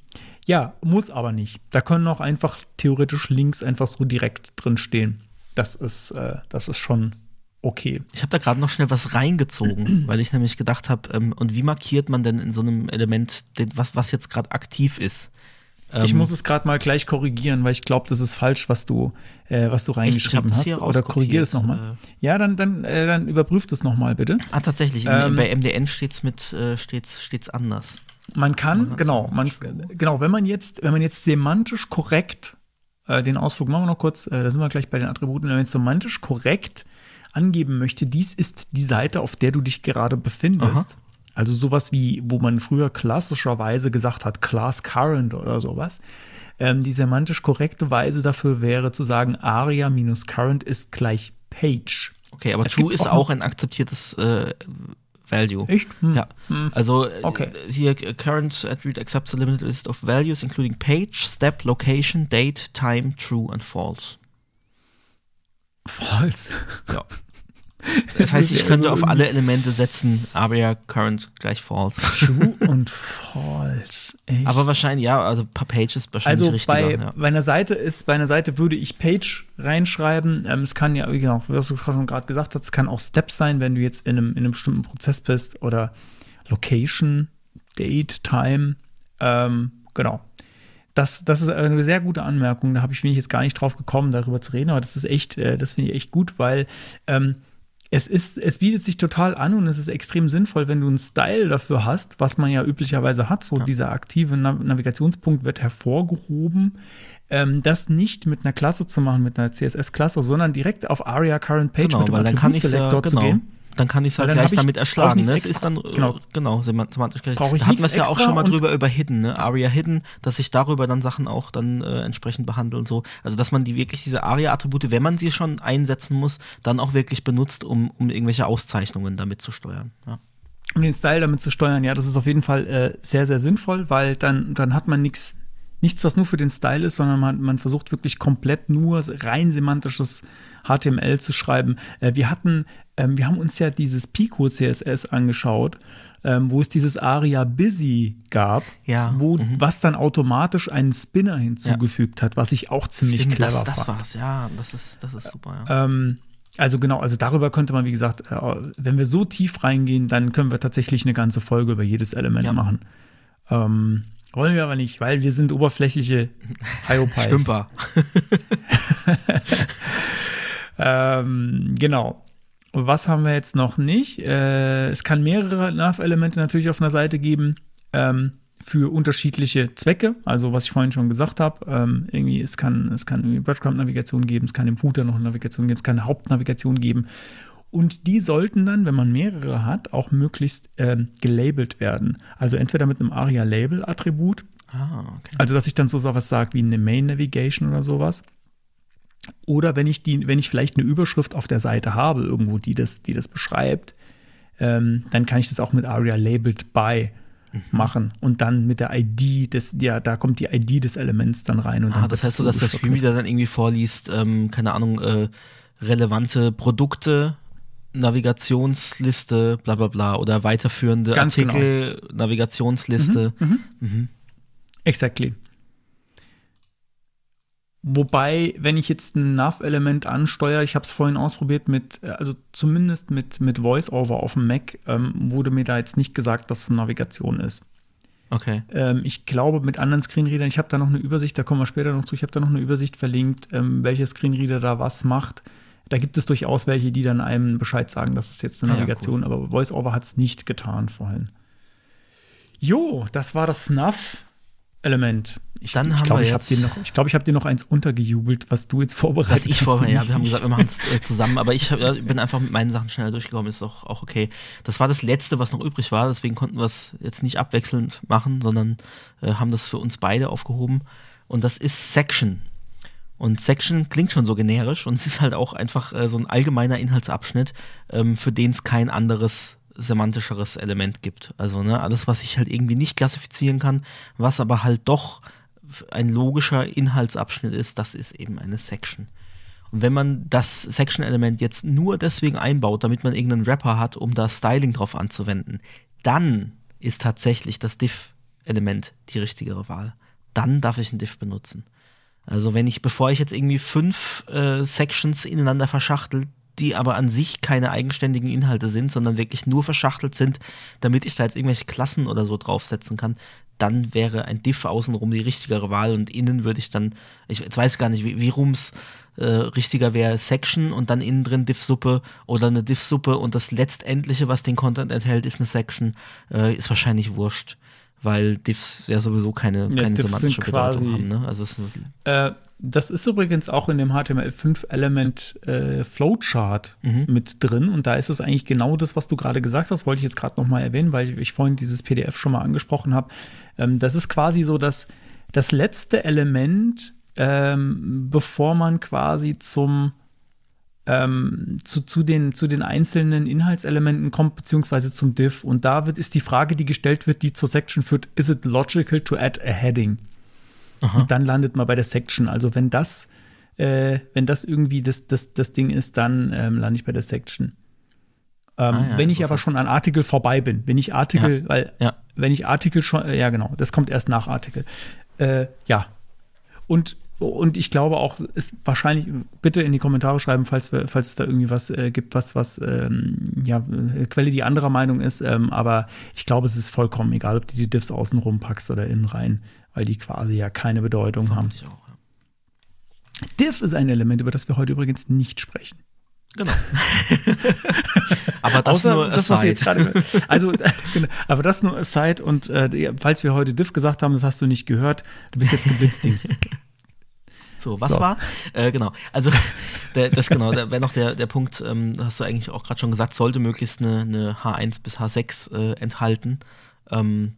B: ja, muss aber nicht. Da können auch einfach theoretisch Links einfach so direkt drin stehen. Das ist, äh, das ist schon okay.
A: Ich habe da gerade noch schnell was reingezogen, weil ich nämlich gedacht habe, ähm, und wie markiert man denn in so einem Element, den, was, was jetzt gerade aktiv ist? Ähm,
B: ich muss es gerade mal gleich korrigieren, weil ich glaube, das ist falsch, was du, äh, was du
A: ich
B: reingeschrieben
A: das
B: hast.
A: hier
B: Oder korrigier es nochmal.
A: äh.
B: Ja, dann, dann, äh, dann überprüf das nochmal bitte.
A: Ah, tatsächlich.
B: Ähm,
A: bei MDN steht's mit, äh, steht's, steht's anders.
B: Man kann,
A: hat's
B: genau, man,
A: schon.
B: genau, wenn man jetzt, wenn man jetzt semantisch korrekt, äh, den Ausflug machen wir noch kurz, äh, da sind wir gleich bei den Attributen, wenn man jetzt semantisch korrekt angeben möchte, dies ist die Seite, auf der du dich gerade befindest. Also sowas wie, wo man früher klassischerweise gesagt hat, Class Current oder sowas. Ähm, die semantisch korrekte Weise dafür wäre zu sagen, aria minus current ist gleich Page.
A: Okay, aber
B: Es
A: true ist
B: auch
A: auch ein akzeptiertes äh, Value.
B: Echt? Hm.
A: Ja, also äh,
B: Okay.
A: hier äh, current attribute accepts a limited list of values including page, step, location, date, time, true and false.
B: False.
A: Ja. Das heißt, ich könnte auf alle Elemente setzen, aber ja current gleich false.
B: True und false. Echt?
A: Aber wahrscheinlich, ja, also per Page ist wahrscheinlich
B: Also
A: richtiger.
B: bei,
A: ja.
B: bei einer Seite ist, bei einer Seite würde ich Page reinschreiben. Ähm, es kann ja, wie genau, was du schon gerade gesagt hast, es kann auch Steps sein, wenn du jetzt in einem, in einem bestimmten Prozess bist oder Location, Date, Time. Ähm, genau. Das, das ist eine sehr gute Anmerkung. Da habe ich bin ich jetzt gar nicht drauf gekommen, darüber zu reden, aber das ist echt, äh, das finde ich echt gut, weil ähm, es ist, es bietet sich total an und es ist extrem sinnvoll, wenn du einen Style dafür hast, was man ja üblicherweise hat. So dieser aktive Nav Navigationspunkt wird hervorgehoben. Ähm, das nicht mit einer Klasse zu machen, mit einer CSS-Klasse, sondern direkt auf ARIA Current Page
A: Genau,
B: mit dem
A: ich ja,
B: Attributselektor zu
A: genau,
B: gehen.
A: Dann kann ich es halt gleich damit erschlagen. Ne? Es ist dann
B: Genau.
A: genau, genau semant- semantisch gleich. Da hatten wir es ja auch schon mal drüber über Hidden, ne? Aria Hidden, dass ich darüber dann Sachen auch dann äh, entsprechend behandle und so. Also dass man die wirklich diese Aria-Attribute, wenn man sie schon einsetzen muss, dann auch wirklich benutzt, um, um irgendwelche Auszeichnungen damit zu steuern. Ja.
B: um den Style damit zu steuern, ja, das ist auf jeden Fall äh, sehr, sehr sinnvoll, weil dann, dann hat man nichts, nichts, was nur für den Style ist, sondern man, man versucht wirklich komplett nur rein semantisches HTML zu schreiben. Äh, wir hatten, ähm, wir haben uns ja dieses Pico CSS angeschaut, ähm, wo es dieses Aria Busy gab,
A: Ja,
B: wo,
A: mhm.
B: was dann automatisch einen Spinner hinzugefügt hat, was ich auch ziemlich
A: Stimmt,
B: clever
A: das, das
B: fand.
A: war's, ja, das ist, das ist super, ja.
B: Ähm, also genau, also darüber könnte man, wie gesagt, äh, wenn wir so tief reingehen, dann können wir tatsächlich eine ganze Folge über jedes Element
A: Ja.
B: machen. Ähm, wollen wir aber nicht, weil wir sind oberflächliche IOPIs.
A: Stümper.
B: Ähm, genau. Was haben wir jetzt noch nicht? Äh, es kann mehrere Nav-Elemente natürlich auf einer Seite geben ähm, für unterschiedliche Zwecke. Also was ich vorhin schon gesagt habe, ähm, irgendwie es kann es kann irgendwie Breadcrumb-Navigation geben, es kann im Footer noch eine Navigation geben, es kann eine Hauptnavigation geben. Und die sollten dann, wenn man mehrere hat, auch möglichst ähm, gelabelt werden. Also entweder mit einem ARIA-Label-Attribut,
A: Ah, okay.
B: also dass ich dann so sowas sage wie eine Main Navigation oder sowas. Oder wenn ich die, wenn ich vielleicht eine Überschrift auf der Seite habe, irgendwo, die das, die das beschreibt, ähm, dann kann ich das auch mit ARIA labeled by
A: Mhm.
B: machen und dann mit der ID des, ja, da kommt die ID des Elements dann rein. Und
A: Ah, das heißt so, dass
B: logisch
A: Screen wieder dann irgendwie vorliest, ähm, keine Ahnung, äh, relevante Produkte, Navigationsliste, bla bla bla, oder weiterführende
B: Ganz genau.
A: Artikel, Navigationsliste.
B: Exactly. Wobei, wenn ich jetzt ein Nav-Element ansteuere, ich habe es vorhin ausprobiert mit, äh, also zumindest mit, mit VoiceOver auf dem Mac, ähm, wurde mir da jetzt nicht gesagt, dass es eine Navigation ist.
A: Okay.
B: Ähm, ich glaube, mit anderen Screenreadern, ich habe da noch eine Übersicht, da kommen wir später noch zu, ich habe da noch eine Übersicht verlinkt, ähm, welcher Screenreader da was macht. Da gibt es durchaus welche, die dann einem Bescheid sagen, das ist jetzt eine
A: ja,
B: Navigation, aber VoiceOver hat es nicht getan vorhin. Jo, das war das Snuff-Element. Ich,
A: Dann
B: ich
A: haben
B: glaube,
A: wir
B: ich habe
A: jetzt-
B: dir, noch- ich glaub, ich hab dir noch eins untergejubelt, was du jetzt vorbereitet
A: Was ich
B: hast.
A: vorher, ja,
B: Ich
A: wir haben gesagt, wir machen es äh, zusammen, aber ich hab, ja, bin einfach mit meinen Sachen schneller durchgekommen, ist auch, auch okay. Das war das Letzte, was noch übrig war, deswegen konnten wir es jetzt nicht abwechselnd machen, sondern äh, haben das für uns beide aufgehoben. Und das ist Section. Und Section klingt schon so generisch und es ist halt auch einfach äh, so ein allgemeiner Inhaltsabschnitt, ähm, für den es kein anderes semantischeres Element gibt. Also ne, alles, was ich halt irgendwie nicht klassifizieren kann, was aber halt doch ein logischer Inhaltsabschnitt ist, das ist eben eine Section. Und wenn man das Section-Element jetzt nur deswegen einbaut, damit man irgendeinen Wrapper hat, um da Styling drauf anzuwenden, dann ist tatsächlich das Diff-Element die richtigere Wahl. Dann darf ich ein Diff benutzen. Also wenn ich, bevor ich jetzt irgendwie fünf äh, Sections ineinander verschachtel, die aber an sich keine eigenständigen Inhalte sind, sondern wirklich nur verschachtelt sind, damit ich da jetzt irgendwelche Klassen oder so draufsetzen kann, dann wäre ein Diff außenrum die richtigere Wahl und innen würde ich dann, ich jetzt weiß gar nicht, wie, wie rums äh, richtiger wäre Section und dann innen drin Diff-Suppe oder eine Diff-Suppe und das letztendliche, was den Content enthält, ist eine Section, äh, ist wahrscheinlich wurscht, weil Diffs ja sowieso keine,
B: Ja,
A: keine
B: Diffs
A: semantische Bedeutung haben. Ne? Also ist
B: Äh, das ist übrigens auch in dem HTML5-Element äh, Flowchart
A: Mhm.
B: mit drin. Und da ist es eigentlich genau das, was du gerade gesagt hast, wollte ich jetzt gerade noch mal erwähnen, weil ich vorhin dieses PDF schon mal angesprochen habe. Ähm, das ist quasi so das, das letzte Element, ähm, bevor man quasi zum ähm, zu, zu, den, zu den einzelnen Inhaltselementen kommt, beziehungsweise zum Div. Und da wird, ist die Frage, die gestellt wird, die zur Section führt, is it logical to add a heading? Und dann landet man bei der Section. Also wenn das, äh, wenn das irgendwie das, das, das Ding ist, dann ähm, lande ich bei der Section. Ähm,
A: Ah ja,
B: wenn ich aber schon an Artikel vorbei bin, wenn ich Artikel, weil
A: ja.
B: wenn ich Artikel schon, äh, ja genau, das kommt erst nach Artikel. Äh, ja. Und, und ich glaube auch, ist wahrscheinlich, bitte in die Kommentare schreiben, falls, wir, falls es da irgendwie was äh, gibt, was, was, ähm, ja, äh, Quelle, die anderer Meinung ist. Ähm, aber ich glaube, es ist vollkommen egal, ob du die Diffs außenrum packst oder innen rein, weil die quasi ja keine Bedeutung haben.
A: Vermute ich auch, ja.
B: Diff ist ein Element, über das wir heute übrigens nicht sprechen.
A: Genau. aber das
B: Außer
A: nur
B: das, was jetzt gerade. Also, genau, aber das nur aside. Und äh, falls wir heute Diff gesagt haben, das hast du nicht gehört, du bist jetzt geblitzdingst.
A: So, was
B: So.
A: war? Äh, genau. Also, der, das genau, da wäre noch der, der Punkt, ähm, das hast du eigentlich auch gerade schon gesagt, sollte möglichst eine, eine H1 bis H6 äh, enthalten. Ähm,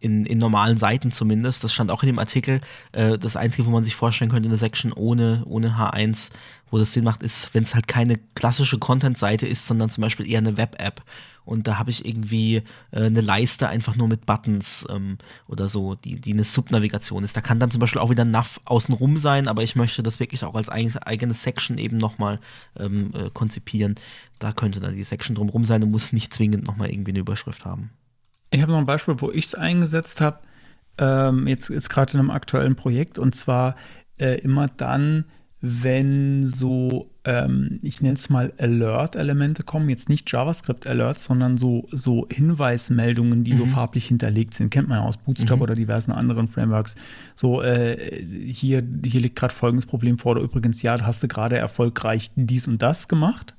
A: in, in normalen Seiten zumindest. Das stand auch in dem Artikel. Äh, das Einzige, wo man sich vorstellen könnte, eine Section ohne, ohne H1, wo das Sinn macht, ist, wenn es halt keine klassische Content-Seite ist, sondern zum Beispiel eher eine Web-App. Und da habe ich irgendwie äh, eine Leiste einfach nur mit Buttons ähm, oder so, die, die eine Subnavigation ist. Da kann dann zum Beispiel auch wieder Nav außenrum sein, aber ich möchte das wirklich auch als eigene Section eben nochmal ähm, äh, konzipieren. Da könnte dann die Section drumrum sein und muss nicht zwingend nochmal irgendwie eine Überschrift haben.
B: Ich habe noch ein Beispiel, wo ich es eingesetzt habe, ähm, jetzt, jetzt gerade in einem aktuellen Projekt, und zwar äh, immer dann, wenn so, ähm, ich nenne es mal Alert-Elemente kommen, jetzt nicht JavaScript-Alerts, sondern so, so Hinweismeldungen, die so farblich hinterlegt sind. Kennt man ja aus Bootstrap oder diversen anderen Frameworks. So, äh, hier, hier liegt gerade folgendes Problem vor, oder übrigens, ja, da hast du gerade erfolgreich dies und das gemacht.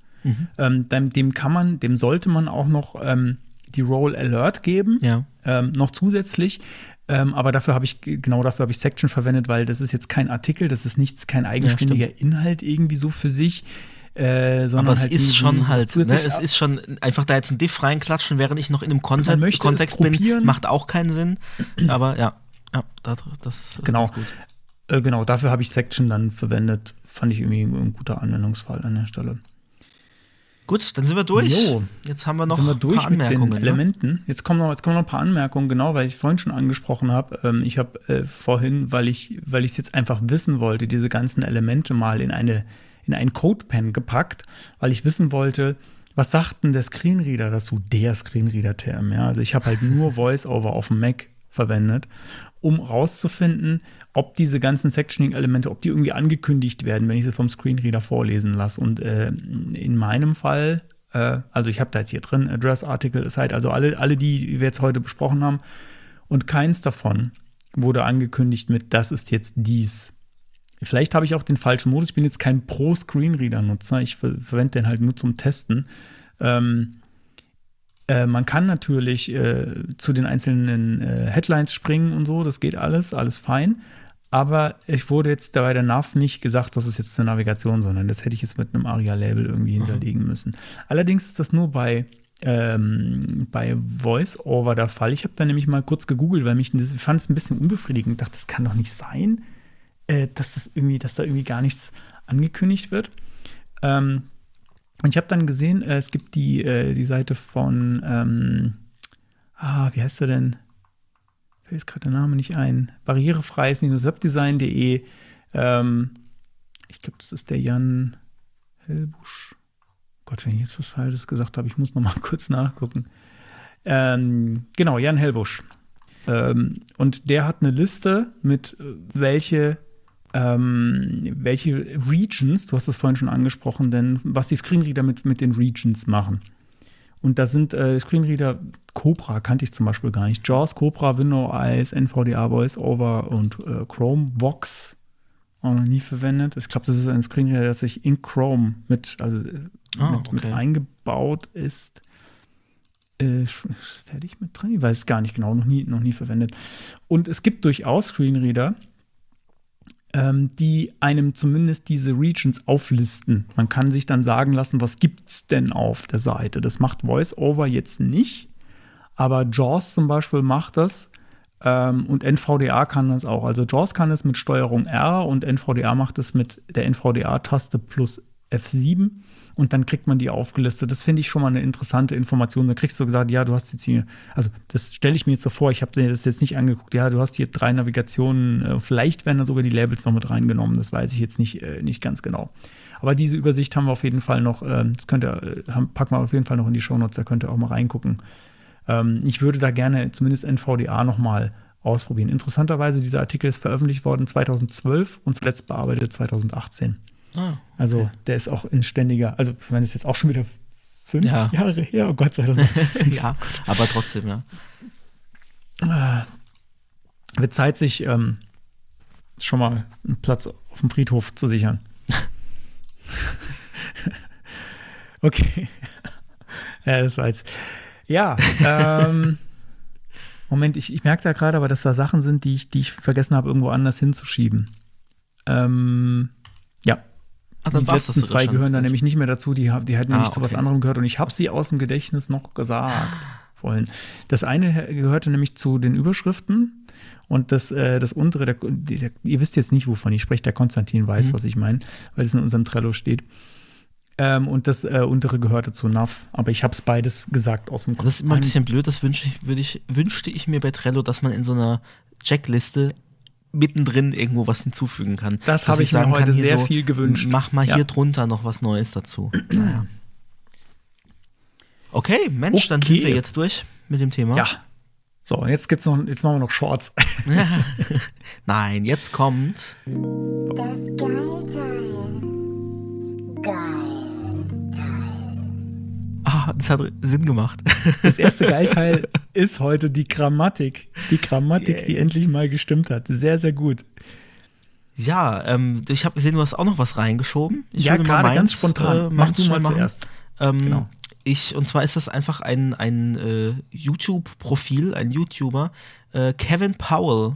B: Ähm, dem, dem kann man, dem sollte man auch noch ähm, die Role Alert geben,
A: Ja.
B: ähm, noch zusätzlich. Ähm, aber dafür habe ich, genau dafür habe ich Section verwendet, weil das ist jetzt kein Artikel, das ist nichts, kein eigenständiger Inhalt irgendwie so für sich. Äh, sondern
A: Aber es
B: halt
A: ist schon halt, ne, es ist schon einfach da jetzt ein Diff reinklatschen, während ich noch in einem
B: Man
A: Content
B: möchte
A: Kontext bin, macht auch keinen Sinn. Aber ja, ja, da- das ist
B: Genau.
A: gut.
B: Äh, genau, dafür habe ich Section dann verwendet. Fand ich irgendwie ein guter Anwendungsfall an der Stelle.
A: Gut, dann sind wir durch.
B: Jo.
A: Jetzt haben wir noch
B: sind wir durch
A: ein paar
B: mit den
A: Anmerkungen. ne?
B: Elementen. Jetzt kommen, noch, jetzt kommen noch ein paar Anmerkungen, genau, weil ich vorhin schon angesprochen habe. Ähm, ich habe äh, vorhin, weil ich weil ich es jetzt einfach wissen wollte, diese ganzen Elemente mal in eine in einen Codepen gepackt, weil ich wissen wollte, was sagt denn der Screenreader dazu? Der Screenreader-Term, ja. Also ich habe halt nur VoiceOver auf dem Mac verwendet, um rauszufinden, ob diese ganzen Sectioning-Elemente, ob die irgendwie angekündigt werden, wenn ich sie vom Screenreader vorlesen lasse. Und äh, in meinem Fall, äh, also ich habe da jetzt hier drin Address, Article, Site, also alle, alle, die wir jetzt heute besprochen haben. Und keins davon wurde angekündigt mit, das ist jetzt dies. Vielleicht habe ich auch den falschen Modus. Ich bin jetzt kein Pro-Screenreader-Nutzer. Ich ver verwende den halt nur zum Testen. Ähm, äh, man kann natürlich äh, zu den einzelnen äh, Headlines springen und so. Das geht alles, alles fein. Aber ich wurde jetzt bei der NAV nicht gesagt, das ist jetzt eine Navigation, sondern das hätte ich jetzt mit einem ARIA-Label irgendwie hinterlegen müssen. Allerdings ist das nur bei, ähm, bei VoiceOver der Fall. Ich habe da nämlich mal kurz gegoogelt, weil mich das, fand es ein bisschen unbefriedigend. Ich dachte, das kann doch nicht sein, äh, dass das irgendwie, dass da irgendwie gar nichts angekündigt wird. Ähm, und ich habe dann gesehen, äh, es gibt die, äh, die Seite von, ähm, ah, wie heißt der denn? Fällt jetzt gerade der Name nicht ein. Barrierefreies-webdesign.de. Ähm, ich glaube, das ist der Jan Hellbusch. Gott, wenn ich jetzt was Falsches gesagt habe, ich muss noch mal kurz nachgucken. Ähm, genau, Jan Hellbusch. Ähm, und der hat eine Liste mit äh, welche ähm, welche Regions, du hast es vorhin schon angesprochen, denn was die Screenreader mit, mit den Regions machen. Und da sind äh, Screenreader, Cobra kannte ich zum Beispiel gar nicht. JAWS, Cobra, Window Eyes, NVDA, VoiceOver und äh, Chrome Vox auch noch nie verwendet. Ich glaube, das ist ein Screenreader, der sich in Chrome mit, also, äh,
A: Ah,
B: mit, mit
A: okay.
B: eingebaut ist. Äh, fertig mit drin? Ich weiß es gar nicht genau, noch nie, noch nie verwendet. Und es gibt durchaus Screenreader, die einem zumindest diese Regions auflisten. Man kann sich dann sagen lassen, was gibt's denn auf der Seite. Das macht VoiceOver jetzt nicht, aber JAWS zum Beispiel macht das. Ähm, und NVDA kann das auch. Also JAWS kann es mit Steuerung R und NVDA macht es mit der NVDA-Taste plus F7 und dann kriegt man die aufgelistet. Das finde ich schon mal eine interessante Information. Da kriegst du gesagt, ja, du hast jetzt hier, also das stelle ich mir jetzt so vor, ich habe mir das jetzt nicht angeguckt, ja, du hast hier drei Navigationen, äh, vielleicht werden da sogar die Labels noch mit reingenommen, das weiß ich jetzt nicht, äh, nicht ganz genau. Aber diese Übersicht haben wir auf jeden Fall noch, äh, das könnt ihr, äh, packen wir auf jeden Fall noch in die Shownotes, da könnt ihr auch mal reingucken. Ähm, ich würde da gerne zumindest NVDA nochmal ausprobieren. Interessanterweise, dieser Artikel ist veröffentlicht worden 2012 und zuletzt bearbeitet 2018.
A: Ah,
B: Also der ist auch in ständiger, also ich meine, das ist jetzt auch schon wieder fünf
A: Ja.
B: Jahre her, oh Gott, 2018.
A: ja, aber trotzdem, ja.
B: Wird Zeit, sich ähm, schon mal einen Platz auf dem Friedhof zu sichern. okay. ja, das war jetzt. Ja, ähm, Moment, ich, ich merke da gerade aber, dass da Sachen sind, die ich, die ich vergessen habe, irgendwo anders hinzuschieben. Ähm,
A: Dann
B: die letzten zwei gehören da nämlich nicht mehr dazu. Die, die hatten
A: Ah,
B: nämlich zu was
A: okay.
B: anderem gehört und ich habe sie aus dem Gedächtnis noch gesagt vorhin. Das eine gehörte nämlich zu den Überschriften und das, äh, das untere, der, der, ihr wisst jetzt nicht, wovon ich spreche, der Konstantin weiß,
A: Mhm.
B: was ich meine, weil es in unserem Trello steht. Ähm, und das äh, untere gehörte zu NAV, aber ich habe es beides gesagt aus dem
A: Das ist immer ein bisschen blöd, das wünsche ich, würde ich, wünschte ich mir bei Trello, dass man in so einer Checkliste mittendrin irgendwo was hinzufügen kann.
B: Das habe ich mir
A: sagen
B: heute sehr viel gewünscht.
A: Mach mal
B: Ja.
A: hier drunter noch was Neues dazu. naja. Okay, Mensch, dann
B: Okay.
A: sind wir jetzt durch mit dem Thema.
B: Ja. So, und jetzt gibt's noch, jetzt machen wir noch Shorts.
A: Nein, jetzt kommt.
E: Das Geilteil. Geil.
A: Ah, das hat Sinn gemacht.
B: Das erste Geilteil ist heute die Grammatik. Die Grammatik, die endlich mal gestimmt hat. Sehr, sehr gut.
A: ja, ähm, ich habe gesehen, du hast auch noch was reingeschoben. Ich
B: ja, gerade ganz
A: meins,
B: spontan.
A: äh,
B: Mach du mal
A: machen.
B: zuerst.
A: Ähm,
B: Genau.
A: Ich, und zwar ist das einfach ein, ein äh, YouTube-Profil, ein YouTuber. Äh, Kevin Powell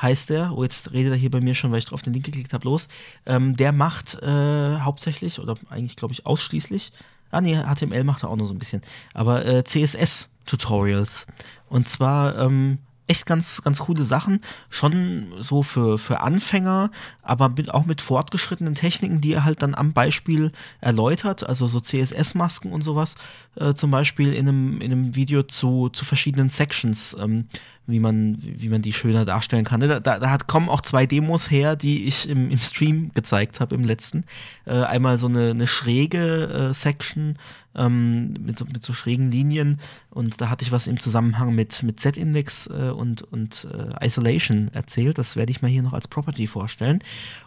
A: heißt der. Oh, jetzt redet er hier bei mir schon, weil ich drauf den Link geklickt habe, los. Ähm, der macht äh, hauptsächlich, oder eigentlich glaube ich ausschließlich, ah nee, HTML macht er auch noch so ein bisschen, aber äh, CSS-Tutorials. Und zwar ähm, echt ganz, ganz coole Sachen. Schon so für, für Anfänger, aber mit, auch mit fortgeschrittenen Techniken, die er halt dann am Beispiel erläutert. Also so CSS-Masken und sowas. Äh, zum Beispiel in einem, in einem Video zu, zu verschiedenen Sections, ähm, wie, man, wie man die schöner darstellen kann. Da, da, da kommen auch zwei Demos her, die ich im, im Stream gezeigt habe, im letzten. Äh, einmal so eine, eine schräge äh, Section ähm, mit, so, mit so schrägen Linien und da hatte ich was im Zusammenhang mit, mit Z-Index äh, und, und äh, Isolation erzählt. Das werde ich mal hier noch als Property vorstellen.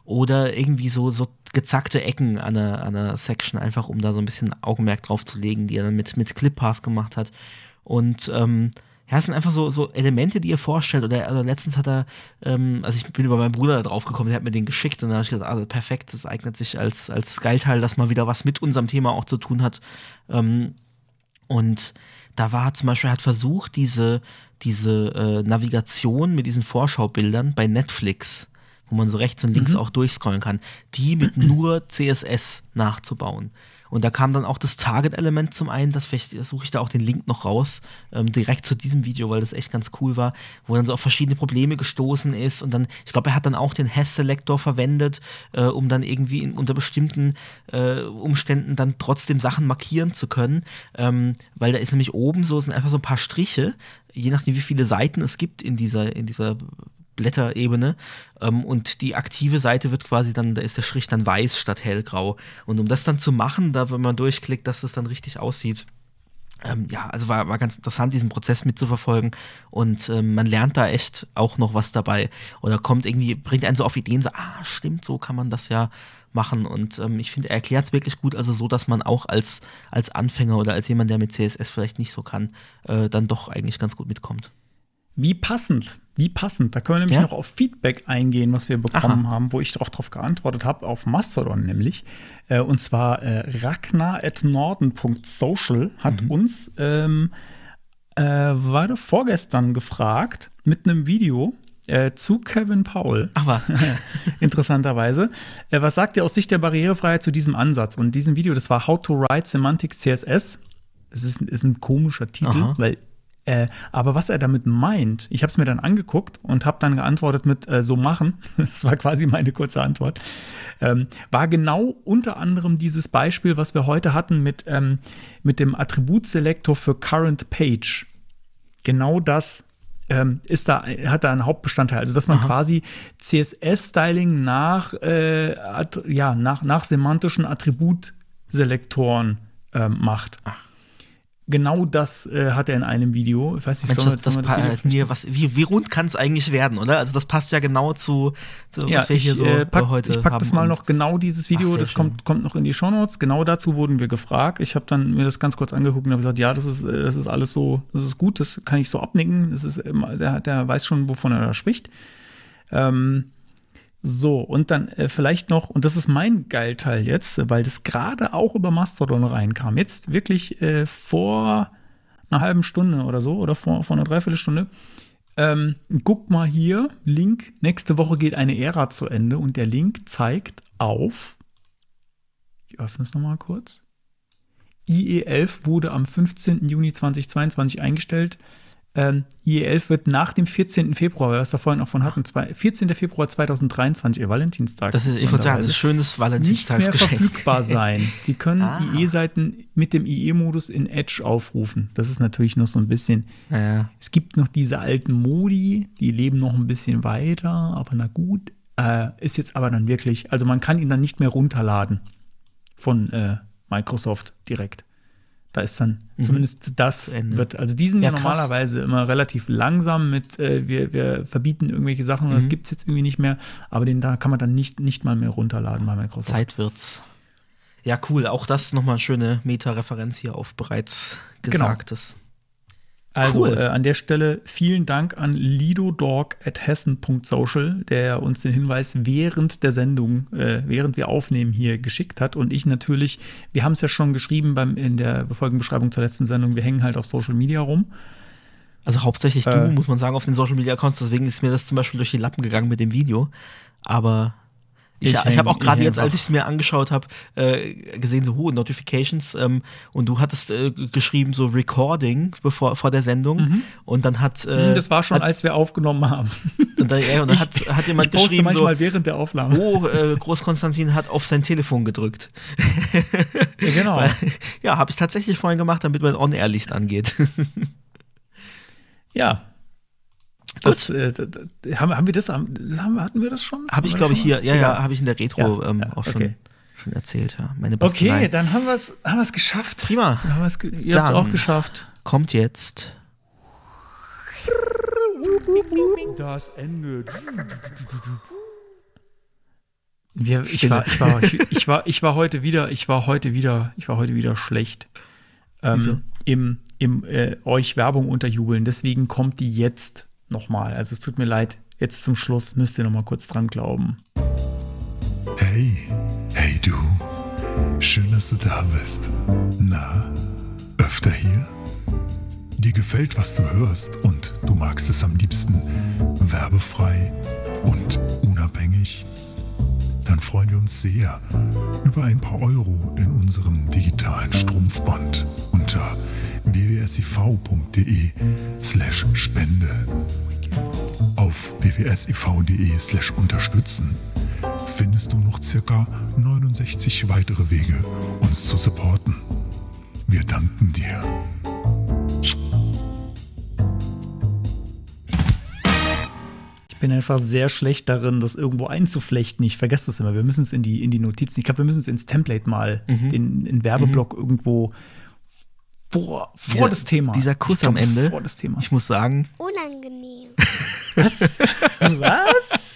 A: Oder irgendwie so, so gezackte Ecken an einer, an einer Section, einfach um da so ein bisschen Augenmerk drauf zu legen, die er dann mit, mit ClipPath gemacht hat. Und ähm, ja, es sind einfach so, so Elemente, die ihr vorstellt. Oder, oder letztens hat er, ähm, also ich bin über meinen Bruder da drauf gekommen, der hat mir den geschickt und dann habe ich gedacht, also perfekt, das eignet sich als, als Geilteil, das mal wieder was mit unserem Thema auch zu tun hat. Ähm, und da war zum Beispiel, er hat versucht, diese, diese äh, Navigation mit diesen Vorschaubildern bei Netflix, wo man so rechts und links auch durchscrollen kann, die mit nur CSS nachzubauen. Und da kam dann auch das Target-Element zum Einsatz. Vielleicht suche ich da auch den Link noch raus, ähm, direkt zu diesem Video, weil das echt ganz cool war, wo dann so auf verschiedene Probleme gestoßen ist. Und dann, ich glaube, er hat dann auch den Hash-Selektor verwendet, äh, um dann irgendwie in, unter bestimmten äh, Umständen dann trotzdem Sachen markieren zu können. Ähm, weil da ist nämlich oben so, sind einfach so ein paar Striche, je nachdem, wie viele Seiten es gibt in dieser, in dieser Blätterebene ähm, und die aktive Seite wird quasi dann, da ist der Strich dann weiß statt hellgrau. Und um das dann zu machen, da wenn man durchklickt, dass das dann richtig aussieht, ähm, ja, also war, war ganz interessant, diesen Prozess mitzuverfolgen und ähm, man lernt da echt auch noch was dabei oder kommt irgendwie, bringt einen so auf Ideen, so, ah, stimmt, so kann man das ja machen und ähm, ich finde, er erklärt es wirklich gut, also so, dass man auch als, als Anfänger oder als jemand, der mit CSS vielleicht nicht so kann, äh, dann doch eigentlich ganz gut mitkommt.
B: Wie passend, wie passend. Da können wir nämlich
A: Ja?
B: noch auf Feedback eingehen, was wir bekommen haben, wo ich darauf drauf geantwortet habe, auf Mastodon nämlich. Äh, und zwar äh, ragnar.norden.social hat
A: Mhm.
B: uns, ähm, äh, war vorgestern gefragt, mit einem Video äh, zu Kevin Powell.
A: Ach was.
B: Interessanterweise. Äh, was sagt ihr aus Sicht der Barrierefreiheit zu diesem Ansatz? Und diesem Video, das war How to Write Semantic CSS. Es ist, ist ein komischer Titel,
A: Aha.
B: weil äh, aber was er damit meint, ich habe es mir dann angeguckt und habe dann geantwortet mit äh, so machen. Das war quasi meine kurze Antwort. Ähm, war genau unter anderem dieses Beispiel, was wir heute hatten mit, ähm, mit dem Attributselektor für Current Page. Genau das ähm, ist da, hat da einen Hauptbestandteil. Also, dass man quasi CSS-Styling nach, äh, ja, nach, nach semantischen Attributselektoren ähm, macht. Genau das äh, hat er in einem Video. Ich weiß nicht,
A: Mensch, das, das,
B: wir
A: pa- mir, was, wie, wie rund kann es eigentlich werden, oder? Also das passt ja genau zu, zu
B: Ja,
A: was wir
B: ich,
A: hier so
B: äh, pack,
A: äh, heute
B: ich pack
A: haben.
B: das mal noch genau dieses Video,
A: Ach,
B: das
A: schön.
B: kommt, kommt noch in die Shownotes. Genau dazu wurden wir gefragt. Ich habe dann mir das ganz kurz angeguckt und habe gesagt, ja, das ist, äh, das ist alles so, das ist gut, das kann ich so abnicken. Das ist immer, der, der weiß schon, wovon er da spricht. Ähm, so, und dann äh, vielleicht noch, und das ist mein Geilteil jetzt, äh, weil das gerade auch über Mastodon reinkam. Jetzt wirklich äh, vor einer halben Stunde oder so, oder vor, vor einer Dreiviertelstunde. Ähm, guck mal hier, Link, nächste Woche geht eine Ära zu Ende und der Link zeigt auf, ich öffne es nochmal kurz, IE11 wurde am 15. Juni 2022 eingestellt. Ähm, IE11 wird nach dem 14. Februar, weil wir es da vorhin auch von hatten, zwei, 14. Februar 2023, ihr Valentinstag.
A: Das ist, ich würde sagen, das ist schönes
B: nicht mehr
A: Valentinstagsgeschenk.
B: verfügbar sein. Sie können
A: Ah.
B: IE-Seiten mit dem IE-Modus in Edge aufrufen. Das ist natürlich noch so ein bisschen
A: Ja.
B: es gibt noch diese alten Modi, die leben noch ein bisschen weiter, aber na gut. Äh, ist jetzt aber dann wirklich, also man kann ihn dann nicht mehr runterladen von äh, Microsoft direkt. Da ist dann zumindest das
A: Mhm. Zu
B: wird, also die sind ja,
A: Ja,
B: normalerweise immer relativ langsam mit, äh, wir, wir verbieten irgendwelche Sachen
A: Mhm.
B: und das gibt es jetzt irgendwie nicht mehr, aber den da kann man dann nicht, nicht mal mehr runterladen bei Microsoft.
A: Zeit wird's. Ja, cool. Auch das nochmal eine schöne Meta-Referenz hier auf bereits
B: Genau. Also
A: Cool.
B: äh, an der Stelle vielen Dank an lidodog.hessen.social, der uns den Hinweis während der Sendung, äh, während wir aufnehmen, hier geschickt hat. Und ich natürlich, wir haben es ja schon geschrieben beim, in der Folgenbeschreibung zur letzten Sendung, wir hängen halt auf Social Media rum.
A: Also hauptsächlich
B: Äh.
A: du, muss man sagen, auf den Social Media Accounts. Deswegen ist mir das zum Beispiel durch die Lappen gegangen mit dem Video. Aber ich,
B: Ich
A: habe auch gerade jetzt, als ich es mir angeschaut habe, äh, gesehen, so hohe Notifications. Ähm, und du hattest äh, geschrieben, so Recording bevor, vor der Sendung. Und dann hat. Äh,
B: Mhm. das war schon,
A: hat,
B: als wir aufgenommen haben.
A: Und dann, und dann hat, hat jemand
B: ich poste
A: geschrieben, so.
B: manchmal während der Aufnahme.
A: Oh, äh, Großkonstantin hat auf sein Telefon gedrückt.
B: Ja, genau.
A: Weil, ja, habe ich tatsächlich vorhin gemacht, damit mein On-Air-Licht angeht.
B: Ja. Das, äh, haben, haben wir das, haben, hatten wir das schon?
A: habe ich,
B: Haben wir
A: glaube ich, hier, ja, ja, habe ich in der Retro
B: Ja,
A: ähm,
B: ja,
A: auch schon,
B: okay.
A: schon erzählt, ja. Meine
B: Okay,
A: Basteleien.
B: dann haben wir es haben wir's geschafft.
A: Prima.
B: Dann haben wir's ge ihr habt es auch geschafft.
A: Kommt jetzt.
B: Das Ende. Wir, ich, war, ich, war, ich, ich, war, ich war heute wieder, ich war heute wieder, ich war heute wieder schlecht. Ähm, Im, im äh, euch Werbung unterjubeln. Deswegen kommt die jetzt nochmal. Also es tut mir leid. Jetzt zum Schluss müsst ihr noch mal kurz dran glauben.
F: Hey, hey du. Schön, dass du da bist. Na, öfter hier? Dir gefällt, was du hörst und du magst es am liebsten werbefrei und unabhängig? Dann freuen wir uns sehr über ein paar Euro in unserem digitalen Strumpfband unter wwsiv.de slash Spende. Auf wwsiv.de slash unterstützen findest du noch circa 69 weitere Wege, uns zu supporten. Wir danken dir.
B: Bin einfach sehr schlecht darin, das irgendwo einzuflechten. Ich vergesse das immer. Wir müssen es in die, in die Notizen. Ich glaube, wir müssen es ins Template mal,
A: Mhm.
B: den, den Werbeblock irgendwo vor, vor
A: Dieser-
B: das Thema.
A: dieser Kuss
B: Ich glaube,
A: am Ende.
B: Vor das Thema.
A: Ich muss sagen,
E: Unangenehm.
B: Was? Was?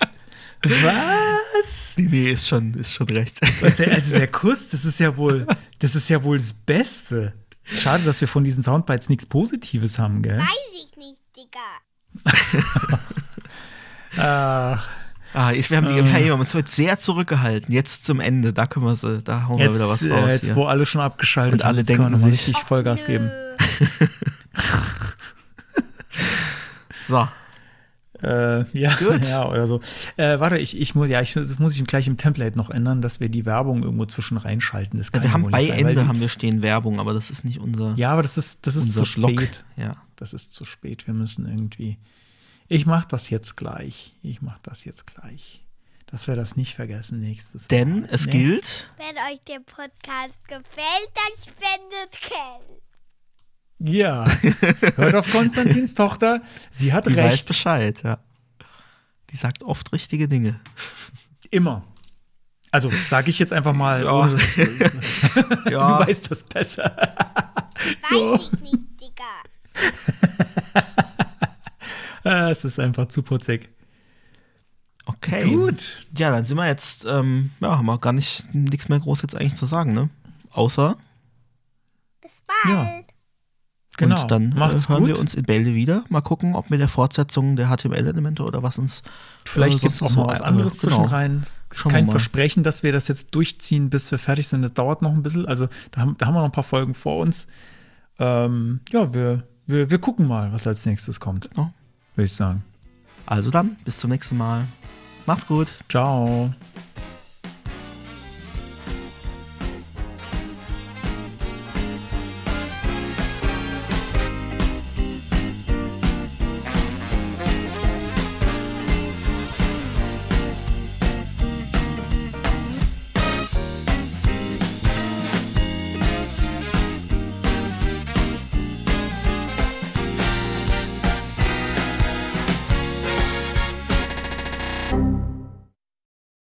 B: Was?
A: nee, nee, ist schon, ist schon recht.
B: Also der Kuss, das ist ja wohl, das ist ja wohl das Beste. Schade, dass wir von diesen Soundbites nichts Positives haben, gell?
E: Weiß ich nicht, Digga.
B: Ach,
A: Ah, ich, wir haben, die,
B: Ähm.
A: hey, wir haben uns heute sehr zurückgehalten. Jetzt zum Ende, da können wir sie, da hauen wir
B: jetzt,
A: wieder was
B: äh,
A: raus.
B: jetzt
A: hier.
B: wo alle schon abgeschaltet
A: Und alle
B: haben, wir
A: denken sich-
B: richtig Vollgas
E: Nö.
B: geben.
A: So,
B: Äh, ja,
A: Gut.
B: ja, oder so. Äh, warte, ich, ich muss, ja, ich, das muss ich gleich im Template noch ändern, dass wir die Werbung irgendwo zwischen reinschalten. Das
A: ja,
B: kann
A: wir
B: ja
A: haben
B: wohl
A: bei
B: sein,
A: Ende
B: die-
A: haben wir stehen Werbung, aber das ist nicht unser,
B: Ja, aber das ist, das ist zu
A: Block.
B: spät.
A: Ja.
B: Das ist zu spät. Wir müssen irgendwie. Ich mach das jetzt gleich. Ich mach das jetzt gleich. Dass wir das nicht vergessen nächstes
A: Denn
B: Mal.
A: es
B: Nee.
A: gilt,
E: Wenn euch der Podcast gefällt, dann spendet Geld.
B: Ja. Hört auf Konstantins Tochter. Sie hat
A: die weiß
B: recht.
A: Bescheid, ja. Die sagt oft richtige Dinge.
B: Immer. Also sage ich jetzt einfach mal,
A: Ja.
B: ohne
A: Ja,
B: du weißt das besser.
E: Weiß ich nicht, Digga.
B: Es ist einfach zu putzig.
A: Okay.
B: Gut.
A: Ja, dann sind wir jetzt, ähm, ja, haben wir gar nicht nichts mehr groß jetzt eigentlich zu sagen, ne? Außer,
E: Bis bald.
B: Ja. Genau.
A: und dann
B: Macht's
A: äh, hören
B: gut.
A: wir uns in Bälde wieder. Mal gucken, ob mit der Fortsetzung der HTML-Elemente oder was uns
B: Vielleicht
A: äh,
B: gibt es auch
A: noch
B: mal was anderes
A: äh,
B: zwischen
A: genau.
B: rein. Es ist
A: Schauen wir
B: kein
A: mal.
B: Versprechen, dass wir das jetzt durchziehen, bis wir fertig sind. Das dauert noch ein bisschen. Also da haben, da haben wir noch ein paar Folgen vor uns. Ähm, ja, wir, wir, wir gucken mal, was als nächstes kommt.
A: Genau.
B: Würde ich sagen.
A: Also dann, bis zum nächsten Mal. Macht's gut.
B: Ciao.